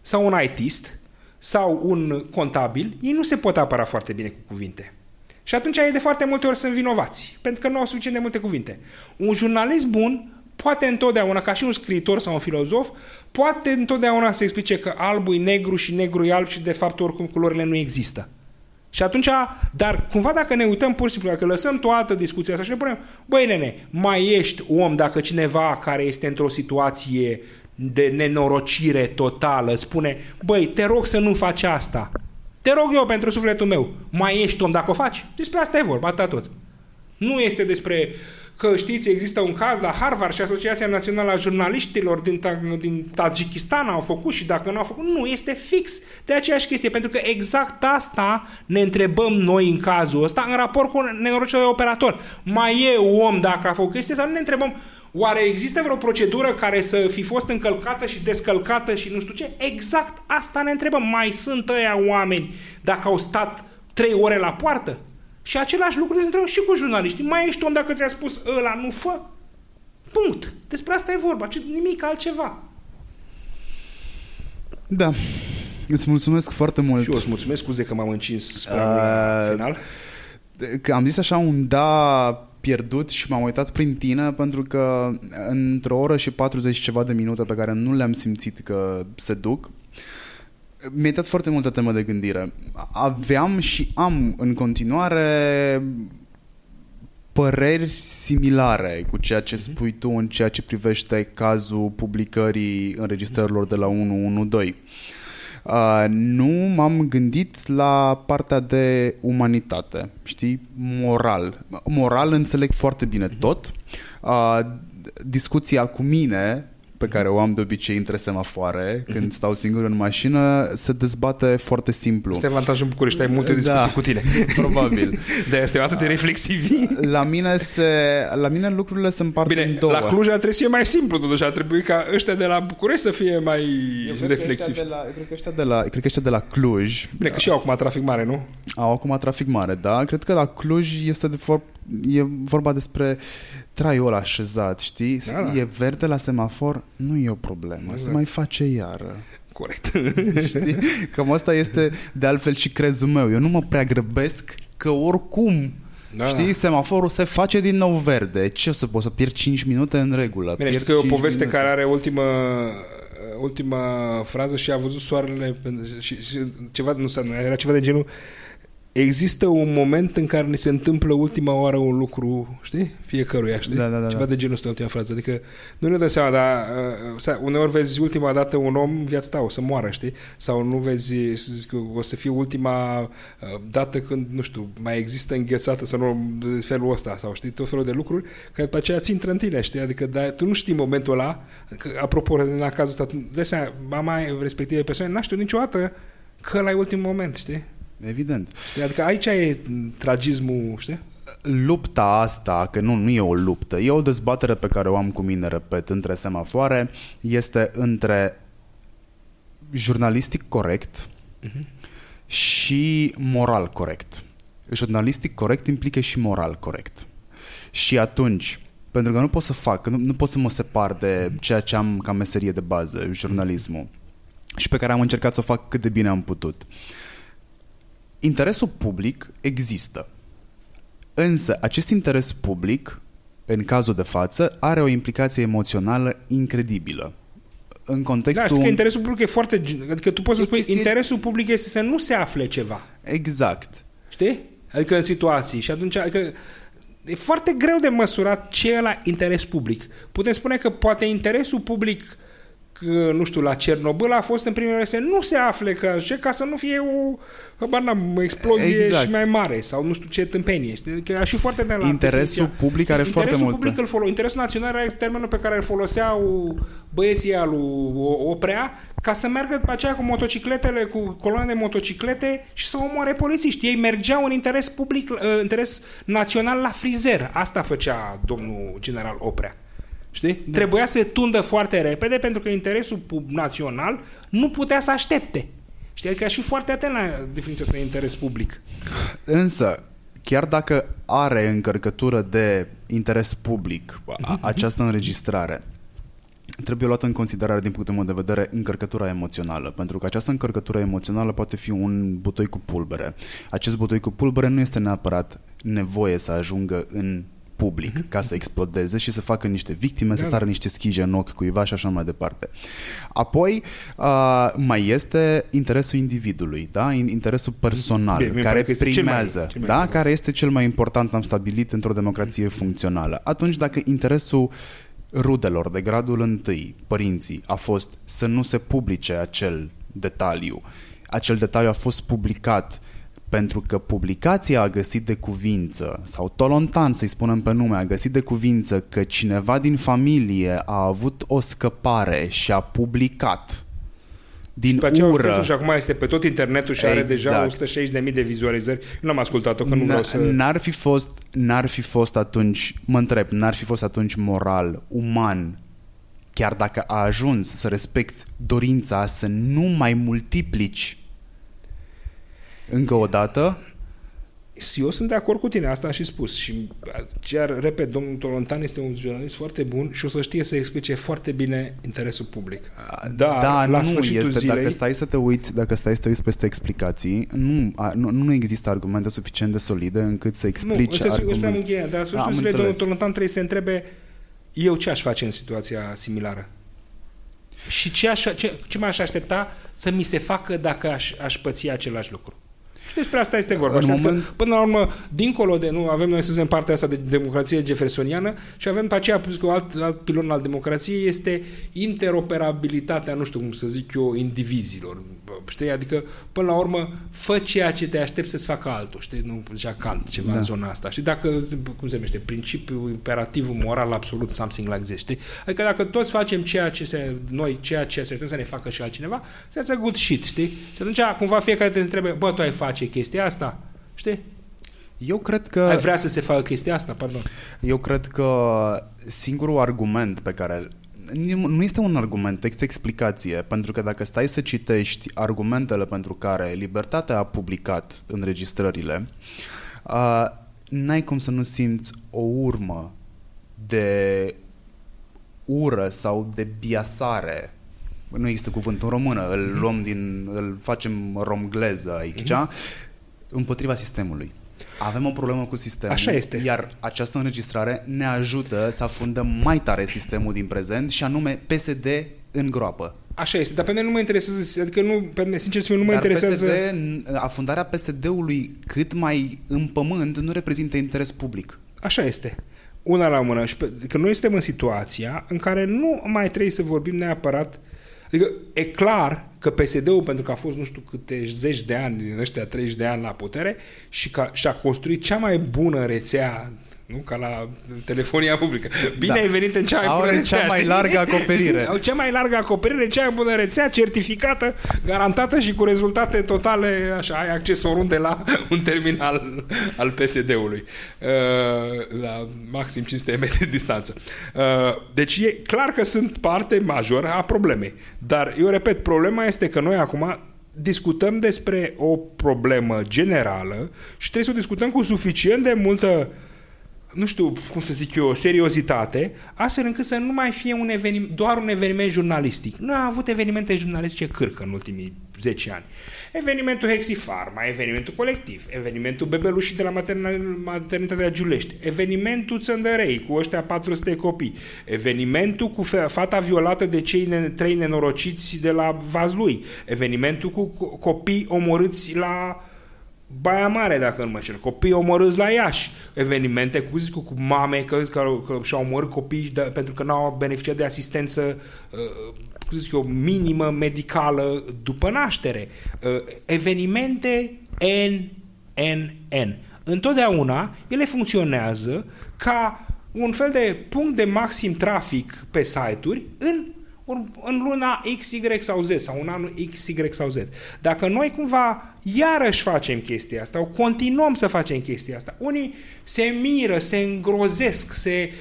sau un ITist sau un contabil, ei nu se pot apăra foarte bine cu cuvinte. Și atunci ei de foarte multe ori sunt vinovați, pentru că nu au suficient de multe cuvinte. Un jurnalist bun poate întotdeauna, ca și un scriitor sau un filozof, poate întotdeauna să explice că albul e negru și negru e alb și de fapt oricum culorile nu există. Și atunci, dar cumva dacă ne uităm pur și simplu, dacă lăsăm toată discuția asta și ne punem, băi nene, mai ești om dacă cineva care este într-o situație de nenorocire totală spune, băi, te rog să nu faci asta. Te rog eu pentru sufletul meu. Mai ești om dacă o faci? Despre asta e vorba, atât tot. Nu este despre că știți, există un caz la Harvard și Asociația Națională a Jurnaliștilor din, din Tajikistan au făcut și dacă nu au făcut, nu, este fix de aceeași chestie, pentru că exact asta ne întrebăm noi în cazul ăsta în raport cu nenorocirea de operator. Mai e om dacă a făcut chestia sau nu ne întrebăm Oare există vreo procedură care să fi fost încălcată și descălcată și nu știu ce? Exact asta ne întrebăm. Mai sunt ăia oameni dacă au stat trei ore la poartă? Și același lucru se întreabă și cu jurnaliștii. Mai ești om dacă ți-a spus ăla nu fă? Punct. Despre asta e vorba. Nimic altceva. Da. Îți mulțumesc foarte mult. Și eu îți mulțumesc, scuze că m-am încins spre uh, final. Că am zis așa un da pierdut și m-am uitat prin tine pentru că într-o oră și 40 ceva de minute pe care nu le-am simțit că se duc, mi-ai dat foarte multă temă de gândire. Aveam și am în continuare păreri similare cu ceea ce mhm. spui tu în ceea ce privește cazul publicării înregistrărilor de la 112. Uh, nu m-am gândit la partea de umanitate, știi, moral. Moral înțeleg foarte bine tot. Uh, discuția cu mine pe care o am de obicei între semafoare, când Mhm. stau singur în mașină, se dezbate foarte simplu. Este avantajul în București, ai multe discuții Da. cu tine. [LAUGHS] Probabil. De asta atât de reflexivi. La mine, se, la mine lucrurile se împart Bine, în două. la Cluj ar trebui să fie mai simplu, totuși ar trebui ca ăștia de la București să fie mai Eu cred că reflexivi. ăștia de la, eu cred că ăștia de la, cred că ăștia de la Cluj Bine, că și eu acum trafic mare, nu? au acum trafic mare, da? Cred că la Cluj este de for, e vorba despre traiul ăla așezat, știi? Da, da. E verde la semafor, nu e o problemă, se Exact. mai face iară. Corect. [LAUGHS] Știi? Cam asta este de altfel și crezul meu. Eu nu mă prea grăbesc că oricum Da, Știi, da. semaforul se face din nou verde. Ce o să pot să pierd 5 minute în regulă? Bine, Pierd știu că e o 5 poveste minute. care are ultimă ultima frază și a văzut soarele pe- și, și ceva, nu știu, era ceva de genul Există un moment în care ni se întâmplă ultima oară un lucru, știi? Fiecăruia, știi? Da, da, da, Ceva da. de genul ăsta, ultima frază. Adică nu ne dă seama, dar uh, sa- uneori vezi ultima dată un om, viața ta o să moară, știi? Sau nu vezi, să zic, că o să fie ultima uh, dată când, nu știu, mai există înghețată sau nu, de felul ăsta, sau știi, tot felul de lucruri, care după aceea țin în tine, știi? Adică da, tu nu știi momentul ăla, că, apropo, la cazul ăsta, tu dai seama, mama respectivei persoane n-a știut niciodată că ăla e ultimul moment, știi? Evident. Știi? Adică aici e tragismul, știi? Lupta asta, că nu, nu e o luptă, e o dezbatere pe care o am cu mine, repet, între semafoare, este între jurnalistic corect și moral corect. Jurnalistic corect implică și moral corect. Și atunci, pentru că nu pot să fac, nu, nu pot să mă separ de ceea ce am ca meserie de bază, jurnalismul, și pe care am încercat să o fac cât de bine am putut. Interesul public există. Însă, acest interes public, în cazul de față, are o implicație emoțională incredibilă. În Da, contextul... știi că interesul public e foarte... gen- Adică tu poți să E spui, chestie- interesul public este să nu se afle ceva. Exact. Știi? Adică în situații. Și atunci, adică e foarte greu de măsurat ce e la interes public. Putem spune că poate interesul public că, nu știu, la Cernobâl a fost în primul rând să nu se afle că, ce, ca să nu fie o, habar n-am, o explozie Exact. și mai mare sau nu știu ce tâmpenie. Știi? Că a și foarte de la Interesul definiția. public are interesul foarte mult- Public îl folo- interesul național era termenul pe care îl foloseau băieții al lui Oprea ca să meargă după aceea cu motocicletele, cu coloane de motociclete și să omoare polițiști. Ei mergeau în interes public, uh, interes național la frizer. Asta făcea domnul general Oprea. Știi? Da. Trebuia să tundă foarte repede pentru că interesul pub- național nu putea să aștepte. Știi? Adică aș fi foarte atent la definiția asta de interes public. Însă, chiar dacă are încărcătură de interes public a- această înregistrare, trebuie luată în considerare din punctul meu de vedere încărcătura emoțională, pentru că această încărcătură emoțională poate fi un butoi cu pulbere. Acest butoi cu pulbere nu este neapărat nevoie să ajungă în public ca să explodeze și să facă niște victime, să Da, sară da. niște schige în ochi cuiva și așa mai departe. Apoi uh, mai este interesul individului, da? In- interesul personal, Bine, mi se care pare că este cel mai- primează, cel mai da? important. care este cel mai important, am stabilit, într-o democrație funcțională. Atunci dacă interesul rudelor de gradul întâi, părinții, a fost să nu se publice acel detaliu, acel detaliu a fost publicat pentru că publicația a găsit de cuvință, sau Tolontan, să-i spunem pe nume, a găsit de cuvință că cineva din familie a avut o scăpare și a publicat din Pe aceea, ură. și acum este pe tot internetul și are Exact. deja 160.000 de vizualizări. Eu nu am ascultat-o, că nu vreau să... N-ar fi fost, n-ar fi fost atunci, mă întreb, n-ar fi fost atunci moral, uman, chiar dacă a ajuns să respecti dorința să nu mai multiplici încă o dată, Eu sunt de acord cu tine, asta am și spus. Și chiar, repet, domnul Tolontan este un jurnalist foarte bun și o să știe să explice foarte bine interesul public. Dar, da, la nu sfârșitul este, zilei, dacă stai să te uiți, dacă stai să te uiți peste explicații, nu, a, nu, nu există argumente suficient de solide încât să nu, explici ăsta este argument. am încheiat, dar la Da, sfârșitul am zilei, domnul înțeles. Tolontan trebuie să se întrebe eu ce aș face în situația similară. Și ce, aș, ce, ce m-aș aștepta să mi se facă dacă aș, aș păți același lucru. Și despre asta este vorba. În În moment- moment... Până la urmă, dincolo de, nu, avem noi să zicem partea asta de democrație jeffersoniană și avem pe aceea, plus că alt, alt pilon al democrației este interoperabilitatea, nu știu cum să zic eu, indivizilor. Știi? Adică, până la urmă, fă ceea ce te aștept să-ți facă altul, știi? Nu zicea Kant, ceva da. în zona asta. Și dacă, cum se numește, principiul imperativul moral absolut, something like this, știi? Adică dacă toți facem ceea ce se, noi, ceea ce se să ne facă și altcineva, se a good shit, știi? Și atunci, cumva, fiecare te întrebe, bă, tu ai face chestia asta? Știi? Eu cred că... Ai vrea să se facă chestia asta, pardon. Eu cred că singurul argument pe care nu este un argument, este explicație, pentru că dacă stai să citești argumentele pentru care Libertatea a publicat înregistrările, uh, n-ai cum să nu simți o urmă de ură sau de biasare nu există cuvânt în română, îl mhm. luăm din, îl facem romgleză aici, mm-hmm. împotriva sistemului. Avem o problemă cu sistemul. Așa este. Iar această înregistrare ne ajută să afundăm mai tare sistemul din prezent și anume PSD în groapă. Așa este, dar pe mine nu mă interesează, adică nu, pe mine, sincer să fiu, nu mă dar interesează... PSD, afundarea PSD-ului cât mai în pământ nu reprezintă interes public. Așa este. Una la mână. Și pe, că noi suntem în situația în care nu mai trebuie să vorbim neapărat uh, Adică e clar că PSD-ul, pentru că a fost nu știu câte zeci de ani, din ăștia 30 de ani la putere, și că și-a construit cea mai bună rețea nu? Ca la telefonia publică. Bine da. ai venit în cea mai bună rețea. cea mai știi? largă acoperire. [LAUGHS] Au cea mai largă acoperire, cea mai bună rețea, certificată, garantată și cu rezultate totale, așa, ai acces oriunde la un terminal al PSD-ului. Uh, la maxim 500 metri distanță. Uh, deci e clar că sunt parte majoră a problemei. Dar, eu repet, problema este că noi acum discutăm despre o problemă generală și trebuie să o discutăm cu suficient de multă uh, nu știu cum să zic eu, seriozitate, astfel încât să nu mai fie un eveniment, doar un eveniment jurnalistic. Nu am avut evenimente jurnalistice cârcă în ultimii 10 ani. Evenimentul Hexifarma, evenimentul colectiv, evenimentul Bebelușii de la maternitatea Giulești, evenimentul Țăndărei cu ăștia 400 copii, evenimentul cu fata violată de cei ne, trei nenorociți de la Vazlui, evenimentul cu copii omorâți la Baia Mare, dacă nu mă cer, copii omorâți la Iași, evenimente cu, zic, cu mame că, că, că și-au omorât copii de, pentru că n-au beneficiat de asistență uh, zic eu, minimă medicală după naștere. Uh, evenimente N, N, N. Întotdeauna ele funcționează ca un fel de punct de maxim trafic pe site-uri în în luna X, Y sau Z sau în anul X, Y sau Z. Dacă noi cumva iarăși facem chestia asta, o continuăm să facem chestia asta, unii se miră, se îngrozesc, se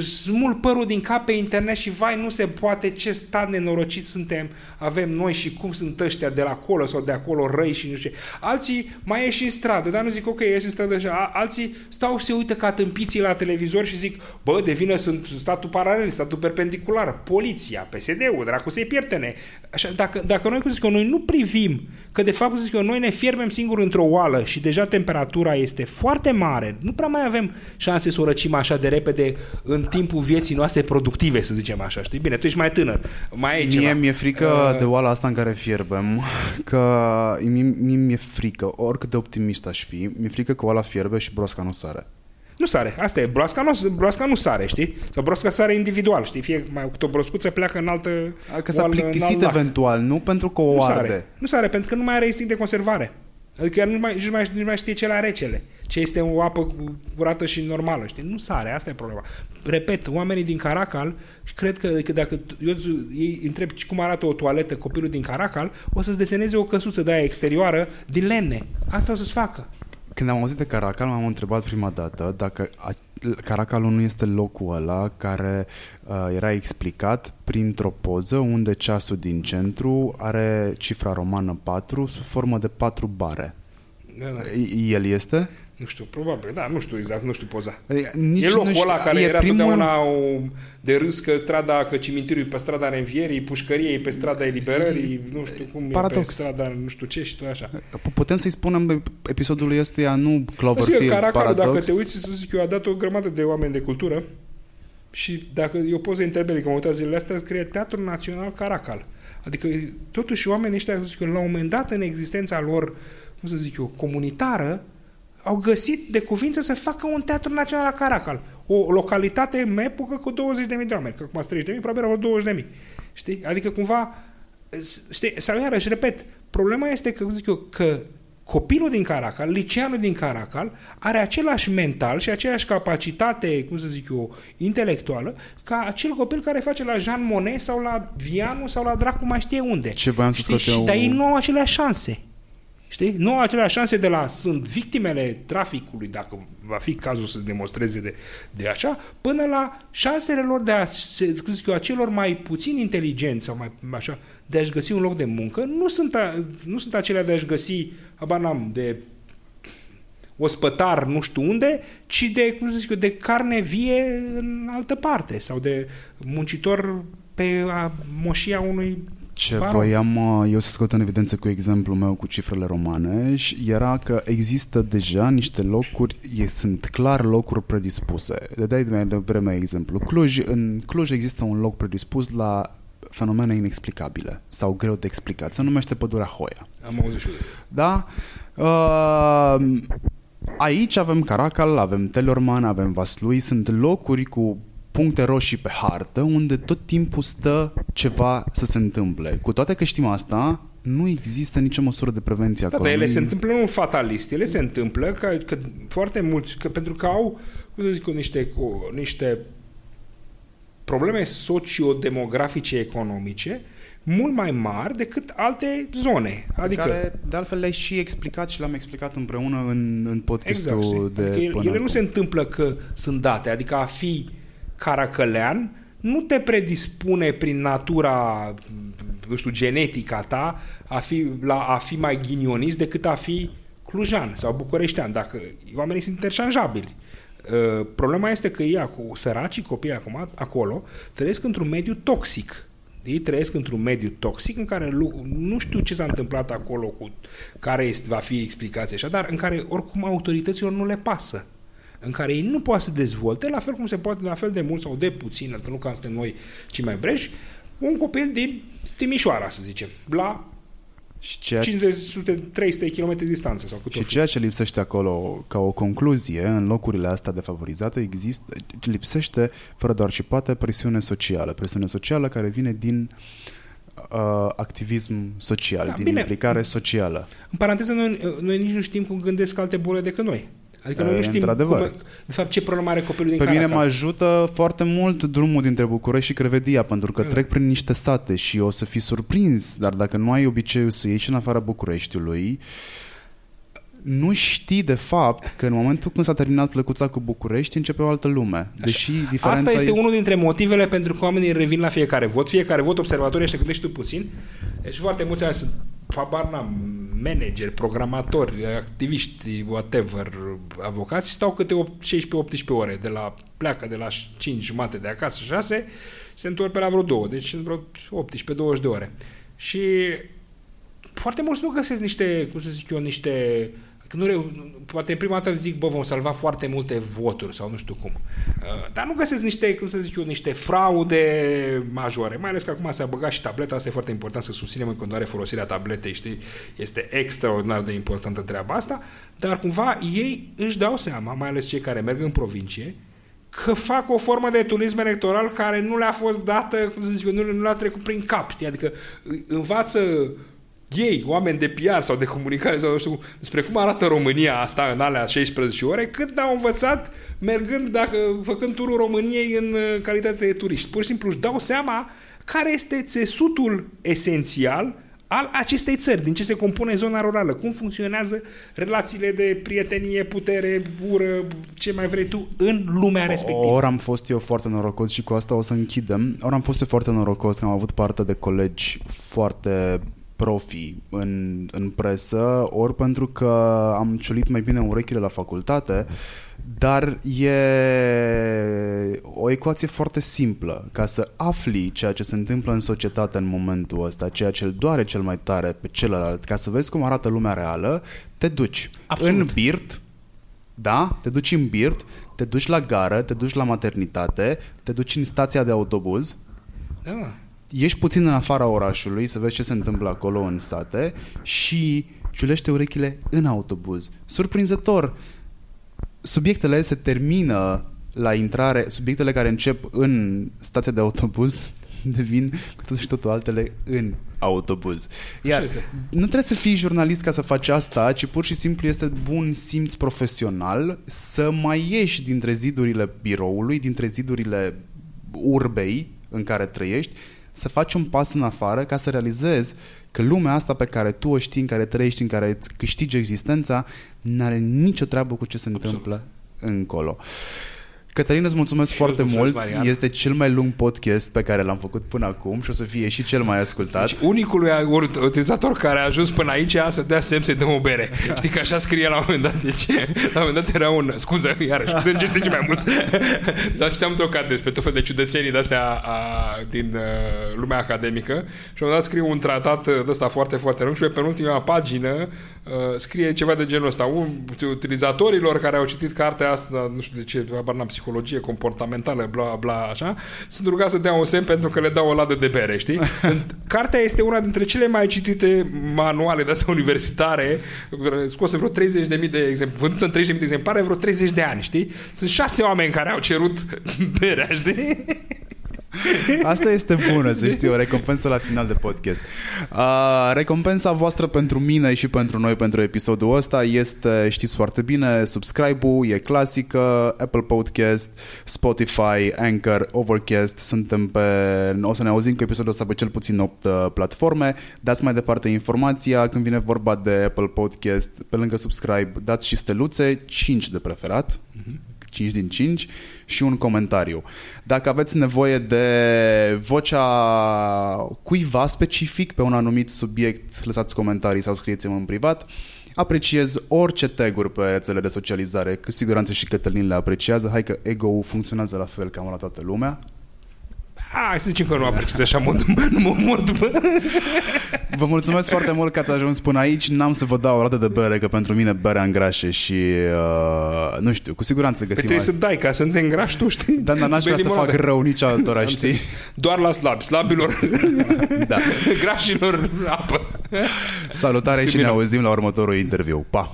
smul părul din cap pe internet și vai, nu se poate, ce stat nenorocit suntem, avem noi și cum sunt ăștia de la acolo sau de acolo răi și nu știu ce. Alții mai ieși în stradă, dar nu zic ok, ieși în stradă așa. Alții stau se uită ca tâmpiții la televizor și zic, bă, de vină sunt statul paralel, statul perpendicular, poliția, PSD-ul, dracu să-i pieptene. Așa, dacă, dacă noi, cum zic eu, noi nu privim că de fapt, zic eu, noi ne fierbem singur într-o oală și deja temperatura este foarte mare, nu prea mai avem șanse să o răcim așa de repede în timpul vieții noastre productive, să zicem așa, știi? Bine, tu ești mai tânăr, mai ai Mie ceva. mi-e frică uh... de oala asta în care fierbem, că mie, mie mi-e frică, oricât de optimist aș fi, mi-e frică că oala fierbe și broasca nu sare. Nu sare. Asta e. Broasca nu, broasca nu sare, știi? Sau broasca sare individual, știi? Fie mai cu o broscuță pleacă în altă... Că s-a plictisit eventual, nu pentru că o nu arde. Sare. Nu sare, pentru că nu mai are instinct de conservare. Adică nu mai, nu mai, nu mai știe ce la recele. Ce este o apă curată și normală, știi? Nu sare, asta e problema. Repet, oamenii din Caracal, cred că, că dacă eu ei întreb cum arată o toaletă copilul din Caracal, o să-ți deseneze o căsuță de aia exterioară din lemne. Asta o să-ți facă. Când am auzit de Caracal, m-am întrebat prima dată dacă Caracalul nu este locul ăla care uh, era explicat printr-o poză unde ceasul din centru are cifra romană 4 sub formă de 4 bare. Da, da. El este? Nu știu, probabil, da, nu știu exact, nu știu poza. Adică nici e locul nu știu, ăla care era primul... totdeauna o, de râs că strada, că cimitirul e pe strada Renvierii, pușcăriei pe strada Eliberării, nu știu cum Paradox. e pe strada nu știu ce și tot așa. Putem să-i spunem episodul ăstuia nu Cloverfield, Caracal, dacă te uiți, să zic eu, a dat o grămadă de oameni de cultură și dacă eu pot să interveni, că mă uitat zilele astea, scrie Teatrul Național Caracal. Adică, totuși, oamenii ăștia, zic eu, la un moment dat în existența lor, cum să zic eu, comunitară, au găsit de cuvință să facă un teatru național la Caracal. O localitate în epocă cu 20.000 de oameni. Că acum 30.000, probabil au 20.000. Știi? Adică cumva Știi, sau iarăși, repet, problema este că, zic eu, că copilul din Caracal, liceanul din Caracal, are același mental și aceeași capacitate, cum să zic eu, intelectuală, ca acel copil care face la Jean Monnet sau la Vianu sau la dracu mai știe unde. Ce voiam să Știi? scot Și eu- dar ei nu au aceleași șanse. Știi? Nu au aceleași șanse de la sunt victimele traficului, dacă va fi cazul să demonstreze de, de așa, până la șansele lor de a, se, cum zic eu, a celor mai puțin inteligenți sau mai așa, de a-și găsi un loc de muncă, nu sunt, a, nu sunt acelea de a-și găsi, habar n-am, de ospătar nu știu unde, ci de, cum să zic eu, de carne vie în altă parte sau de muncitor pe a, moșia unui Ce baron. voiam uh, eu să scot în evidență cu exemplul meu cu cifrele romane și era că există deja niște locuri, e, sunt clar locuri predispuse. De dai mai devreme exemplu. Cluj, în Cluj există un loc predispus la fenomene inexplicabile sau greu de explicat. Se numește pădurea Hoia. Am auzit și eu. Da? Uh, aici avem Caracal, avem Telorman, avem Vaslui, sunt locuri cu puncte roșii pe hartă unde tot timpul stă ceva să se întâmple. Cu toate că știm asta, nu există nicio măsură de prevenție Da, acolo. dar ele Nu- se întâmplă nu fatalist, ele se întâmplă că, că foarte mulți, că pentru că au, cum să zic eu, niște, cu, niște probleme sociodemografice economice mult mai mari decât alte zone. Adică, care, de altfel, le-ai și explicat și le-am explicat împreună în, în podcastul exact, știi? de adică ele, până ele nu acum. se întâmplă că sunt date, adică a fi caracălean nu te predispune prin natura, nu știu, genetica ta a fi, la a fi mai ghinionist decât a fi clujan sau bucureștean, dacă oamenii sunt interșanjabili. Uh, problema este că ei, acum, săracii copii acum, acolo, trăiesc într-un mediu toxic. Ei trăiesc într-un mediu toxic în care lu- nu știu ce s-a întâmplat acolo, cu care este, va fi explicația așa, dar în care oricum autorităților nu le pasă în care ei nu poate să dezvolte, la fel cum se poate, la fel de mult sau de puțin, că nu ca suntem noi ci mai breși, un copil din Timișoara, să zicem, la Și ceea 50-300 km distanță sau cât o Și fi. ceea ce lipsește acolo, ca o concluzie, în locurile astea defavorizate, există, lipsește, fără doar și poate, presiune socială. Presiune socială care vine din uh, activism social, Da, din bine. implicare socială. În paranteză, noi, noi nici nu știm cum gândesc alte bole decât noi. Adică noi E, nu știm, într-adevăr. cum, de fapt, ce problemă are copilul din Pe mine Caracal. mă ajută foarte mult drumul dintre București și Crevedia, pentru că Exact. trec prin niște sate și o să fii surprins, dar dacă nu ai obiceiul să ieși în afara Bucureștiului, nu știi de fapt că în momentul când s-a terminat plăcuța cu București începe o altă lume. Deși diferența Asta este unul dintre motivele pentru că oamenii revin la fiecare vot. Fiecare vot, observatorii ăștia gândești tu puțin. Deci foarte mulți ani sunt habar n-am, manageri, programatori, activiști, whatever, avocați și stau câte 16-18 ore. De la, pleacă de la 5 jumate de acasă, 6, se întorc pe la vreo 2. Deci sunt vreo 18-20 de ore. Și foarte mulți nu găsesc niște, cum să zic eu, niște că nu reu, poate în prima dată zic, bă, vom salva foarte multe voturi sau nu știu cum. Uh, Dar nu găsesc niște, cum să zic eu, niște fraude majore, mai ales că acum s-a băgat și tableta, asta e foarte important să susținem în continuare folosirea tabletei, știi? Este extraordinar de importantă treaba asta, dar cumva ei își dau seama, mai ales cei care merg în provincie, că fac o formă de turism electoral care nu le-a fost dată, cum să zic eu, nu, nu le-a trecut prin cap, știi? Adică învață ei, oameni de PR sau de comunicare sau nu știu, despre cum arată România asta în alea 16 ore, cât au învățat mergând, dacă, făcând turul României în uh, calitate de turiști. Pur și simplu își dau seama care este țesutul esențial al acestei țări, din ce se compune zona rurală, cum funcționează relațiile de prietenie, putere, ură, ce mai vrei tu, în lumea respectivă. Ori am fost eu foarte norocos și cu asta o să închidem. Ori am fost eu foarte norocos că am avut parte de colegi foarte profi în, în presă, ori pentru că am ciulit mai bine urechile la facultate, dar e o ecuație foarte simplă. Ca să afli ceea ce se întâmplă în societate în momentul ăsta, ceea ce îl doare cel mai tare pe celălalt, ca să vezi cum arată lumea reală, te duci Absolut. în birt, da? Te duci în birt, te duci la gară, te duci la maternitate, te duci în stația de autobuz, Da. Ieși puțin în afara orașului să vezi ce se întâmplă acolo în sate și ciulește urechile în autobuz. Surprinzător, subiectele se termină la intrare, subiectele care încep în stația de autobuz [LAUGHS] devin cu totul și totul altele în autobuz. Iar Așa este. nu trebuie să fii jurnalist ca să faci asta, ci pur și simplu este bun simț profesional să mai ieși dintre zidurile biroului, dintre zidurile urbei în care trăiești, să faci un pas în afară ca să realizezi că lumea asta pe care tu o știi, în care trăiești, în care îți câștigi existența, nu are nicio treabă cu ce se Absolut. întâmplă încolo. Cătălin, îți mulțumesc Și eu foarte îți mult. mulțumesc, Marian. Este cel mai lung podcast pe care l-am făcut până acum și o să fie și cel mai ascultat. Deci unicului utilizator care a ajuns până aici să dea semn să-i dăm o bere. [LAUGHS] Știi că așa scrie la un moment dat. Deci, la un moment dat era un... Scuză, iarăși, se îngește și mai mult. [LAUGHS] Dar citeam într-o carte despre tot fel de ciudățenii de-astea a, din uh, lumea academică și la un moment dat scrie un tratat uh, de ăsta foarte, foarte lung și pe penultima pagină uh, scrie ceva de genul ăsta. Un, utilizatorilor care au citit cartea asta, nu știu de ce, habar n-am, psihologie comportamentală, bla, bla, așa, sunt rugați să dea un semn pentru că le dau o ladă de bere, știi? [LAUGHS] În- Cartea este una dintre cele mai citite manuale [LAUGHS] de astea universitare, scose vreo 30.000 de exemple, vândută în 30.000 de exemplare, vreo 30 de ani, știi? Sunt șase oameni care au cerut [LAUGHS] berea, știi? Asta este bună, să știi, o recompensă la final de podcast. Uh, recompensa voastră pentru mine și pentru noi pentru episodul ăsta este, știți foarte bine, subscribe-ul, e clasică, Apple Podcast, Spotify, Anchor, Overcast, suntem pe... O să ne auzim cu episodul ăsta pe cel puțin 8 uh, platforme. Dați mai departe informația când vine vorba de Apple Podcast, pe lângă subscribe, dați și steluțe, 5 de preferat. 5 din 5 și un comentariu. Dacă aveți nevoie de vocea cuiva specific pe un anumit subiect, lăsați comentarii sau scrieți-mă în privat. Apreciez orice tag-uri pe rețele de socializare, cu siguranță și Cătălin le apreciază. Hai că ego-ul funcționează la fel cam la toată lumea. Hai să zicem că nu apreciez așa mult, [LAUGHS] nu mă omor după... Vă mulțumesc foarte mult că ați ajuns până aici. N-am să vă dau o rată de bere, că pentru mine berea îngrașe și uh, nu știu, cu siguranță Că găsim... trebuie să dai ca să nu te îngrași tu, știi? Da, dar n-aș Bei vrea să fac limonadă. rău nici altora, știi? Doar la slabi, slabilor, Da. [LAUGHS] grașilor, apă. Salutare și ne Discriminăm. auzim la următorul interviu. Pa! Pa.